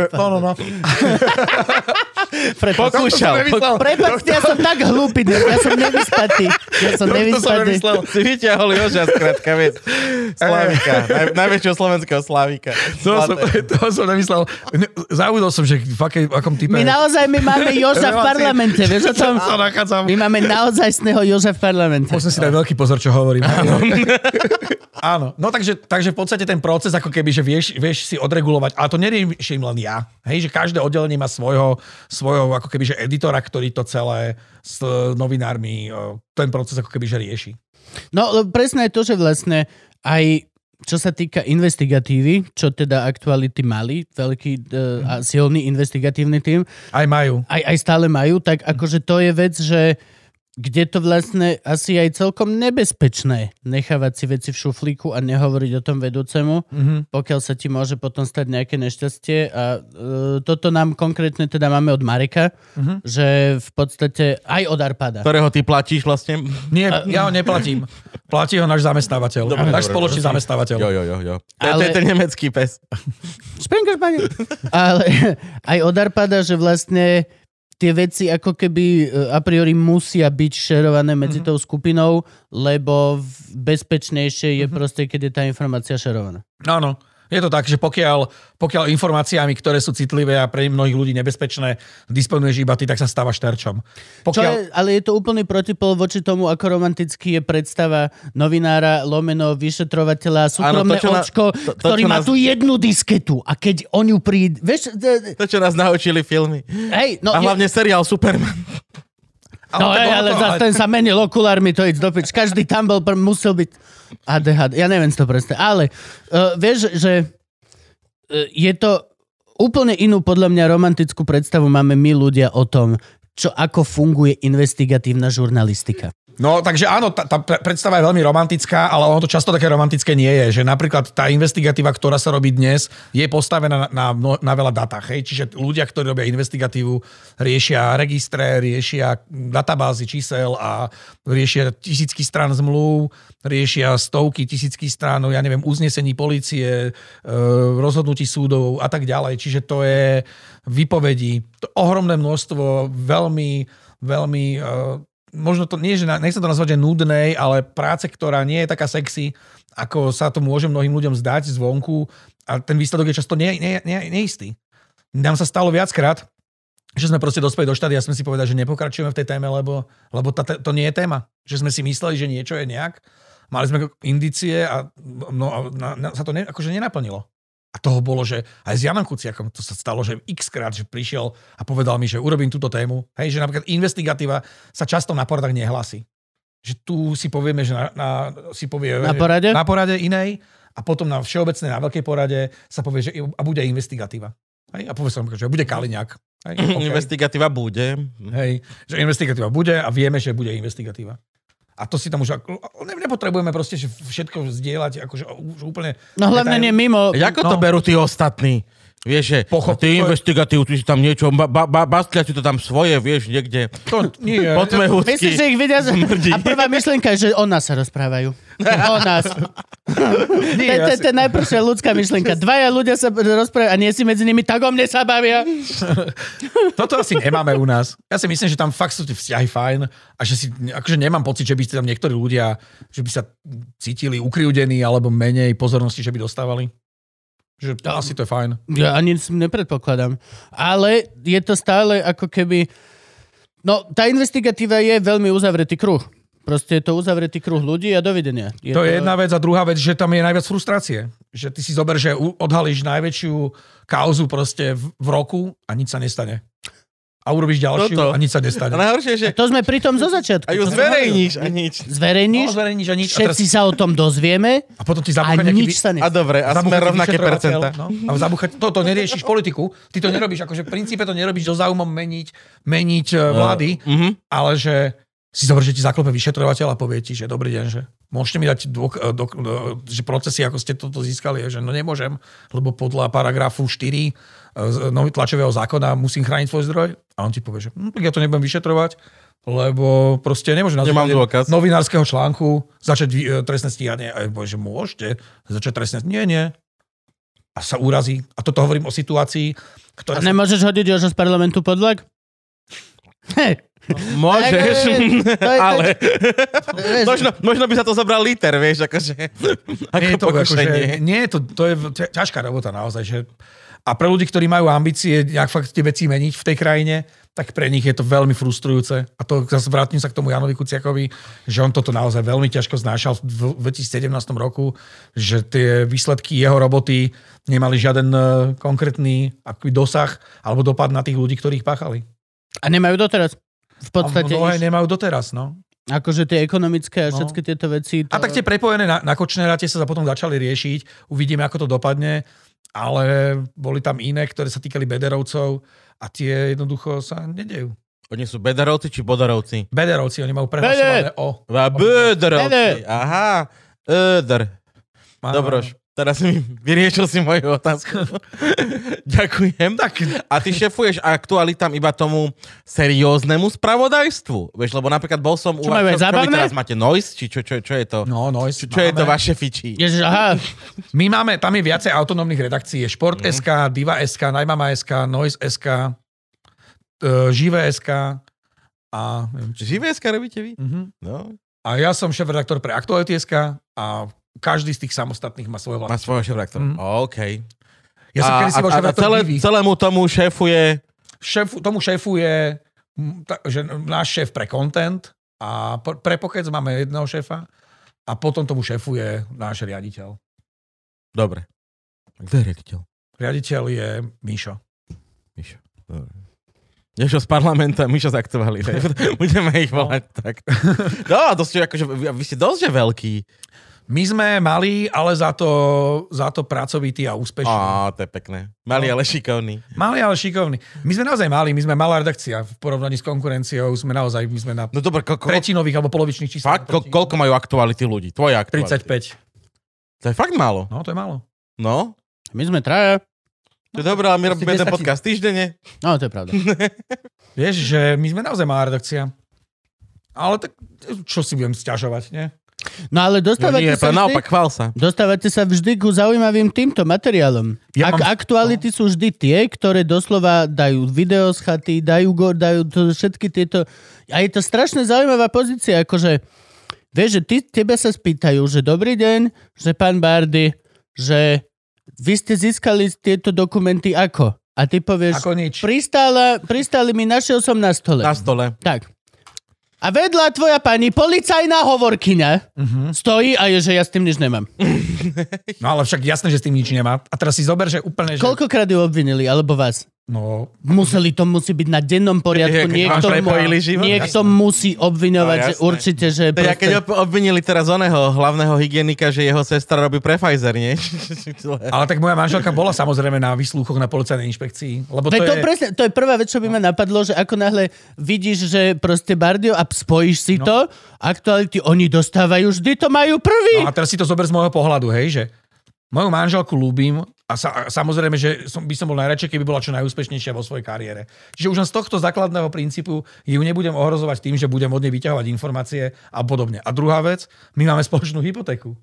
no, no, no. Pokúšal. Prepačte, ja som tak hlúpy, ja som nevyspatý. Ja som nevyspatý. Si vyťahol Joža, skrátka, vieš. Slavika. Naj, najväčšieho slovenského Slavika. To som, to som nemyslel. Ne- Zaudol som, že v akej, akom type... My naozaj my máme Joža v parlamente, vieš o tom? Sa nachádzam. My máme naozajstného Joža v parlamente. Musím si dať veľký pozor, čo hovorím. Áno. Áno. No takže, takže v podstate ten proces, ako keby, že vieš, vieš si odregulovať, ale to neriešim len ja. Hej, že každé oddelenie má svojho, svojho ako keby, že editora, ktorý to celé s e, novinármi, e, ten proces ako keby, že rieši. No, lebo presne je to, že vlastne aj čo sa týka investigatívy, čo teda aktuality mali, veľký uh, a silný investigatívny tým, Aj majú. aj, aj stále majú, tak akože to je vec, že kde to vlastne asi aj celkom nebezpečné nechávať si veci v šuflíku a nehovoriť o tom vedúcemu, Mhm. pokiaľ sa ti môže potom stať nejaké nešťastie. A uh, toto nám konkrétne teda máme od Mareka, Mhm. že v podstate aj od Arpada. Ktorého ty platíš vlastne? Nie, ja ho neplatím. Platí ho náš zamestnávateľ. Dobre, náš dobre, spoločný dobre. zamestnávateľ. Jo, jo, jo, jo. To, Ale- to je ten nemecký pes. Špenker. Ale aj od Arpada, že vlastne tie veci ako keby e, a priori musia byť šerované medzi Mhm. tou skupinou, lebo v- bezpečnejšie je proste, keď je tá informácia šerovaná. Áno. Je to tak, že pokiaľ, pokiaľ informáciami, ktoré sú citlivé a pre mnohých ľudí nebezpečné, disponuješ iba ty, tak sa stávaš terčom. Čo Pokiaľ, je, ale je to úplný protipol voči tomu, ako romantický je predstava novinára, lomeno, vyšetrovateľa, súkromné to, čo na- očko, to- to, ktorý má nás- tú jednu disketu a keď o ňu príde... Vieš, To, čo nás naučili filmy. hej, no, A je- hlavne seriál Superman. No ono ale to- zase ten sa menil okulármi, to ísť do pič. Každý tam bol, pr- musel byť ADHD. Ja neviem to predstaviť. Ale uh, vieš, že uh, je to úplne inú, podľa mňa, romantickú predstavu máme my ľudia o tom, čo, ako funguje investigatívna žurnalistika. No, takže áno, tá, tá pre- predstava je veľmi romantická, ale ono to často také romantické nie je, že napríklad tá investigatíva, ktorá sa robí dnes, je postavená na, na, na veľa datách. Hej? Čiže ľudia, ktorí robia investigatívu, riešia registre, riešia databázy čísel a riešia tisícky strán zmluv, riešia stovky, tisícky strán, ja neviem, uznesení policie, e, rozhodnutí súdov a tak ďalej. Čiže to je vypovedí, to ohromné množstvo veľmi, veľmi e, možno to nie, že na- nechcem to nazvať, že nudnej, ale práce, ktorá nie je taká sexy, ako sa to môže mnohým ľuďom zdať zvonku a ten výsledok je často nie, nie, nie, neistý. Nám sa stalo viackrát, že sme proste dospeli do štádia a sme si povedali, že nepokračujeme v tej téme, lebo, lebo tá, to nie je téma. Že sme si mysleli, že niečo je nejak, mali sme indície a, no, a na, na, sa to ne, akože nenaplnilo. A toho bolo, že aj s Janom Kuciakom to sa stalo, že x krát, že prišiel a povedal mi, že urobím túto tému. Hej, že napríklad investigatíva sa často na poradách nehlasí. Že tu si povieme, že na, na, si povie, Na porade? na porade inej a potom na všeobecnej, na veľkej porade sa povie, že a bude investigatíva. Hej, a povie sa, že bude Kaliňák. Hej, okay. Investigatíva bude. Hej, že investigatíva bude a vieme, že bude investigatíva. A to si tam už... Ne, nepotrebujeme proste že všetko zdieľať, akože už úplne... No hlavne nie mimo... Ako to No. berú tí ostatní? Vieš, že Pochop- ty investigatív, ty si tam niečo, ba, ba, ba, bastlia si to tam svoje, vieš, niekde. To nie, Po tme húcky. Myslíš, že ich vidia... z- Smrdí. A prvá myšlienka je, že o nás sa rozprávajú. O nás. nie, To je- to najprvšia ľudská myšlienka. Dvaja ľudia sa rozprávajú a nie si medzi nimi, tak o mne sa bavia. Toto asi nemáme u nás. Ja si myslím, že tam fakt sú tie vzťahy fajn a že si, akože nemám pocit, že by tam niektorí ľudia, že by sa cítili ukriúdení alebo menej pozornosti, že by dostávali. Že asi to je fajn. Ja ani si nepredpokladám. Ale je to stále ako keby... No, tá investigatíva je veľmi uzavretý kruh. Proste je to uzavretý kruh ľudí a dovidenia. Je To je jedna vec a druhá vec, že tam je najviac frustrácie. Že ty si zober, že odhalíš najväčšiu kauzu proste v, v roku a nič sa nestane. A urobíš ďalšiu Toto. a nič sa nestane. A najhoršie, že To sme pri tom zo začiatku. a ju zverejníš a nič. Zverejníš, No, zverejníš a nič. A, teraz, všetci sa o tom dozvieme a potom ti a zabúcha nejaký... nič sa A nestane. dobre, a sme rovnaké percenta. No, a zabúcha, to, to neriešiš politiku, ty to nerobíš, akože v princípe to nerobíš do záujmom meniť, meniť uh, vlády, Mhm. ale že si zober, že ti zaklope vyšetrovateľ a povie ti, že dobrý deň, že môžete mi dať dôk, eh, dok, eh, že procesy, ako ste toto získali, že no nemôžem, lebo podľa paragrafu 4 eh, z nový tlačového zákona musím chrániť svoj zdroj. A on ti povie, že hm, tak ja to nebudem vyšetrovať, lebo proste nemôžem na základe dôkaz. novinárskeho článku začať eh, trestné stíhanie. A že môžete začať trestné Nie, nie. A sa urazí. A toto hovorím o situácii, A ktorá... sa- nemôžeš hodiť Jožo z parlamentu pod vlak? Hej, Môžeš, To je- to je- ale vieš, možno, možno by sa to zobral liter, vieš, akože ako nie je to, pokušenie. akože, nie je to, to je ťa- ťažká robota naozaj. Že, a pre ľudí, ktorí majú ambície nejak fakt tie veci meniť v tej krajine, tak pre nich je to veľmi frustrujúce. A to zase vrátim sa k tomu Janovi Kuciakovi, že on toto naozaj veľmi ťažko znášal v 2017 roku, že tie výsledky jeho roboty nemali žiaden eh, konkrétny akoby dosah alebo dopad na tých ľudí, ktorých páchali. A nemajú doteraz. V podstate, a mnohé iš- nemajú doteraz, no. akože tie ekonomické a No. všetky tieto veci. To... A tak tie prepojené na, na Kočnera tie sa potom začali riešiť. Uvidíme, ako to dopadne. Ale boli tam iné, ktoré sa týkali Bederovcov a tie jednoducho sa nedejú. Oni sú bederovci či bodarovci? Bederovci, oni majú prehlasované o. A Bederovci. Beder. Aha. Öder. Dobroš. Teraz mi vyriešil si moju otázku. Ďakujem. Tak, A ty šefuješ aktualitám iba tomu serióznemu spravodajstvu. Vieš, lebo napríklad bol som Čo majú aj čo, čo vy teraz máte noise? Či čo, čo, čo je to? no, no, Čo, čo je to vaše fiči? Ježiš, aha, My máme, tam je viacej autonómnych redakcií. Je Šport Mhm. SK, Diva SK, Najmama SK, Noise SK, e, Živé SK a... Živé robíte vy? Mhm. No, A ja som šéf-redaktor pre Aktuality SK a každý z tých samostatných má svoje má vlastné. svojho šéf-redaktora. Mhm. OK. Ja som a, kedy si bol a, celé, celému tomu šéfuje... šéf, tomu šéfuje že náš šéf pre content a pre pokec máme jedného šéfa a potom tomu šéfuje náš riaditeľ. Dobre. Kto je riaditeľ? Riaditeľ je Mišo. Mišo. Dobre. Z parlamenta, Mišo z aktuality. Budeme ich No. volať tak. No, ste akože, vy, vy ste dosť že veľký. My sme mali, ale za to, za to pracovitý a úspešný. Á, to je pekné. Malý, No. ale šikovný. Mali, ale šikovný. My sme naozaj mali, my sme malá redakcia v porovnaní s konkurenciou, sme naozaj, my sme na No dobre, ko, ko, tretinových alebo polovičných číslach. fakt, ko, koľko majú aktuality ľudí? Tvoje aktuality. 35. To je fakt málo. No, to je málo. No, my sme traja. to je dobré, ale my robíme ten 10 podcast týždenne. No, to je pravda. Vieš, že my sme naozaj malá redakcia. Ale tak, čo si budem sťažovať, nie? No ale No dostávate nie, sa vždy... naopak, chvál sa. Dostávate sa vždy ku zaujímavým týmto materiálom. Ja Ak, mám- aktuality sú vždy tie, ktoré doslova dajú video z chaty, dajú, go, dajú to, všetky tieto... A je to strašne zaujímavá pozícia, akože... Vieš, že ty, teba sa spýtajú, že dobrý deň, že pán Bardy, že vy ste získali tieto dokumenty ako? A ty povieš, Ako nič. pristála, pristáli mi, našiel som na stole. Na stole. Tak. A vedľa tvoja pani, policajná hovorkyňa, Mhm. stojí a je, že ja s tým nič nemám. No ale však jasné, že s tým nič nemá. A teraz si zober, že úplne, že... Koľkokrát ju obvinili, alebo vás? No, Museli to musí byť na dennom poriadku. Je, keď Niekto, mu, život? niekto musí obviňovať, No, že určite, že To keď proste... ob- obvinili teraz oného hlavného hygienika, že jeho sestra robí pre Pfizer, nie? ale tak moja manželka bola samozrejme na vyslúchoch na policajnej inšpekcii. Lebo to, to, je... presne, to je prvá vec, čo by ma napadlo, že ako náhle vidíš, že proste Bardio a spojíš si No. to, aktuality oni dostávajú, vždy to majú prvý. No a teraz si to zober z môjho pohľadu, hej, že moju manželku ľúbim a, sa, a samozrejme, že som, by som bol najradšej, keby bola čo najúspešnejšia vo svojej kariére. Čiže už len z tohto základného princípu ju nebudem ohrozovať tým, že budem od nej vyťahovať informácie a podobne. A druhá vec, my máme spoločnú hypotéku.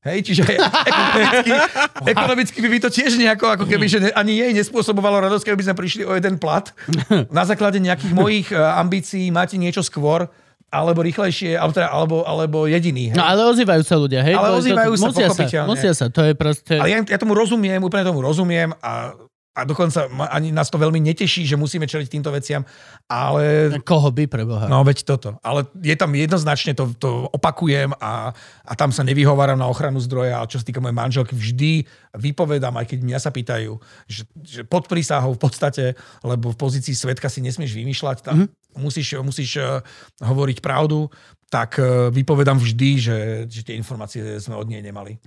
Hej, čiže ekonomicky, ekonomicky by, by to tiež nejako, ako keby, že ne, ani jej nespôsobovalo radosť, keby sme prišli o jeden plat. Na základe nejakých mojich eh, ambícií máte niečo skôr, alebo rýchlejšie, alebo, teda, alebo, alebo jediný. Hej. No ale ozývajú sa ľudia, hej? Ale To- to- ozývajú sa, musia sa, pochopiteľne. musia sa, to je proste... Ale ja, ja tomu rozumiem, úplne tomu rozumiem a, a dokonca ma- ani nás to veľmi neteší, že musíme čeliť týmto veciam, ale Koho by preboha? No veď toto. Ale je tam jednoznačne, to, to opakujem a, a tam sa nevyhováram na ochranu zdroja, ale čo sa týka mojej manželky, vždy vypovedám, aj keď mňa sa pýtajú, že, že pod prísahou v podstate, lebo v pozícii svetka si nesmieš vymýšľať, tam mm-hmm. Musíš, musíš uh, hovoriť pravdu, tak uh, vypovedám vždy, že, že tie informácie sme od nej nemali.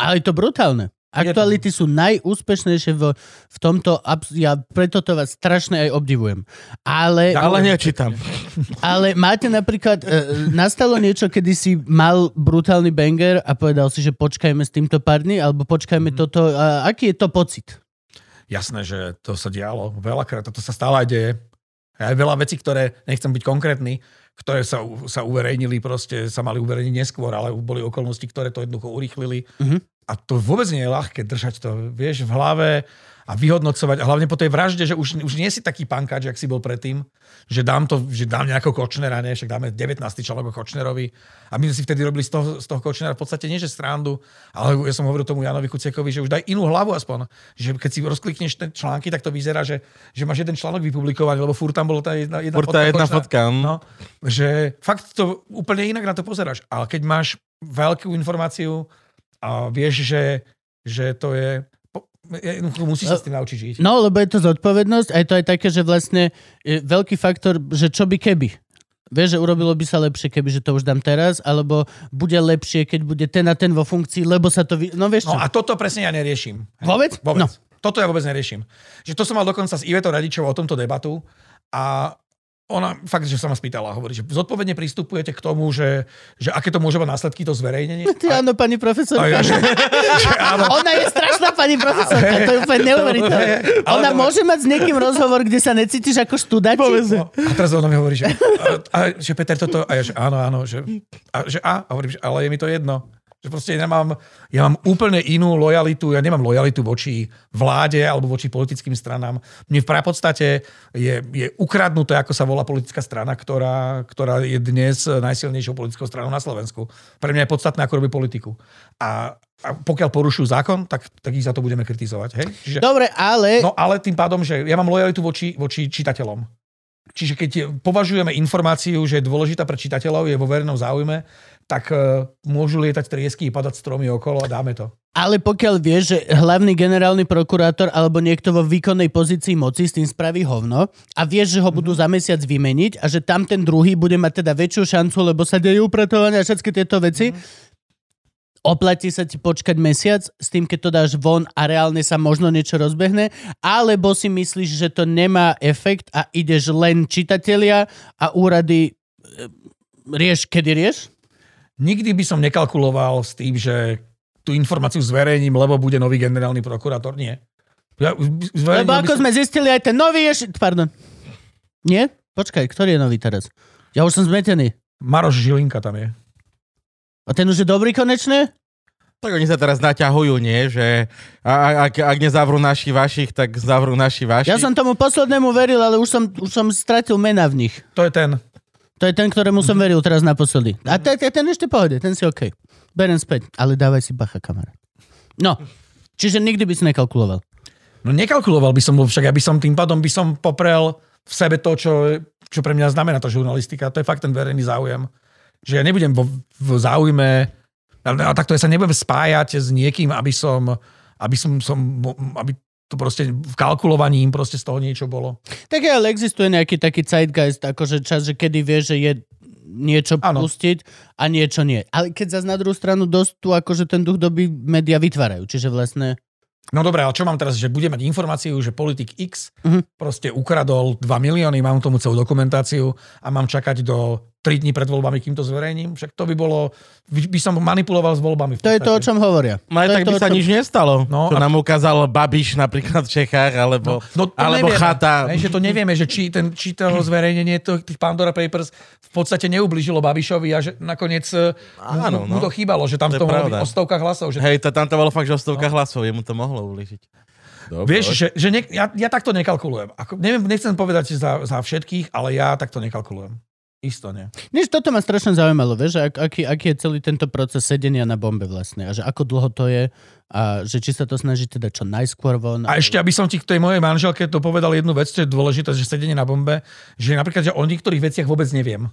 Ale je to brutálne. Aktuality sú najúspešnejšie v, v tomto, ja preto to vás strašne aj obdivujem. Ale, Ale nečítam. ale máte napríklad, e, nastalo niečo, kedy si mal brutálny banger a povedal si, že počkajme s týmto pár dní, alebo počkajme toto, a aký je to pocit? Jasné, že to sa dialo veľakrát a to sa stále aj deje. Aj veľa vecí, ktoré, nechcem byť konkrétny, ktoré sa, sa uverejnili, proste sa mali uverejniť neskôr, ale boli okolnosti, ktoré to jednoducho urýchlili. Mhm. A to vôbec nie je ľahké držať to, vieš, v hlave a vyhodnocovať. A hlavne po tej vražde, že už, už nie si taký pankač, jak si bol predtým, že dám to, že dám nejakého Kočnera, nie? však dáme 19. článok o Kočnerovi. A my sme si vtedy robili z toho, z toho Kočnera v podstate nie, že srandu, ale ja som hovoril tomu Janovi Kuciekovi, že už daj inú hlavu aspoň. Že keď si rozklikneš ten články, tak to vyzerá, že, že máš jeden článok vypublikovaný, lebo furt tam bolo tá jedna, jedna Furt tá jedna Kočnera. fotka. No, že fakt to úplne inak na to pozeráš. Ale keď máš veľkú informáciu a vieš, že, že to je... Musíš sa s tým naučiť žiť. No, lebo je to zodpovednosť a je to aj také, že vlastne veľký faktor, že čo by keby. Vieš, že urobilo by sa lepšie, keby že to už dám teraz, alebo bude lepšie, keď bude ten a ten vo funkcii, lebo sa to... Vy... No vieš čo? No a toto presne ja neriešim. Vôbec? Vôbec. No. Toto ja vôbec neriešim. Že to som mal dokonca s Ivetou Radičovou o tomto debatu a ona fakt, že sa ma spýtala, hovorí, že zodpovedne pristupujete k tomu, že, že aké to môže mať následky to zverejnenie. Ty áno, pani A profesorka. ja, že, že áno. Ona je strašná pani profesorka, to je úplne neuveriteľné. Ale Ona to- môže mať s niekým rozhovor, kde sa necítiš ako študent. No, a teraz ona mi hovorí, že, a, a, že Peter toto, a ja, že áno, áno, že, a, že a, a hovorím, že ale je mi to jedno. Že proste ja mám, ja mám úplne inú lojalitu, ja nemám lojalitu voči vláde alebo voči politickým stranám. Mne v podstate je, je ukradnuté, ako sa volá politická strana, ktorá, ktorá je dnes najsilnejšou politickou stranou na Slovensku. Pre mňa je podstatné, ako robí politiku. A, a pokiaľ porušujú zákon, tak, tak ich za to budeme kritizovať. Hej? Čiže, Dobre, ale... No ale tým pádom, že ja mám lojalitu voči, voči čitateľom. Čiže keď považujeme informáciu, že je dôležitá pre čitateľov, je vo verejnom záujme, tak uh, môžu lietať triesky, padať stromy okolo a dáme to. Ale pokiaľ vieš, že hlavný generálny prokurátor alebo niekto vo výkonnej pozícii moci s tým spraví hovno a vieš, že ho budú za mesiac vymeniť a že tam ten druhý bude mať teda väčšiu šancu, lebo sa dejú upratovania a všetky tieto veci, oplatí sa ti počkať mesiac s tým, keď to dáš von a reálne sa možno niečo rozbehne, alebo si myslíš, že to nemá efekt a ideš len čitatelia a úrady e, rieš, kedy rieš? Nikdy by som nekalkuloval s tým, že tú informáciu zverejním, lebo bude nový generálny prokurátor. Nie. Ja, Lebo ako som- sme zistili, aj ten nový je... Pardon. Nie? Počkaj, ktorý je nový teraz? Ja už som zmetený. Maroš Žilinka tam je. A ten už je dobrý konečne? Tak oni sa teraz naťahujú, nie? Že a, a, ak, ak nezavrú naši vašich, tak zavrú naši vaši. Ja som tomu poslednému veril, ale už som, už som stratil mena v nich. To je ten. To je ten, ktorému Mhm. som veril teraz naposledy. A ten, ten, ešte pohode, ten si OK. Berem späť, ale dávaj si bacha, kamarát. No, čiže nikdy by si nekalkuloval. No nekalkuloval by som, však ja by som tým pádom by som poprel v sebe to, čo, čo pre mňa znamená tá žurnalistika. To je fakt ten verejný záujem. Že ja nebudem vo, v záujme, ale ale takto ja sa nebudem spájať s niekým, aby som, aby som, som aby to proste v kalkulovaní im proste z toho niečo bolo. Tak ale existuje nejaký taký zeitgeist, akože čas, že kedy vieš, že je niečo Áno. pustiť a niečo nie. Ale keď zase na druhú stranu dosť tu akože ten duch doby média vytvárajú. Čiže vlastne... No dobré, ale čo mám teraz, že budem mať informáciu, že politik X Mhm. proste ukradol 2 milióny, mám tomu celú dokumentáciu a mám čakať do 3 dní pred voľbami, kým to zverejním? Však to by bolo, by, by som manipuloval s voľbami. To je to, o čom hovoria. No aj to tak to, by sa čom- nič nestalo. No, čo a- nám ukázal Babiš napríklad v Čechách, alebo, No, to alebo nevieme. chata. Hej, že to nevieme, že či, ten, či to zverejnenie to, tých Pandora Papers v podstate neublížilo Babišovi a že nakoniec e, mu, Áno, mu no. to chýbalo, že tam To to, mohlo o stovkách hlasov. Že, Hej, to, tam to bolo fakt, že o stovkách hlasov, jemu to mohlo uližiť. Dobre. Vieš, že, že ne, ja, ja takto nekalkulujem. Ako, neviem, nechcem povedať za, za všetkých, ale ja takto nekalkulujem. Isto nie. Než toto ma strašne zaujímalo, vieš, že ak, aký, aký je celý tento proces sedenia na bombe vlastne a že ako dlho to je a že či sa to snaží teda čo najskôr von. A ešte, aby som ti k tej mojej manželke to povedal jednu vec, čo je dôležité, že sedenie na bombe, že napríklad, že o niektorých veciach vôbec neviem.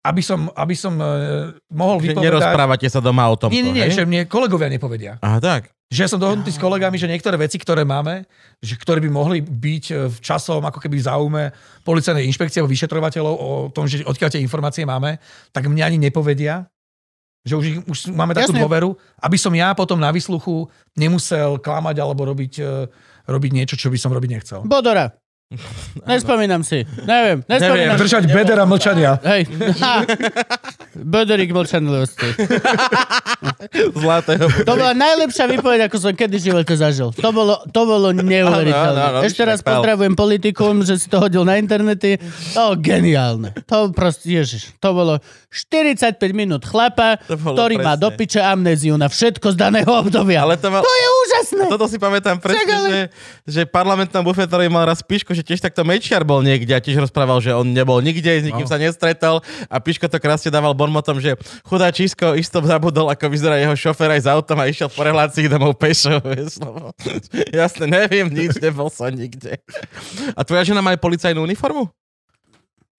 Aby som, aby som uh, mohol vypovedať... nerozprávate sa doma o tom. Nie, nie, nie, že mne kolegovia nepovedia. Aha, tak. Že ja som dohodnutý s kolegami, že niektoré veci, ktoré máme, že ktoré by mohli byť e, v časom ako keby v záujme policajnej inšpekcie alebo vyšetrovateľov o tom, že odkiaľ tie informácie máme, tak mne ani nepovedia. Že už, už máme takú Jasne. dôveru, aby som ja potom na výsluchu nemusel klamať alebo robiť, e, robiť niečo, čo by som robiť nechcel. Bodora. Nespomínam si. Neviem. Nespomínam. si. Držať bedera mlčania. Hej. Ha. Bodorík mlčanlivosti. Zlatého. To bola najlepšia výpoveď, ako som kedy v živote zažil. To bolo, to bolo neuveriteľné. Ešte raz pozdravujem politikum, že si to hodil na internety. To geniálne. To proste, ježiš, to bolo 45 minút chlapa, ktorý má presne. do piče amnéziu na všetko z daného obdobia. Ale to mal... To je úžasné. Toto si pamätám presne, Však ale- že, že parlamentná bufetárovi mal raz Piško, že tiež takto Mečiar bol niekde a tiež rozprával, že on nebol nikde, s nikým No. sa nestretol a Piško to krásne dával bonmotom, že chudá Čisko isto zabudol, ako vyzerá jeho šofér aj s autom a išiel po relácii domov pešo. Jasne, neviem nič, nebol som nikde. A tvoja žena má aj policajnú uniformu?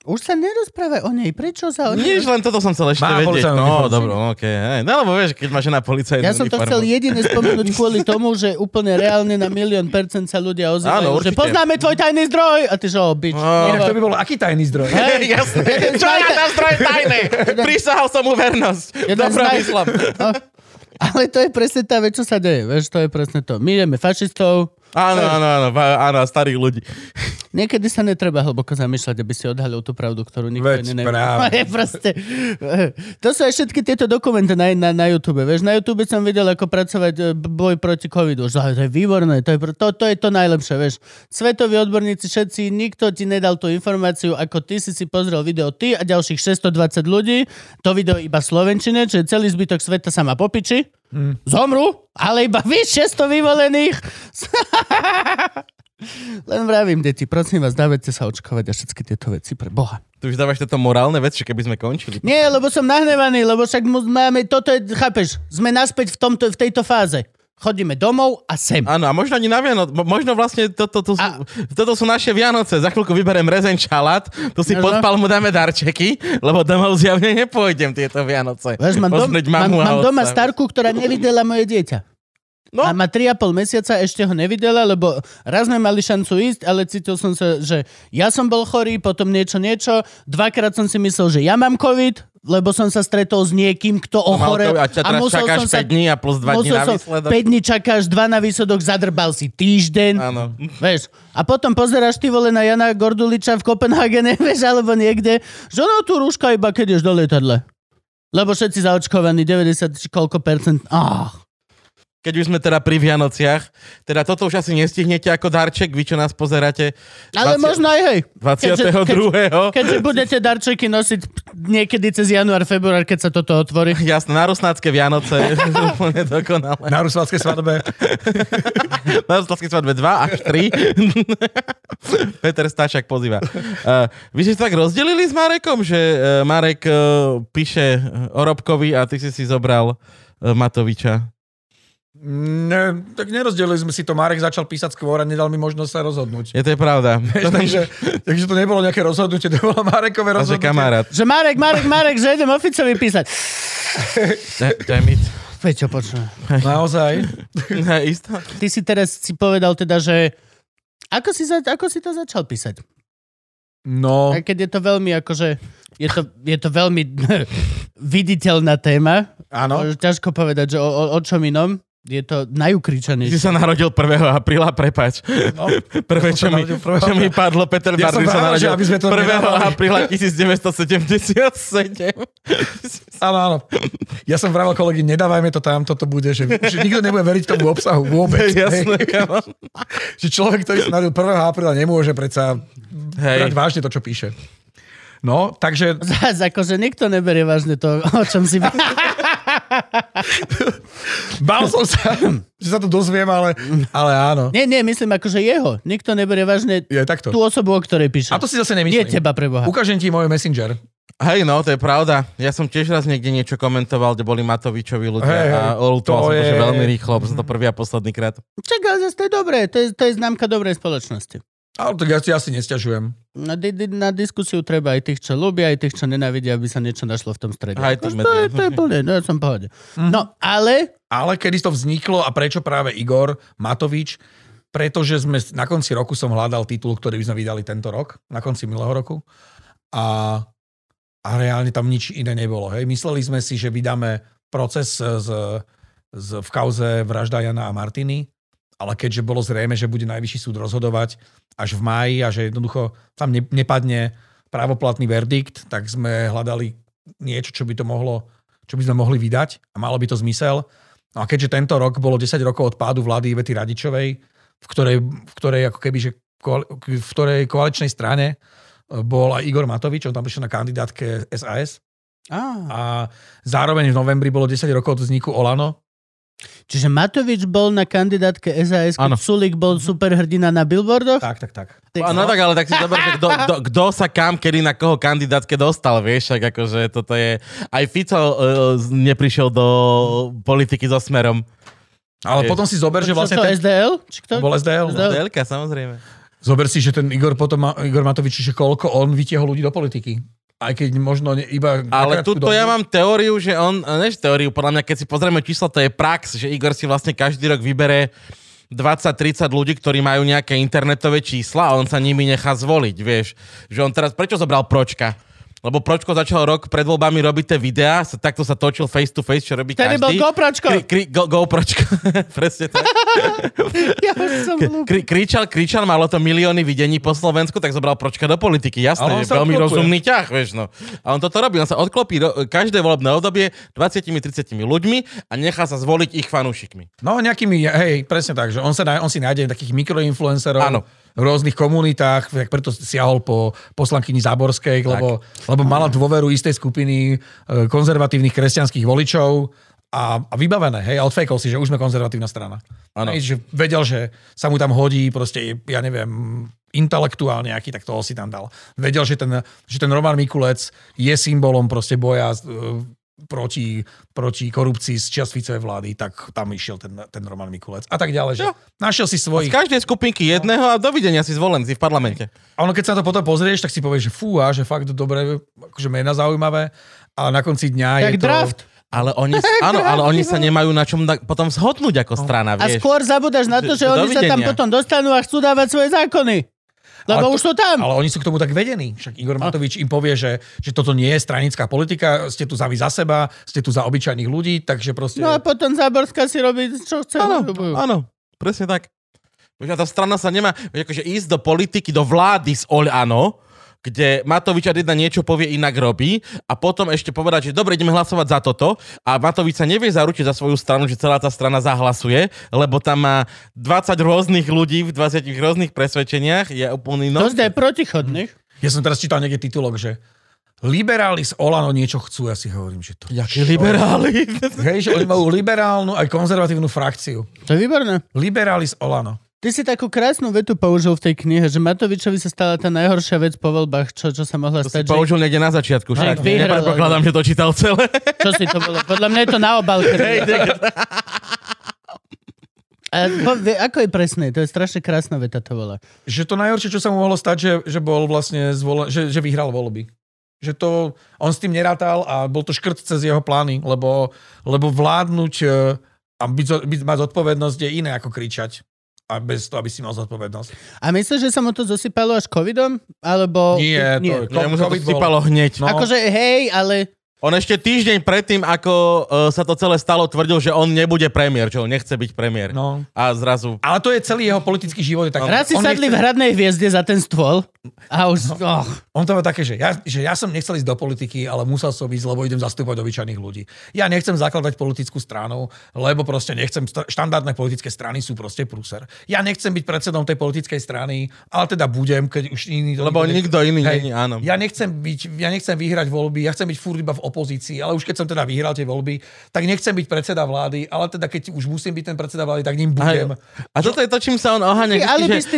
Už sa nerozprávaj o nej. Prečo sa o nej... Nič, len toto som chcel ešte Má vedieť. No, dobro, hej. No, lebo vieš, keď má žena policajnú Ja som to uniformu. chcel jedine spomenúť kvôli tomu, že úplne reálne na milión percent sa ľudia ozývajú, Áno, že poznáme tvoj tajný zdroj. A ty že, o, bič. No. Inak to by bol aký tajný zdroj? Hej, jasné. Čo ja tam zdroj tajné? Prísahal som mu vernosť. Naj- myslím. No, ale to je presne tá vec, čo sa deje. Vieš, to je presne to. My ideme fašistov. Áno, áno, áno, áno, starých ľudí. Niekedy sa netreba hlboko zamýšľať, aby si odhalil tú pravdu, ktorú nikto Veď iný nevie. proste, to sú aj všetky tieto dokumenty na, na, na YouTube. Vieš, na YouTube som videl, ako pracovať e, boj proti covidu. Že to je výborné, to je, to, to je to najlepšie, vieš. Svetoví odborníci všetci, nikto ti nedal tú informáciu, ako ty si si pozrel video ty a ďalších 620 ľudí. To video iba v Slovenčine, čiže celý zbytok sveta sa má popiči. Zomru, ale iba vy 600 vyvolených. Len vravím, deti, prosím vás, dávajte sa očkovať a všetky tieto veci pre Boha. Tu už dávaš tieto morálne veci, keby sme končili. Nie, lebo som nahnevaný, lebo však máme, toto je, chápeš, sme naspäť v, tomto, v tejto fáze. Chodíme domov a sem. Áno, a možno ani na Vianoc, mo- možno vlastne toto, to, sú, A- toto sú naše Vianoce. Za chvíľku vyberiem rezeň čalát, tu si Áno. pod palmu dáme darčeky, lebo domov zjavne nepôjdem tieto Vianoce. Vieš, mám, dom, mám, mám doma starku, ktorá nevidela moje dieťa. No. A má 3,5 mesiaca, ešte ho nevidela, lebo raz sme mali šancu ísť, ale cítil som sa, že ja som bol chorý, potom niečo, niečo. Dvakrát som si myslel, že ja mám COVID, lebo som sa stretol s niekým, kto ochorel. A ťa teraz čakáš 5 dní a plus 2 dní musel na som, výsledok. 5 dní čakáš, 2 na výsledok, zadrbal si týždeň. Áno. Vieš, a potom pozeráš ty vole na Jana Gorduliča v Kopenhagene, vieš, alebo niekde, že ono tu rúška iba keď ješ do lietadle. Lebo všetci zaočkovaní, 90 či koľko percent. Ah. Keď už sme teda pri Vianociach, teda toto už asi nestihnete ako darček, vy čo nás pozeráte. Ale 20 možno aj hej. 22. Keďže budete darčeky nosiť niekedy cez január, február, keď sa toto otvorí. Jasné, na Rusnácké Vianoce, úplne dokonale. Na rusovskej svadbe. Na Rusnácké svadbe 2 až 3. Peter Stašak pozýva. Uh, vy ste sa tak rozdelili s Marekom, že uh, Marek uh, píše o Robkovi a ty si si zobral uh, Matoviča. Ne, tak nerozdelili sme si to. Marek začal písať skôr a nedal mi možnosť sa rozhodnúť. Je to je pravda. takže, takže to nebolo nejaké rozhodnutie, to bolo Marekové A že rozhodnutie. kamarát. Že Marek, Marek, Marek, že idem oficovi písať. Da- Damn. Peťo, počuj. Naozaj. Ne, isto. Ty si teraz si povedal teda, že ako si, za, ako si to začal písať? No, Aj keď je to veľmi akože, je to, je to veľmi viditeľná téma. áno. Ťažko povedať, že o, o, o čom inom. Je to najukričanejšie. sa narodil 1. apríla, prepač. No. Prvé, čo mi, narodil 1. čo mi padlo, Peter Ja Bardin sa narodil aby sme to 1. nedávali. apríla 1977. Áno, áno. Ja som vravel kolegy, nedávajme to tam, toto bude, že, že nikto nebude veriť tomu obsahu vôbec. Jasné. Že človek, ktorý sa narodil 1. apríla, nemôže predsa Hej. brať vážne to, čo píše. No, takže Zás, akože nikto neberie vážne to, o čom si... Bál som sa, že sa to dozviem, ale, ale áno. Nie, nie, myslím akože jeho. Nikto neberie vážne Je takto. tú osobu, o ktorej píše. A to si zase Nie nemyslím. teba, preboha. Ukážem ti môj messenger. Hej, no, to je pravda. Ja som tiež raz niekde niečo komentoval, kde boli Matovičovi ľudia hej, a olutoval to som to, že je- veľmi rýchlo, lebo som to prvý a posledný krát. Čak, ale zase to je dobré. To je, to je známka dobrej spoločnosti. Ale tak ja si asi nesťažujem. Na, di- di- na diskusiu treba aj tých, čo ľúbia, aj tých, čo nenávidia, aby sa niečo našlo v tom strede. Aj tých Akože to, je, to je plne, no, ja som pohode. Mhm. No, ale Ale kedy to vzniklo a prečo práve Igor Matovič? Pretože sme na konci roku som hľadal titul, ktorý by sme vydali tento rok, na konci minulého roku. A, a reálne tam nič iné nebolo. Hej. Mysleli sme si, že vydáme proces z, z, v kauze vražda Jana a Martiny, ale keďže bolo zrejme, že bude najvyšší súd rozhodovať až v máji a že jednoducho tam ne, nepadne právoplatný verdikt, tak sme hľadali niečo, čo by to mohlo, čo by sme mohli vydať a malo by to zmysel. No a keďže tento rok bolo 10 rokov od pádu vlády Ivety Radičovej, v ktorej, v ktorej ako keby, že v ktorej koaličnej strane e, bol aj Igor Matovič, on tam prišiel na kandidátke SAS á, a zároveň v novembri bolo 10 rokov od vzniku Olano. Čiže Matovič bol na kandidátke SAS, keď Áno. Sulik bol superhrdina na billboardoch? Tak, tak, tak. Tak- No, no tak, ale tak si zober, že kto, sa kam, kedy na koho kandidátke dostal, vieš, tak akože toto je... Aj Fico uh, neprišiel do politiky so smerom. Ale Je- potom si zober, že vlastne to, ten, SDL? Či kto? bol SDL. SDL. Delka, samozrejme. Zober si, že ten Igor, potom, Igor Matovič, že koľko on vytiahol ľudí do politiky. Aj keď možno ne, iba... Ale tuto dobu. ja mám teóriu, že on, než teóriu, podľa mňa, keď si pozrieme číslo, to je prax, že Igor si vlastne každý rok vybere 20-30 ľudí, ktorí majú nejaké internetové čísla a on sa nimi nechá zvoliť, vieš. Že on teraz, prečo zobral Pročka? Lebo Pročko začal rok pred voľbami robiť tie videá, sa, takto sa točil face to face, čo robí bol každý. GoPročko. Kri, kri, go, GoPročko, presne tak. Ja už som. Kri, kričal, kričal, malo to milióny videní po Slovensku, tak zobral Pročka do politiky. Jasné, je veľmi odklopuje. rozumný ťah, vieš no. A on toto robí, on sa odklopí ro- každé volebné obdobie 20-30 ľuďmi a nechá sa zvoliť ich fanúšikmi. No nejakými, hej, presne tak, že on, sa, on si nájde takých mikroinfluencerov Áno. V rôznych komunitách, tak preto siahol po poslankyni Záborskej, lebo, lebo mala dôveru istej skupiny e, konzervatívnych kresťanských voličov a, a vybavené, hej, a odfejkol si, že už sme konzervatívna strana. Áno. Hej, že vedel, že sa mu tam hodí proste, ja neviem, intelektuál nejaký, tak toho si tam dal. Vedel, že ten, že ten Roman Mikulec je symbolom proste boja e, proti, proti korupcii z čas Ficovej vlády, tak tam išiel ten, ten Roman Mikulec. A tak ďalej, že Jo. našiel si Z svojich... každej skupinky jedného a dovidenia si zvolen si v parlamente. A ono, keď sa na to potom pozrieš, tak si povieš, že fú, a že fakt dobre, akože mena zaujímavé, ale na konci dňa Jak je to... draft. Ale oni, áno, ale oni sa nemajú na čom da- potom zhodnúť ako strana, A vieš. skôr zabudáš na to, že oni sa tam potom dostanú a chcú dávať svoje zákony. Lebo Ale už sú tam. Ale oni sú k tomu tak vedení. Však Igor Matovič im povie, že, že toto nie je stranická politika, ste tu za vy za seba, ste tu za obyčajných ľudí, takže proste... No a potom Záborská si robí, čo chce. Áno, áno, presne tak. Tá strana sa nemá, akože ísť do politiky, do vlády s Oľano, kde Matovič ad jedna niečo povie, inak robí a potom ešte povedať, že dobre, ideme hlasovať za toto a Matovič sa nevie zaručiť za svoju stranu, že celá tá strana zahlasuje, lebo tam má 20 rôznych ľudí v 20 rôznych presvedčeniach, je úplný To no. zde je protichodných. Ja som teraz čítal niekde titulok, že liberáli z Olano niečo chcú, ja si hovorím, že to... Jakí liberáli. Hej, že oni majú liberálnu aj konzervatívnu frakciu. To je výborné. Liberáli z Olano. Ty si takú krásnu vetu použil v tej knihe, že Matovičovi sa stala tá najhoršia vec po voľbách, čo, čo sa mohla To si stať. Že, použil niekde na začiatku, vyhral, nepredpokladám, že to čítal celé. čo si to bolo? Podľa mňa je to na obálke. A po, ako je presné? To je strašne krásna veta to bola. Že to najhoršie, čo sa mu mohlo stať, že, že bol vlastne zvolen, že, že vyhral voľby. Že to, on s tým nerátal a bol to škrt cez jeho plány, lebo, lebo vládnuť e, a byť, byť, mať zodpovednosť je iné ako kričať. A bez toho, aby si mal zodpovednosť. A myslíš, že sa mu to zosypalo až covidom? Alebo... Nie, to- nie. Sa to COVID bol- sypalo hneď. No. Akože hej, ale... On ešte týždeň predtým, ako uh, sa to celé stalo, tvrdil, že on nebude premiér, že on nechce byť premiér. No. A zrazu... Ale to je celý jeho politický život. je Tak, Raz si on, sadli v nechce, hradnej hviezde za ten stôl a už... Oh. on to má také, že ja, že ja som nechcel ísť do politiky, ale musel som ísť, lebo idem zastúpať obyčajných ľudí. Ja nechcem zakladať politickú stranu, lebo proste nechcem, štandardné politické strany sú proste prúser. Ja nechcem byť predsedom tej politickej strany, ale teda budem, keď už iný... Lebo nikto iný není, áno. Ja nechcem, byť, ja nechcem vyhrať voľby, ja chcem byť furt iba v opozícii, ale už keď som teda vyhral tie voľby, tak nechcem byť predseda vlády, ale teda keď už musím byť ten predseda vlády, tak ním budem. A toto je to, čím sa on oháňa.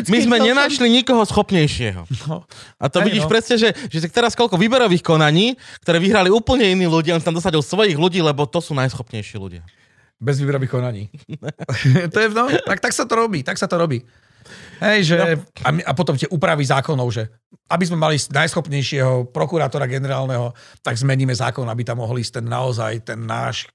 My sme celkom. nenašli nikoho schopnejšieho. No. A to Hej, vidíš no. presne, že, že teraz koľko výberových konaní, ktoré vyhrali úplne iní ľudia, on tam dosadil svojich ľudí, lebo to sú najschopnejší ľudia. Bez výberových konaní. to je, no, tak, tak sa to robí, tak sa to robí. Hej, že, No. a, my- a potom tie úpravy zákonov, že aby sme mali najschopnejšieho prokurátora generálneho, tak zmeníme zákon, aby tam mohli ísť ten naozaj, ten náš,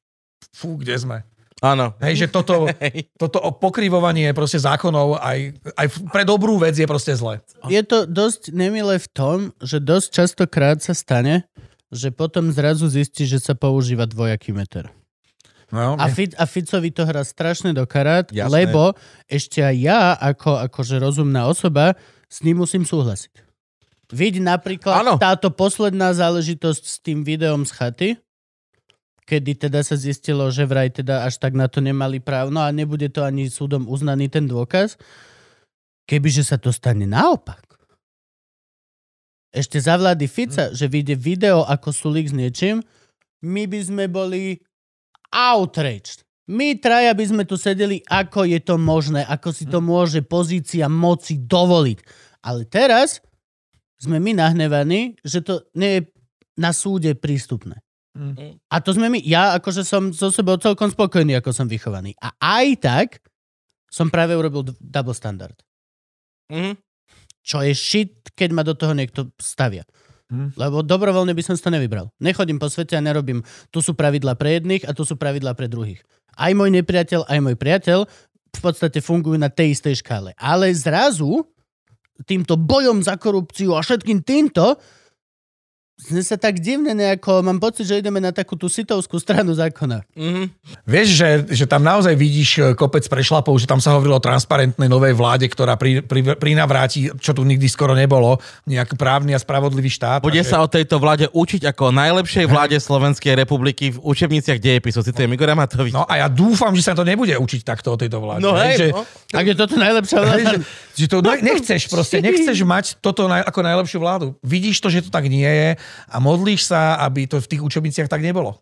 fú, kde sme. Áno. Hej, že toto, toto pokrývovanie proste zákonov aj, aj pre dobrú vec je proste zle. Je to dosť nemilé v tom, že dosť častokrát sa stane, že potom zrazu zistí, že sa používa dvojaký meter. No, A, Fi- a Ficovi to hrá strašne do karát, Jasné. lebo ešte aj ja, ako akože rozumná osoba, s ním musím súhlasiť. Vidť napríklad Áno. táto posledná záležitosť s tým videom z chaty, kedy teda sa zistilo, že vraj teda až tak na to nemali právo, no a nebude to ani súdom uznaný ten dôkaz, kebyže sa to stane naopak. Ešte za vlády Fica, že vyjde video ako Sulik s niečím, my by sme boli outraged. My traja by sme tu sedeli, ako je to možné, ako si to môže pozícia moci dovoliť. Ale teraz sme my nahnevaní, že to nie je na súde prístupné. Mm. A to sme my. Ja akože som so sebou celkom spokojný, ako som vychovaný. A aj tak som práve urobil double standard. Mhm. Čo je shit, keď ma do toho niekto stavia. Hm. Lebo dobrovoľne by som si to nevybral. Nechodím po svete a nerobím, tu sú pravidla pre jedných a tu sú pravidla pre druhých. Aj môj nepriateľ, aj môj priateľ v podstate fungujú na tej istej škále. Ale zrazu týmto bojom za korupciu a všetkým týmto sme sa tak divne nejako, mám pocit, že ideme na takú tú sitovskú stranu zákona. Mhm. Vieš, že, že tam naozaj vidíš e, kopec prešlapov, že tam sa hovorilo o transparentnej novej vláde, ktorá pri, pri, prinavráti, čo tu nikdy skoro nebolo, nejaký právny a spravodlivý štát. Bude A že- sa o tejto vláde učiť ako o najlepšej vláde Slovenskej republiky v učebniciach dejepisu. Citujem Igora Matoviča. No a ja dúfam, že sa to nebude učiť takto o tejto vláde. No hej, že, no. Ak je toto najlepšia vláda, že, to ne- nechceš proste, nechceš mať toto naj, ako najlepšiu vládu. Vidíš to, že to tak nie je a modlíš sa, aby to v tých učebniciach tak nebolo.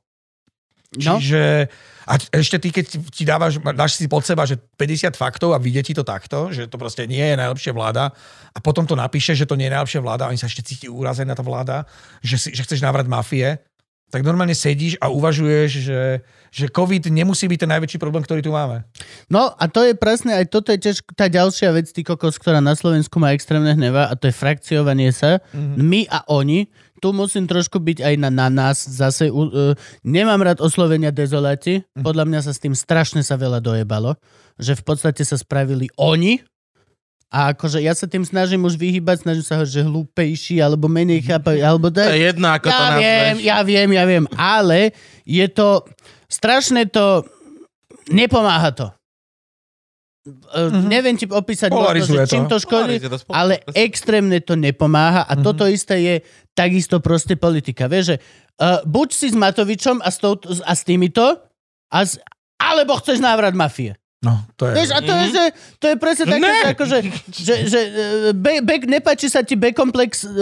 no, Čiže a ešte ty, keď ti dávaš, dáš si pod seba, že 50 faktov a vidie ti to takto, že to proste nie je najlepšia vláda a potom to napíše, že to nie je najlepšia vláda a oni sa ešte cíti úrazená tá vláda, že, si, že chceš návrat mafie, tak normálne sedíš a uvažuješ, že, že COVID nemusí byť ten najväčší problém, ktorý tu máme. No a to je presne, aj toto je tiež tá ďalšia vec, ty kokos, ktorá na Slovensku má extrémne hneva a to je frakciovanie sa. Mm-hmm. My a oni, tu musím trošku byť aj na, na nás zase. Uh, nemám rád oslovenia dezoláti, podľa mňa sa s tým strašne sa veľa dojebalo, že v podstate sa spravili oni a akože ja sa tým snažím už vyhýbať, snažím sa ho, že hlúpejší, alebo menej chápajú, alebo To je jedno, ako to ja nazveš. viem, ja viem, ja viem, ale je to, strašne to, nepomáha to. Mm-hmm. Neviem ti opísať, možno, že čím to. to škodí, to spolu- ale extrémne to nepomáha a mm-hmm. toto isté je takisto proste politika. Vieš, že uh, buď si s Matovičom a s, tou, a s týmito, a s, alebo chceš návrat mafie. No, to je... Vieš, a to je, že, to je presne také, Ne. že, akože, že, že uh, be, be, nepáči sa ti B-komplex uh,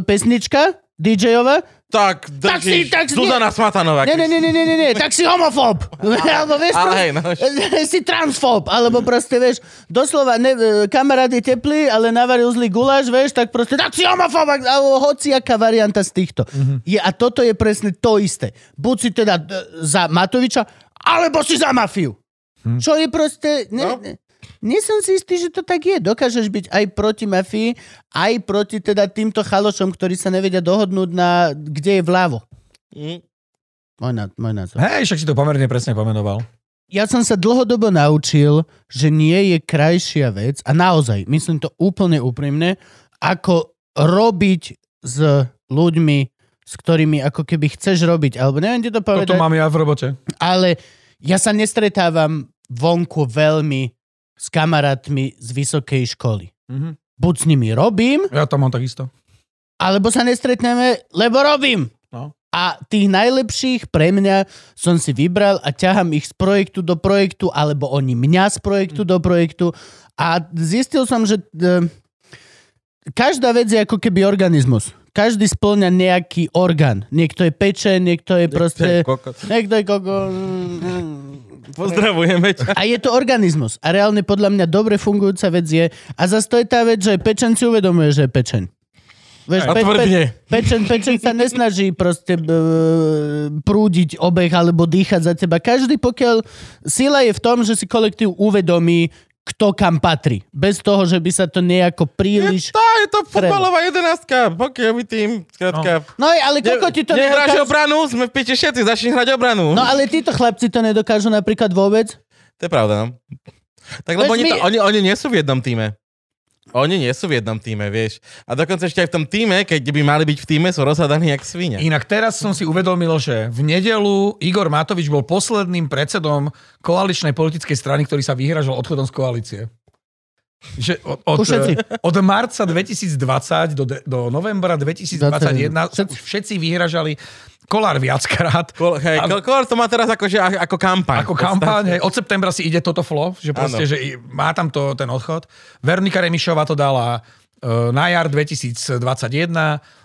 pesnička DJ-ova, Tak, Tak si- tak si- Zuzana Smatanová. Nie, nie, nie, nie, nie, nie, nie, tak si homofób. alebo vieš, Ale hej, no. si transfób, alebo proste, vieš, doslova, ne, e, kamarát je teplý, ale navaril zlý guláš, vieš, tak proste, tak si homofób, alebo hociaká varianta z týchto. Mhm. Je, a toto je presne to isté. Buď si teda e, za Matoviča, alebo si za mafiu. Hm. Čo je proste... Ne, No. nie som si istý, že to tak je. Dokážeš byť aj proti mafii, aj proti teda týmto chalošom, ktorí sa nevedia dohodnúť na kde je vľavo. Mm. Môj, ná, môj názor. Hej, však si to pomerne presne pomenoval. Ja som sa dlhodobo naučil, že nie je krajšia vec, a naozaj, myslím to úplne úprimne, ako robiť s ľuďmi, s ktorými ako keby chceš robiť, alebo neviem ti to povedať, Toto mám ja v robote. ale ja sa nestretávam vonku veľmi s kamarátmi z vysokej školy. Mhm. Buď s nimi robím, Ja to mám takisto. alebo sa nestretneme, lebo robím. No. A tých najlepších pre mňa som si vybral a ťahám ich z projektu do projektu, alebo oni mňa z projektu do projektu. A zistil som, že e, každá vec je ako keby organizmus. Každý splňa nejaký orgán. Niekto je pečen, niekto je proste... Niekto je koko... Pozdravujeme ťa. A je to organizmus. A reálne podľa mňa dobre fungujúca vec je... A zase to je tá vec, že pečen si uvedomuje, že je pečen. Vieš, A tvrdne. pečen, pečen sa nesnaží proste b, prúdiť obeh alebo dýchať za teba. Každý pokiaľ... Sila je v tom, že si kolektív uvedomí, kto kam patrí. Bez toho, že by sa to nejako Je, príliš... tá, je to futbalová jedenástka, hokejový tým, skrátka. No aj, ale koľko ti to Nehráš nedokáže... obranu, sme v piči všetci, začni hrať obranu. No ale títo chlapci to nedokážu napríklad vôbec. To je pravda, no. Tak lebo Veď oni, to, my- oni, oni nie sú v jednom týme. Oni nie sú v jednom týme, vieš. A dokonca ešte aj v tom týme, keď by mali byť v týme, sú rozhadaní jak svinia. Inak teraz som si uvedomil, že v nedelu Igor Matovič bol posledným predsedom koaličnej politickej strany, ktorý sa vyhražal odchodom z koalície. Že od, od, Všetci. od marca 2020 do, de- do novembra 2021 sa už všetci vyhražali Kolár viackrát. Kol, hej, A- Kol, Kolár to má teraz akože a- ako kampaň. Ako kampaň, hej, od septembra si ide toto flow, že proste, Áno. že má tam to, ten odchod. Vernika Remišová to dala uh, na jar 2021,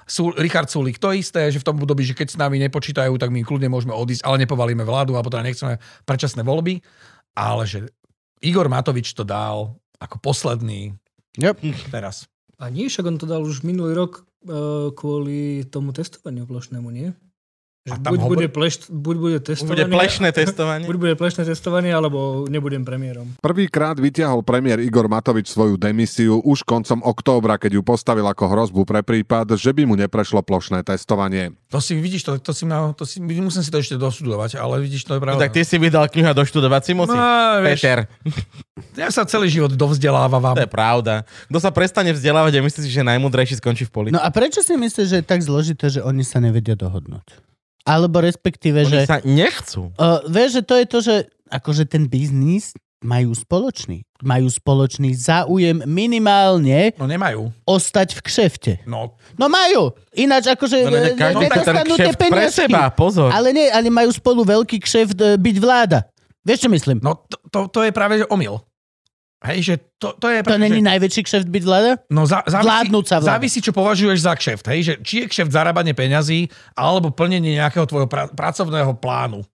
Sú, Richard Sulik to isté, že v tom období, že keď s nami nepočítajú, tak my kľudne môžeme odísť, ale nepovalíme vládu, alebo teda nechceme predčasné voľby. Ale že Igor Matovič to dal ako posledný Yep. teraz. A nie, však on to dal už minulý rok uh, kvôli tomu testovaniu plošnému, nie? Že A tam buď, hovor- bude pleš, buď bude Bude testovanie, plešné testovanie. buď bude plešné testovanie, alebo nebudem premiérom. Prvýkrát vyťahol premiér Igor Matovič svoju demisiu už koncom októbra, keď ju postavil ako hrozbu pre prípad, že by mu neprešlo plošné testovanie. To si vidíš, to, to si mal, to si, musím si to ešte dostudovať, ale vidíš, to je No, pravda. tak ty si vydal knihu a doštudovať si musí. No, vieš, Peter, ja sa celý život dovzdelávam. to je pravda. Kto sa prestane vzdelávať a myslí si, že najmudrejší skončí v politike. No a prečo si myslíš, že je tak zložité, že oni sa nevedia dohodnúť? Alebo respektíve, Oni že... sa nechcú. Uh, vieš, že to je to, že akože ten biznis majú spoločný. Majú spoločný záujem minimálne No nemajú. ostať v kšefte. No, No majú. Ináč akože No, ne, e, každý chce ten nedostanú tie pre seba, pozor. Ale nie, ale majú spolu veľký kšeft e, byť vláda. Vieš, čo myslím? no to, to, to je práve že omyl. Hej, že to, to je To není že, najväčší kšeft byť vláda? no, za, závisí, vládnúca vláda. závisí, čo považuješ za kšeft. Hej, že či je kšeft zarábanie peňazí, alebo plnenie nejakého tvojho pra, pracovného plánu.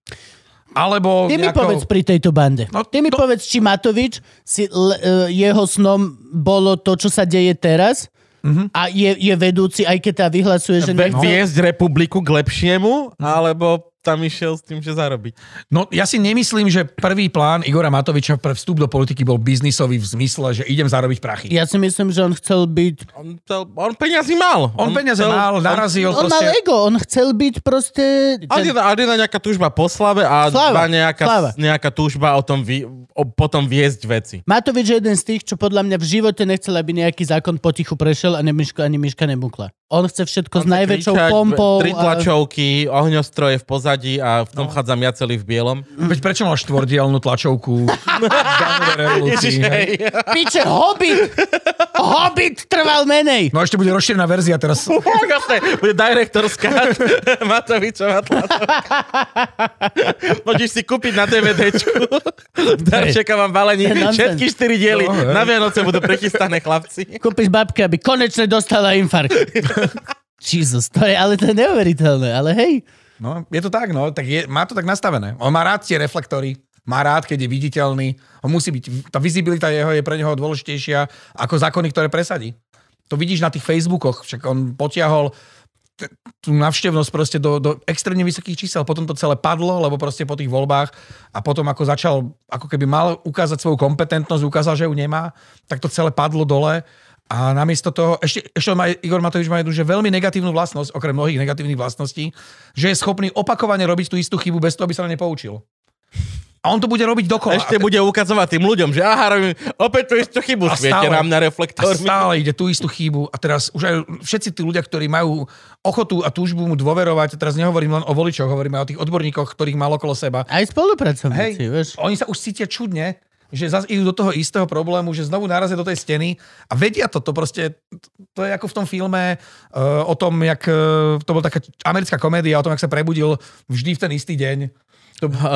Alebo Ty mi nejakého... povedz pri tejto bande. No, Ty mi to- povedz, či Matovič, si, l, e, jeho snom bolo to, čo sa deje teraz Mhm. a je, je vedúci, aj keď tá vyhlasuje, že Ve- nechce... Viesť republiku k lepšiemu, alebo tam išiel s tým, že zarobiť. No ja si nemyslím, že prvý plán Igora Matoviča pre vstup do politiky bol biznisový v zmysle, že idem zarobiť prachy. Ja si myslím, že on chcel byť... On, to, on peniazy mal. On peniaze mal, narazil On mal proste... ego, on chcel byť proste... A Ten, a jedna nejaká túžba po slave a Sláva, dva nejaká, sláva. nejaká túžba o tom vy, o, potom viesť veci. Matovič je jeden z tých, čo podľa mňa v živote nechcel, aby nejaký zákon potichu prešiel a ani Miška, ani Miška nebukla. On chce všetko s On chce najväčšou kričať, pompou. Tri a- tlačovky, ohňostroje v pozadí a v tom no. chádzam ja celý v bielom. Veď prečo mal štvordielnú tlačovku revolúcii? hej? Piče, Hobbit! Hobbit trval menej! No ešte bude rozšírená verzia teraz. Jasné, bude direktorská Matovičová tlačovka. Môžeš si kúpiť na DVDčku. Darčeka vám balení. Všetky štyri diely. No. Na Vianoce budú prichystané chlapci. Kúpiš babke, aby konečne dostala infarkt. Jesus, to je, ale to je neuveriteľné, ale hej. No, je to tak, no, tak je, má to tak nastavené. On má rád tie reflektory, má rád, keď je viditeľný. On musí byť, tá vizibilita jeho je pre neho dôležitejšia ako zákony, ktoré presadí. To vidíš na tých Facebookoch, však on potiahol tú navštevnosť proste do, do extrémne vysokých čísel. Potom to celé padlo, lebo proste po tých voľbách a potom ako začal, ako keby mal ukázať svoju kompetentnosť, ukázal, že ju nemá, tak to celé padlo dole. A namiesto toho, ešte, ešte má, Igor Matovič má jednu že veľmi negatívnu vlastnosť, okrem mnohých negatívnych vlastností, že je schopný opakovane robiť tú istú chybu bez toho, aby sa na ne poučil. A on to bude robiť dokola. Ešte bude ukazovať tým ľuďom, že aha, robím opäť tú istú chybu. A Sviete stále- nám na a reflektormi. stále ide tú istú chybu a teraz už aj všetci tí ľudia, ktorí majú ochotu a túžbu mu dôverovať, a teraz nehovorím len o voličoch, hovorím aj o tých odborníkoch, ktorých mal okolo seba. Aj spolupracovníci, Hej, vieš. oni sa už cítia čudne, že zase idú do toho istého problému, že znovu narazia do tej steny a vedia to, to proste, to je ako v tom filme uh, o tom, jak, uh, to bola taká americká komédia, o tom, jak sa prebudil vždy v ten istý deň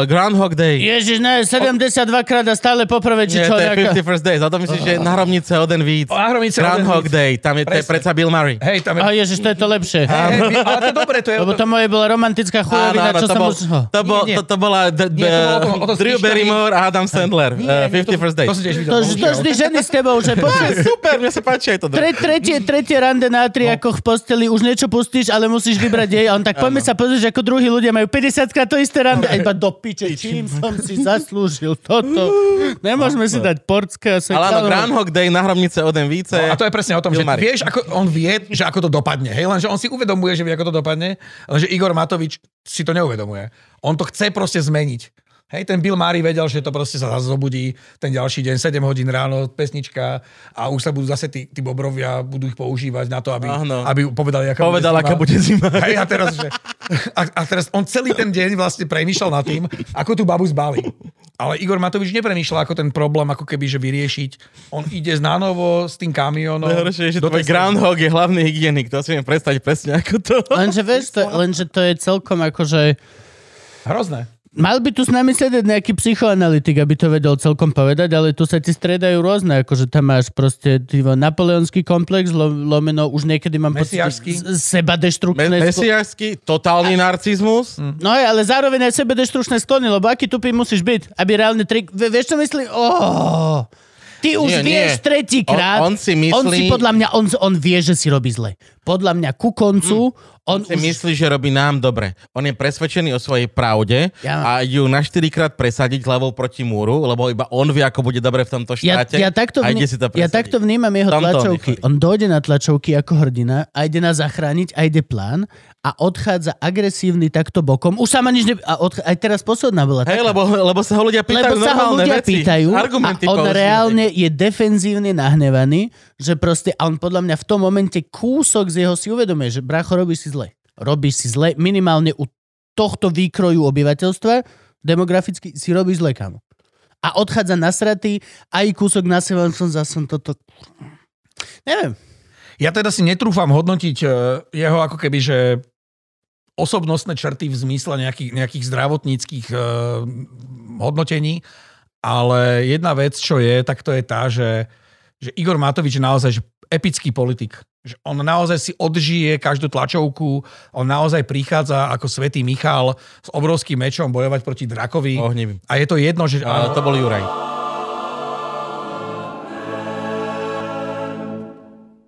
Groundhog Day. Ježiš, ne, 72 krát a stále poprvé, či Nie, čo, to je nejaká... 50 First Days. A to myslíš, že na hromnice o den víc. O, na hromnice o den Groundhog víc. Day. Tam je, to je predsa Bill Murray. Hej, tam je... A ježiš, to je to lepšie. Hej, hej, ale to je dobré, to je... Lebo to moje bola romantická chujovina, čo to, som bol, už... to, bol, Nie, nie. to, to bola d- d- Nie, to bolo o tom- o tom Drew Barrymore a Adam Sandler. uh, 50 First Days. To som tiež videl, To, to bohužiaľ. vždy ženy s tebou, že To super, mne sa páči aj to. tre, tretie, tretie rande na tri, No. ako v posteli, už niečo pustíš, ale musíš vybrať jej. A on tak poďme sa pozrieť, ako druhí ľudia majú 50 krát to isté rande. Iba do piče, čím som si zaslúžil toto. Nemôžeme si dať portské a Ale áno. Groundhog Day na hromnice o den více. No, a to je presne o tom, že vieš, ako, on vie, že ako to dopadne. Hej? Lenže on si uvedomuje, že vie, ako to dopadne, lenže Igor Matovič si to neuvedomuje. On to chce proste zmeniť. Hej, ten Bill Murray vedel, že to proste sa zase zobudí ten ďalší deň, 7 hodín ráno, pesnička a už sa budú zase tí, tí bobrovia, budú ich používať na to, aby, Áno. aby povedali, aká Povedal, bude aká zima. bude zima. Hej, a teraz, že, a, a teraz on celý ten deň vlastne premýšľal nad tým, ako tú babu zbali. Ale Igor Matovič nepremýšľal ako ten problém, ako keby, že vyriešiť. On ide z nánovo s tým kamionom. Najhoršie je, že tvoj Groundhog je hlavný hygienik. To si viem predstaviť presne ako to. Lenže vieš, to, lenže to je celkom akože... Hrozné. Mal by tu s nami sedieť nejaký psychoanalytik, aby to vedel celkom povedať, ale tu sa ti striedajú rôzne, akože tam máš proste tyvo, napoleonský komplex, lo, lomeno, už niekedy mám pocit, seba Me- deštrukčné Mesiášsky, totálny narcizmus. No hej, ale zároveň aj sebe deštrukčné sklony, lebo aký tupý musíš byť, aby reálne trik... Vie, vieš, čo myslí? Oh, ty už Nie, nie. vieš tretíkrát. On- on si myslí- On si podľa mňa, on, on vie, že si robí zle. Podľa mňa ku koncu, on Si už... myslí, že robí nám dobre. On je presvedčený o svojej pravde Ja- a ju na 4 krát presadiť hlavou proti múru, lebo iba on vie, ako bude dobre v tomto Ja, štáte. ja, takto a vní, si to ja takto vnímam jeho Tomto on tlačovky. On dojde na tlačovky ako hrdina a ide nás zachrániť a ide plán a odchádza agresívny takto bokom. Už sa ma nič ne... A odch... Aj teraz posledná bola Hej, taká. lebo, lebo sa ho ľudia pýtajú Lebo sa ho ľudia veci. pýtajú a on používajú. reálne je defenzívne nahnevaný, že proste, a on podľa mňa v tom momente kúsok z jeho si uvedomuje, že bracho, robíš si zle. Robíš si zle, minimálne u tohto výkroju obyvateľstva, demograficky si robíš zle, kamo. A odchádza nasratý, aj kúsok na seba, som zase toto... Neviem. Ja teda si netrúfam hodnotiť e, jeho ako keby, že osobnostné črty v zmysle nejakých, nejakých zdravotníckých uh, hodnotení, ale jedna vec, čo je, tak to je tá, že, že Igor Matovič je naozaj že epický politik. Že on naozaj si odžije každú tlačovku, on naozaj prichádza ako svätý Michal s obrovským mečom bojovať proti drakovi. Ohnivým. A je to jedno, že... A to bol Juraj.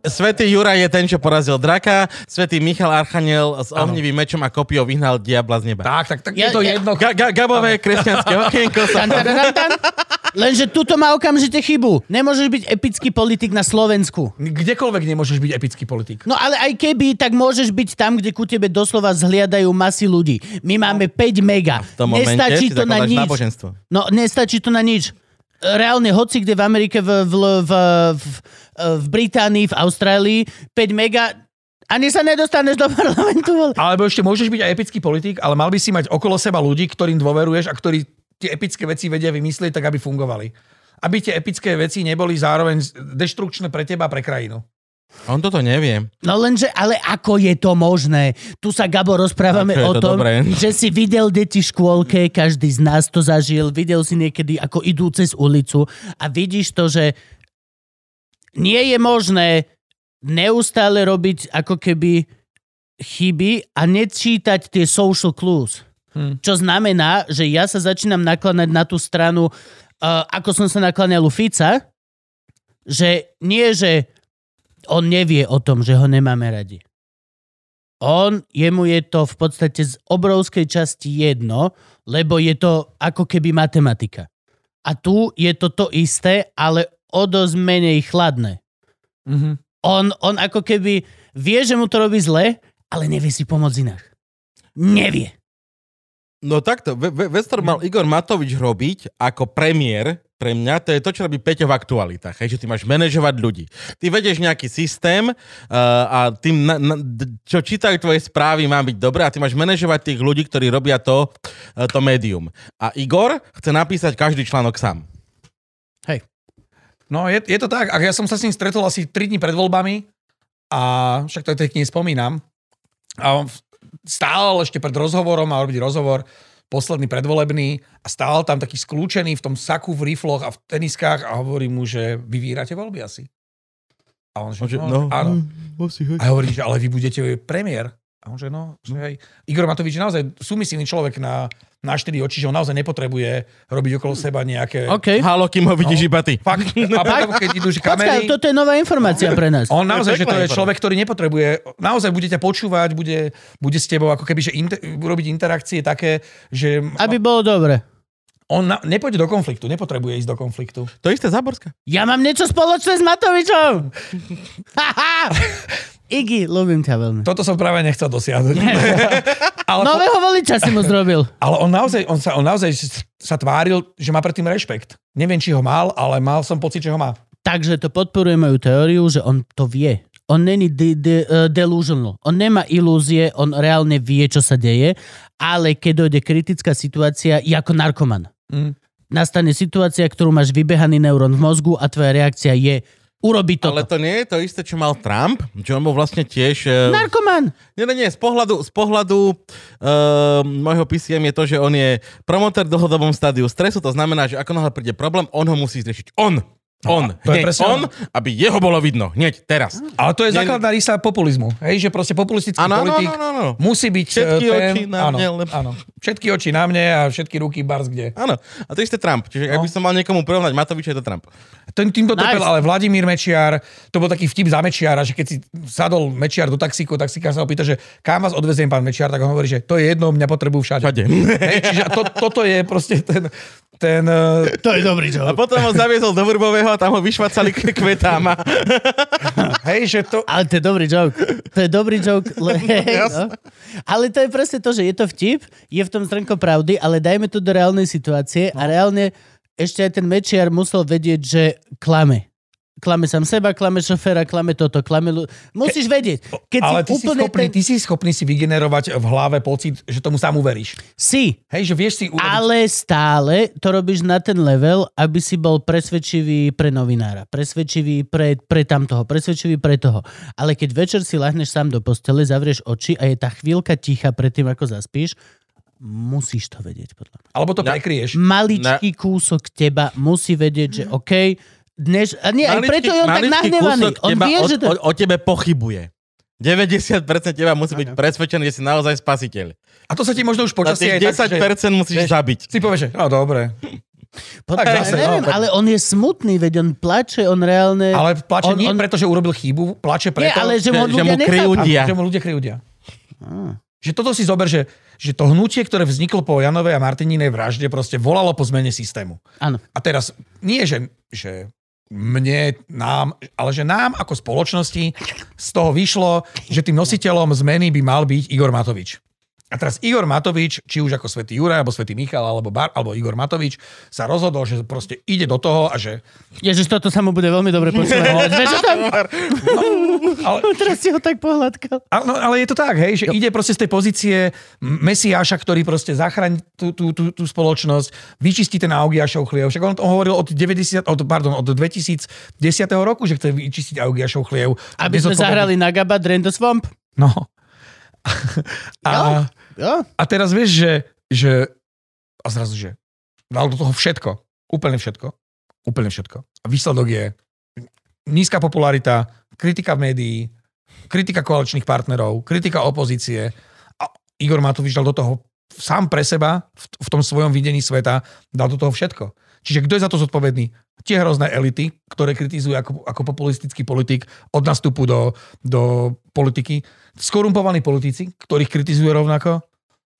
Svetý Juraj je ten, čo porazil draka, Svetý Michal Archaniel s ohnivým mečom a kopiou vyhnal diabla z neba. Tak, tak, tak Ja- je to ja- jedno. Ga- ga- Gabové kresťanské okienko sa... Lenže tuto má okamžite chybu. Nemôžeš byť epický politik na Slovensku. Kdekoľvek nemôžeš byť epický politik. No ale aj keby, tak môžeš byť tam, kde ku tebe doslova zhliadajú masy ľudí. My máme 5 mega. V tom momente Nestačí to na nič. náboženstvo. No, nestačí to na nič. Reálne, hoci kde v Amerike, v, v, v, v, v Británii, v Austrálii, 5 mega, ani sa nedostaneš do parlamentu. Alebo ešte môžeš byť aj epický politik, ale mal by si mať okolo seba ľudí, ktorým dôveruješ a ktorí tie epické veci vedia vymyslieť tak, aby fungovali. Aby tie epické veci neboli zároveň deštrukčné pre teba a pre krajinu. On toto nevie. No lenže, ale ako je to možné? Tu sa, Gabo, rozprávame je o to tom, dobré. že si videl deti v škôlke, každý z nás to zažil, videl si niekedy, ako idú cez ulicu a vidíš to, že nie je možné neustále robiť ako keby chyby a nečítať tie social clues. Hm. Čo znamená, že ja sa začínam nakladať na tú stranu, uh, ako som sa nakláňal u Fica, že nie, že on nevie o tom, že ho nemáme radi. On, jemu je to v podstate z obrovskej časti jedno, lebo je to ako keby matematika. A tu je to to isté, ale o dosť menej chladné. Mhm. On, on ako keby vie, že mu to robí zle, ale nevie si pomôcť inak. Nevie. No takto, ve- ve- vec, ktorú mal Igor Matovič robiť ako premiér, pre mňa, to je to, čo robí Peťo v aktualitách, hej, že ty máš manažovať ľudí. Ty vedieš nejaký systém uh, a tým, na, na, čo čítajú tvoje správy, má byť dobré a ty máš manažovať tých ľudí, ktorí robia to, uh, to médium. A Igor chce napísať každý článok sám. No je, je to tak. A ja som sa s ním stretol asi 3 dní pred voľbami a však to tej knihe spomínam. A stál ešte pred rozhovorom, mal robiť rozhovor, posledný predvolebný a stál tam taký skľúčený v tom saku, v rifloch a v teniskách a hovorí mu, že vy vyhráte voľby asi. A on že, Že, no, áno. Musí, hej. A hovorí, že ale vy budete premiér. A on že no, že hej. Igor Matovič je naozaj súmyslný človek na, na štyri oči, že on naozaj nepotrebuje robiť okolo seba nejaké... OK. Halo, kým ho vidíš iba ty. Fakt. A potom, keď idú kamery... toto je nová informácia pre nás. On naozaj, že to je človek, ktorý nepotrebuje, naozaj bude ťa počúvať, bude, bude s tebou ako keby, že inter, urobiť interakcie také, že Aby bolo dobre. on na, nepôjde do konfliktu, nepotrebuje ísť do konfliktu. To isté Záborská. Ja mám niečo spoločné s Matovičom. Iggy, ľúbim ťa veľmi. Toto som práve nechcel dosiahnuť. ale, Nového voliča si mu zrobil. ale on naozaj, on sa, on naozaj sa tváril, že má predtým rešpekt. Neviem, či ho mal, ale mal som pocit, že ho má. Takže to podporuje moju teóriu, že on to vie. On není de- de- uh, delusional. On nemá ilúzie, on reálne vie, čo sa deje, ale keď dojde kritická situácia, je ako narkoman. Mm. Nastane situácia, ktorú máš vybehaný neurón v mozgu a tvoja reakcia je urobiť toto. Ale to nie je to isté, čo mal Trump, že on bol vlastne tiež... eh, Narkoman! Nie, nie, nie, z pohľadu, z pohľadu uh, môjho PCM je to, že on je promotor v dlhodobom stádiu stresu, to znamená, že ako náhle príde problém, on ho musí riešiť. On! On, to je hneď presne on, aby jeho bolo vidno, hneď teraz. Ale to je základná rísa populizmu. Hej, že proste populistický Áno, áno, politik áno, áno. musí byť Všetky eh, ten, oči na áno, mne, lebo- áno. Všetky oči na mne a všetky ruky bars kde. Áno, a to isté Trump. Čiže ak No. by som mal niekomu porovnať Matoviča, je to Trump. Ten, týmto Nice. trpel ale Vladimír Mečiar, to bol taký vtip za Mečiara, že keď si sadol Mečiar do taxíku, taxikár sa ho pýta, že kam vás odveziem pán Mečiar, tak on hovorí, že to je jedno, mňa potrebujú všade. Všade. Hej, čiže to, toto je proste ten, ten eh, To je dobrý A joke. potom ho zaviezol do Vrbového a tam ho vyšvacali k kvetám. A... hej, že to, Ale to je dobrý joke. To je dobrý joke. Le, no. Ale to je presne to, že je to vtip, je v tom zrnko pravdy, ale dajme to do reálnej situácie a reálne ešte aj ten Mečiar musel vedieť, že klame. Klame sám seba, klame šoféra, klame toto, klame... Lu... Musíš vedieť. Keď ale si ty si, úplne schopný, ten... ty si schopný si vygenerovať v hlave pocit, že tomu sám uveríš. Si, Hej, že vieš si urobiť... ale stále to robíš na ten level, aby si bol presvedčivý pre novinára, presvedčivý pre, pre tamtoho, presvedčivý pre toho. Ale keď večer si lahneš sám do postele, zavrieš oči a je tá chvíľka ticha predtým, ako zaspíš, musíš to vedieť, podľa mňa. Alebo to Na- prekrieš. Maličký kúsok teba musí vedieť, že OK, dnes... A nie, aj preto je on tak maličký nahnevaný. On vie, o, že to... o, o tebe pochybuje. 90% teba musí byť presvedčený, že si naozaj spasiteľ. A to sa ti možno už počasie aj tak, že 10% musíš vieš, zabiť. si povieš, že no dobre. Podľa, tak zase, neviem, no, tak- ale on je smutný, veď on plače, on reálne... Ale plače on, nie on, preto, že urobil chybu, plače preto, Nie, ale že, mu že- že mu kryjú nechápu. dia. že mu ľudia kryjúdia. Á. Že toto si zober, že, že to hnutie, ktoré vzniklo po Janovej a Martininej vražde, proste volalo po zmene systému. Áno. A teraz nie, že, že mne, nám, ale že nám ako spoločnosti z toho vyšlo, že tým nositeľom zmeny by mal byť Igor Matovič. A teraz Igor Matovič, či už ako Svetý Juraj, alebo Svetý Michal, alebo, Bar, alebo Igor Matovič, sa rozhodol, že proste ide do toho a že... Ježiš, toto sa mu bude veľmi dobre počúvať. Tam? Ale, Teraz si ho tak pohľadkal. A- No, ale je to tak, hej, že ide proste z tej pozície Mesiáša, ktorý proste zachráni tú, tú, tú, tú spoločnosť, vyčistí ten Augiašov chliev. Však on to hovoril od, 90, od, pardon, od 2010 roku, že chce vyčistiť Augiašov chliev. Aby sme zahrali na Gaba Drain the Swamp. No. A, Jo? A teraz vieš, že, že a zrazu, že dal do toho všetko. Úplne všetko. Úplne všetko. A výsledok je nízka popularita, kritika médií, kritika koaličných partnerov, kritika opozície. A Igor Matovič dal do toho sám pre seba, v, v tom svojom videní sveta, dal do toho všetko. Čiže kto je za to zodpovedný? Tie hrozné elity, ktoré kritizujú ako, ako populistický politik od nastupu do, do politiky. Skorumpovaní politici, ktorých kritizuje rovnako.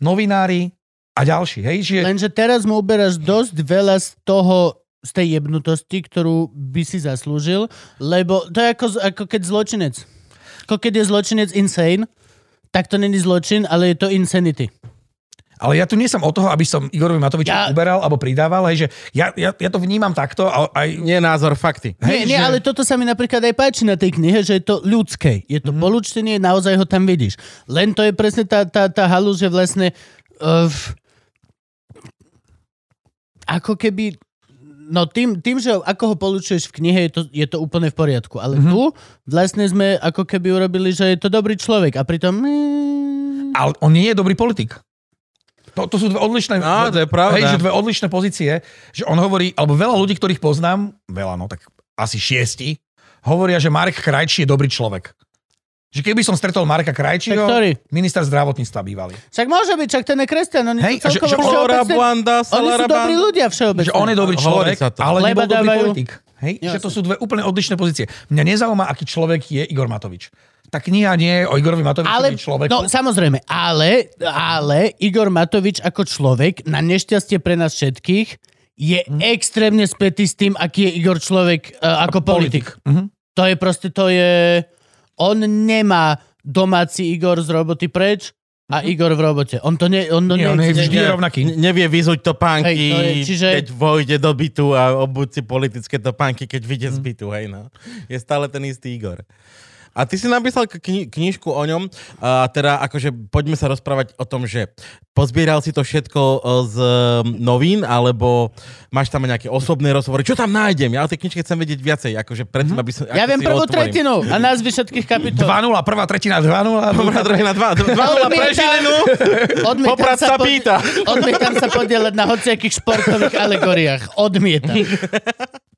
Novinári a ďalší. Hej, že... Lenže teraz mu uberáš dosť veľa z toho, z tej jebnutosti, ktorú by si zaslúžil, lebo to je ako, ako keď zločinec. Ako keď je zločinec insane, tak to není zločin, ale je to insanity. Ale ja tu nie som o toho, aby som Igorovi Matovičovi Ja- uberal alebo pridával, hej, že ja, ja, ja to vnímam takto a aj... Nie názor, fakty. Nie, Hej, nie, že- ale toto sa mi napríklad aj páči na tej knihe, že je to ľudské. Je to mm. polučtenie, naozaj ho tam vidíš. Len to je presne tá, tá, tá halu, že vlastne uh, ako keby No tým, tým, že ako ho polučuješ v knihe, je to, je to úplne v poriadku. Ale mm-hmm. tu vlastne sme ako keby urobili, že je to dobrý človek. A pritom... Mm, Ale on nie je dobrý politik. To, to sú dve odlišné, No, to je pravda. Hej, že dve odlišné pozície, že on hovorí, alebo veľa ľudí, ktorých poznám, veľa, no tak asi šiesti, hovoria, že Marek Krajčí je dobrý človek. Že keby som stretol Marka Krajčího, Tak ktorý? minister zdravotníctva bývalý. Však môže byť, však ten je kresťan, oni Hej, sú že- že Buanda, Oni sú dobrí ľudia všeobecne. Že on je dobrý človek, ale nebol dobrý politik. Hej, že to sú dve úplne odlišné pozície. Mňa nezaujíma, aký človek je Igor Matovič. Tá kniha nie je o Igorovi Matovičovi Ale, človeku. no samozrejme, ale, ale Igor Matovič ako človek, na nešťastie pre nás všetkých, je Mhm. extrémne spätý s tým, aký je Igor človek uh, ako politik. Mhm. To je proste, to je... On nemá domáci Igor z roboty preč a Igor v robote. On to nie... On to Mhm. Nie, on je vždy Nie, rovnaký. Nevie vyzuť topánky, Hej, to je, čiže- keď vojde do bytu a obúť si politické topánky, keď vyjde Mhm. z bytu, hej no. Je stále ten istý Igor. A ty si napísal kni- knižku o ňom a teda akože poďme sa rozprávať o tom, že pozbieral si to všetko e, z novín, alebo máš tam nejaké osobné rozhovory. Čo tam nájdem? Ja o tej knižke chcem vedieť viacej, akože predtým, aby som... Mhm. Ja viem prvú otvorím. tretinu a názvy všetkých kapitol. 2-0, prvá tretina 2-0. Dobrá, druhý na dva. Dva nula pre Odmietam- Žilinu. Poprad sa pod- pýta. Odmietam sa podielať na hociakých športových alegóriách. Odmietam.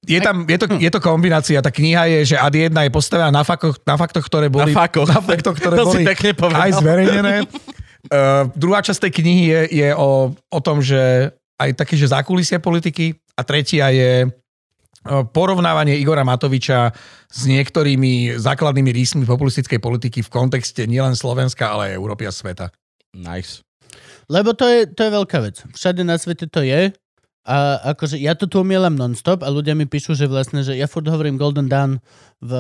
Je, tam, je, to, je to kombinácia. Tá kniha je, že ad 1 je postavená na, fakoch, na faktoch, ktoré boli, Na fakoch. na faktoch, ktoré To si boli pekne povedal. aj zverejnené. Uh, druhá časť tej knihy je, je o, o tom, že aj také, že zákulisie politiky a tretia je uh, porovnávanie Igora Matoviča s niektorými základnými rýsmi populistickej politiky v kontexte nielen Slovenska, ale aj Európy a sveta. Nice. Lebo to je, to je veľká vec. Všade na svete to je. A akože ja to tu umielam non-stop a ľudia mi píšu, že vlastne, že ja furt hovorím Golden Dawn v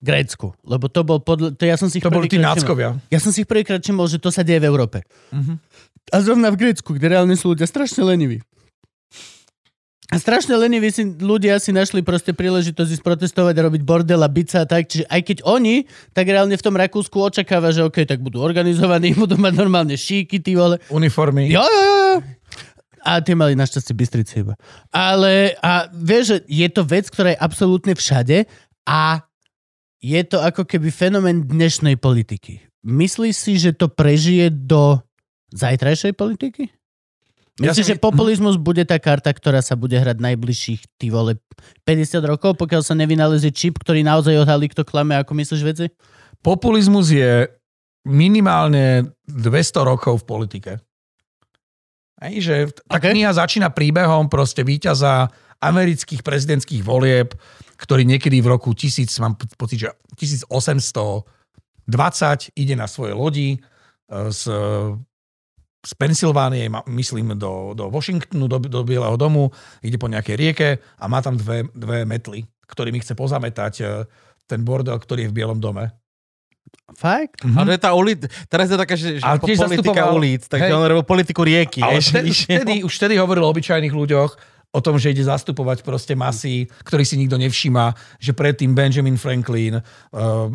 Grécku. Lebo to bol podľa... To ja som si To boli tí náckovia. Ja som si ich prvýkrát všimol, že to sa deje v Európe. Mhm. A zrovna v Grécku, kde reálne sú ľudia strašne leniví. A strašne leniví si, ľudia si našli proste príležitosť ísť protestovať a robiť bordel a byť sa a tak. Čiže aj keď oni, tak reálne v tom Rakúsku očakáva, že OK, tak budú organizovaní, budú mať normálne šíky, ty vole. Uniformy. Jo, jo, jo. A tie mali našťastie Bystrici iba. Ale a vieš, že je to vec, ktorá je absolútne všade a je to ako keby fenomén dnešnej politiky. Myslíš si, že to prežije do zajtrajšej politiky? Ja Myslíš, si- že populizmus bude tá karta, ktorá sa bude hrať najbližších, ty vole, 50 rokov, pokiaľ sa nevynálezie čip, ktorý naozaj odhalí, kto klame, ako myslíš veci? Populizmus je minimálne 200 rokov v politike. Hej, že tá OK. kniha začína príbehom proste víťaza amerických prezidentských volieb, ktorý niekedy v roku 1000, mám pocit, že 1820 ide na svoje lodi e, z, z Pensylvánie, myslím, do, do Washingtonu, do, do Bieleho domu, ide po nejakej rieke a má tam dve, dve metly, ktorými chce pozametať e, ten bordel, ktorý je v Bielom dome. Fakt? Mhm. Ale tá ulic, teraz je taká, že, že politika zastupoval- ulic, takže hej. on robil politiku rieky. Ale vtedy, vtedy, už vtedy hovoril o obyčajných ľuďoch, o tom, že ide zastupovať proste masy, ktorý si nikto nevšíma, že predtým Benjamin Franklin uh,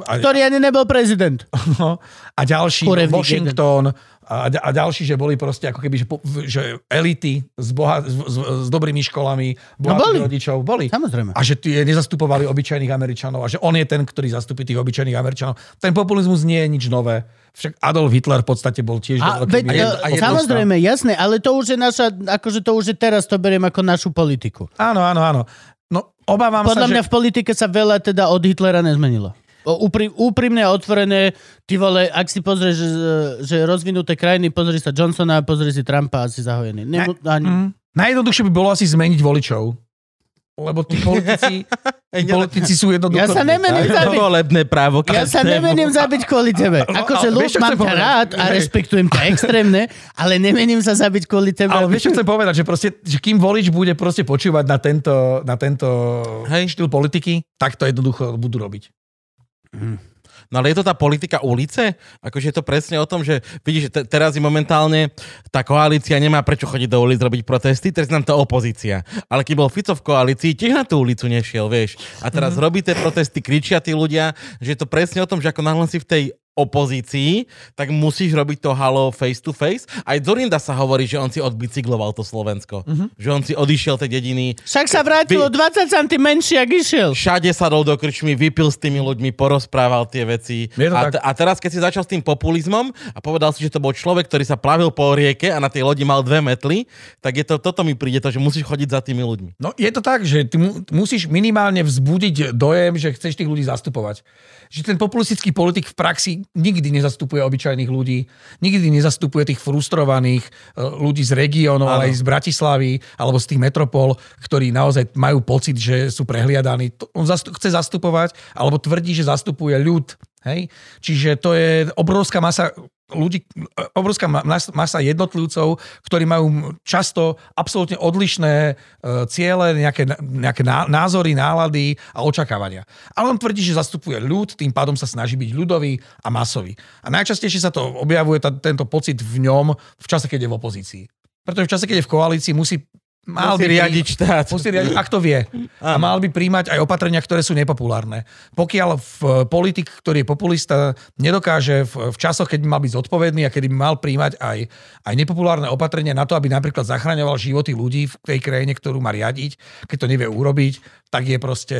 a, Ktorý ani nebol prezident. a ďalší, Washington a, a ďalší, že boli proste ako keby, že, že elity s, boha, s, s, s dobrými školami, bohatých boli. rodičov, boli. Samozrejme. A že tie nezastupovali obyčajných Američanov a že on je ten, ktorý zastupí tých obyčajných Američanov. Ten populizmus nie je nič nové. Však Adolf Hitler v podstate bol tiež... A, veď, miery- e, a samozrejme, jasné, ale to už je naša, akože to už je teraz, to beriem ako našu politiku. Áno, áno, áno. No, obávam Podľa sa, mňa že... v politike sa veľa teda od Hitlera nezmenilo. Úprim, úprimne a otvorené, ty vole, ak si pozrieš, že, že rozvinuté krajiny, pozri sa Johnsona, pozri si Trumpa a si zahojený. Nemu, ani, Mm. Najjednoduchšie by bolo asi zmeniť voličov. Lebo tí politici, tí politici sú jednoducho... Ja sa nemením zabiť. volebné právo. Ja sa nemením zabiť kvôli tebe. No, Akože ľud, mám ťa rád a rešpektujem ťa extrémne, ale nemením sa zabiť kvôli tebe. Ale vieš, čo chcem povedať? Že, proste, že kým volič bude proste počúvať na tento, na tento Hej. štýl politiky, tak to jednoducho budú robiť. No ale je to tá politika ulice? Akože je to presne o tom, že vidíš, že te, teraz je momentálne tá koalícia nemá prečo chodiť do ulic robiť protesty, teraz nám to opozícia. Ale keď bol Fico v koalícii, tiež na tú ulicu nešiel, vieš. A teraz mm-hmm. robí tie protesty, kričia tí ľudia, že je to presne o tom, že ako náhle si v tej opozícii, tak musíš robiť to halo face to face. Aj Zorinda sa hovorí, že on si odbicykloval to Slovensko. Mhm. Že on si odišiel tej dediny, Však sa vrátilo 20 cm menšie, ak išiel. všade sadol do krčmy, vypil s tými ľuďmi, porozprával tie veci. A, t- a teraz, keď si začal s tým populizmom a povedal si, že to bol človek, ktorý sa plavil po rieke a na tej lodi mal dve metly, tak je to, toto mi príde to, že musíš chodiť za tými ľuďmi. No je to tak, že ty mu, musíš minimálne vzbudiť dojem, že chceš tých ľudí zastupovať. Že ten populistický politik v praxi nikdy nezastupuje obyčajných ľudí, nikdy nezastupuje tých frustrovaných e, ľudí z regiónov, ale aj z Bratislavy alebo z tých metropol, ktorí naozaj majú pocit, že sú prehliadaní. On zastu- chce zastupovať alebo tvrdí, že zastupuje ľud. Hej? Čiže to je obrovská masa ľudí, obrovská ma- mas- masa jednotlivcov, ktorí majú často absolútne odlišné e, ciele, nejaké, nejaké ná- názory, nálady a očakávania. Ale on tvrdí, že zastupuje ľud, tým pádom sa snaží byť ľudový a masový. A najčastejšie sa to objavuje, tá, tento pocit v ňom v čase, keď je v opozícii. Pretože v čase, keď je v koalícii, musí mal by riadiť štát. Musí riadiť, ak to vie. A mal by príjmať aj opatrenia, ktoré sú nepopulárne. Pokiaľ v politik, ktorý je populista, nedokáže v, v časoch, keď by mal byť zodpovedný a kedy by mal príjmať aj, aj nepopulárne opatrenia na to, aby napríklad zachraňoval životy ľudí v tej krajine, ktorú má riadiť, keď to nevie urobiť, tak je proste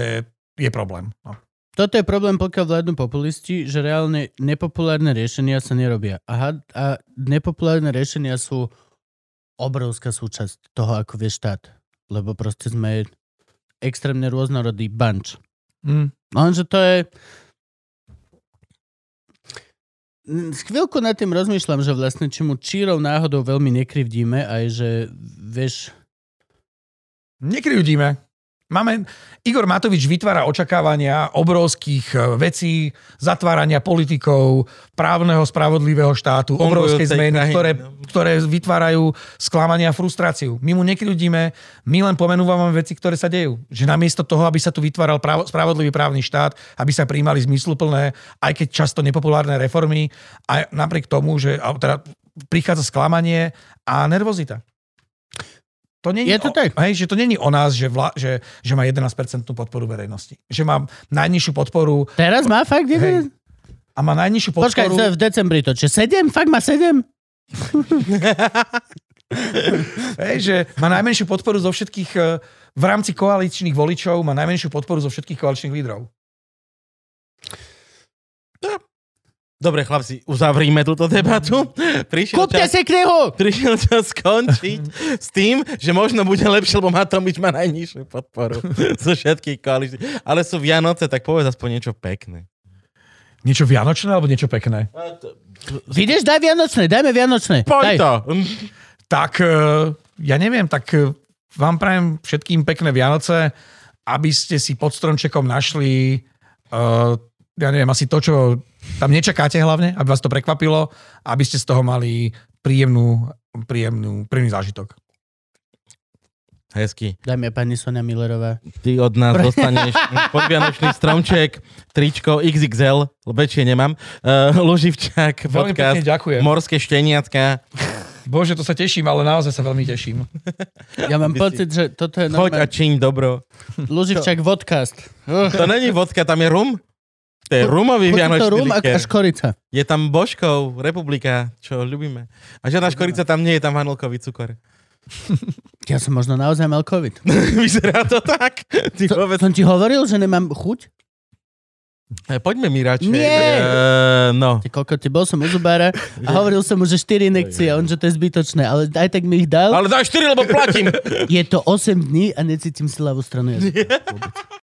je problém. No. Toto je problém, pokiaľ vládnu populisti, že reálne nepopulárne riešenia sa nerobia. A, had- a nepopulárne riešenia sú obrovská súčasť toho, ako vie štát. Lebo proste sme extrémne rôznorodý bunch. Mm. Lenže to je... Mm, chvíľku nad tým rozmýšľam, že vlastne či mu čírov náhodou veľmi nekrivdíme, aj že, vieš, Nekryjúdime. Máme, Igor Matovič vytvára očakávania obrovských e, vecí, zatvárania politikov, právneho, spravodlivého štátu, obrovskej Fungujúcej zmeny, ktoré, no. ktoré vytvárajú sklamanie a frustráciu. My mu nekryjúdime, my len pomenúvame veci, ktoré sa dejú. Že namiesto toho, aby sa tu vytváral právo, spravodlivý právny štát, aby sa príjmali zmysluplné, aj keď často nepopulárne reformy, a napriek tomu, že teda prichádza sklamanie a nervozita. To nie Je to tak. Hej, že to není o nás, že, vla, že, že má 11% podporu verejnosti. Že má najnižšiu podporu teraz má fakt jeden... Hej. a má najnižšiu podporu... Počkaj, v decembri to. Čiže 7? Fakt má 7? Hej, že má najmenšiu podporu zo všetkých, eh, v rámci koaličných voličov má najmenšiu podporu zo všetkých koaličných lídrov. Dobre, chlapci, uzavrime túto debatu. Prišiel Kúpte čas, si knihu! prišiel čas skončiť s tým, že možno bude lepšie, lebo Matovič má najnižšiu podporu zo všetkých koalícií. Ale sú Vianoce, tak povedz aspoň niečo pekné. Niečo vianočné alebo niečo pekné? Vidíš, daj Vianočné, dajme Vianočné. Poď Daj. to. Tak, eh, ja neviem, tak eh, vám prajem všetkým pekné Vianoce, aby ste si pod stromčekom našli, uh, ja neviem, asi to, čo tam nečakáte hlavne, aby vás to prekvapilo, aby ste z toho mali príjemnú, príjemnú, príjemný zážitok. Hezky. Dámy a pani Sonia Millerová. Ty od nás dostaneš podvianočný stromček, tričko XXL, väčšie nemám, uh, Luživčák, Veľmi podcast, ďakujem. morské šteniatka. Bože, to sa teším, ale naozaj sa veľmi teším. Ja mám pocit, že toto je Choď a normálne... čiň dobro. Luživčak vodcast. To není vodka, tam je rum. To je rumový Chuť to vianočný rum a, a likér. škorica. Je tam Božkov, republika, čo ľubíme. A žiadna škorica tam nie je, tam vanilkový cukor. Ja som možno naozaj mal COVID. Vyzerá to tak. Ty To, vôbec... som ti hovoril, že nemám chuť? Eh, Poďme mi radšej. Nie. Uh, no. Ty koľko ti bol som u zubára a hovoril som mu, že 4 inekcie, on, že to je zbytočné, ale aj tak mi ich dal. Ale daj 4, lebo platím. Je to 8 dní a necítim si ľavú stranu jazyka.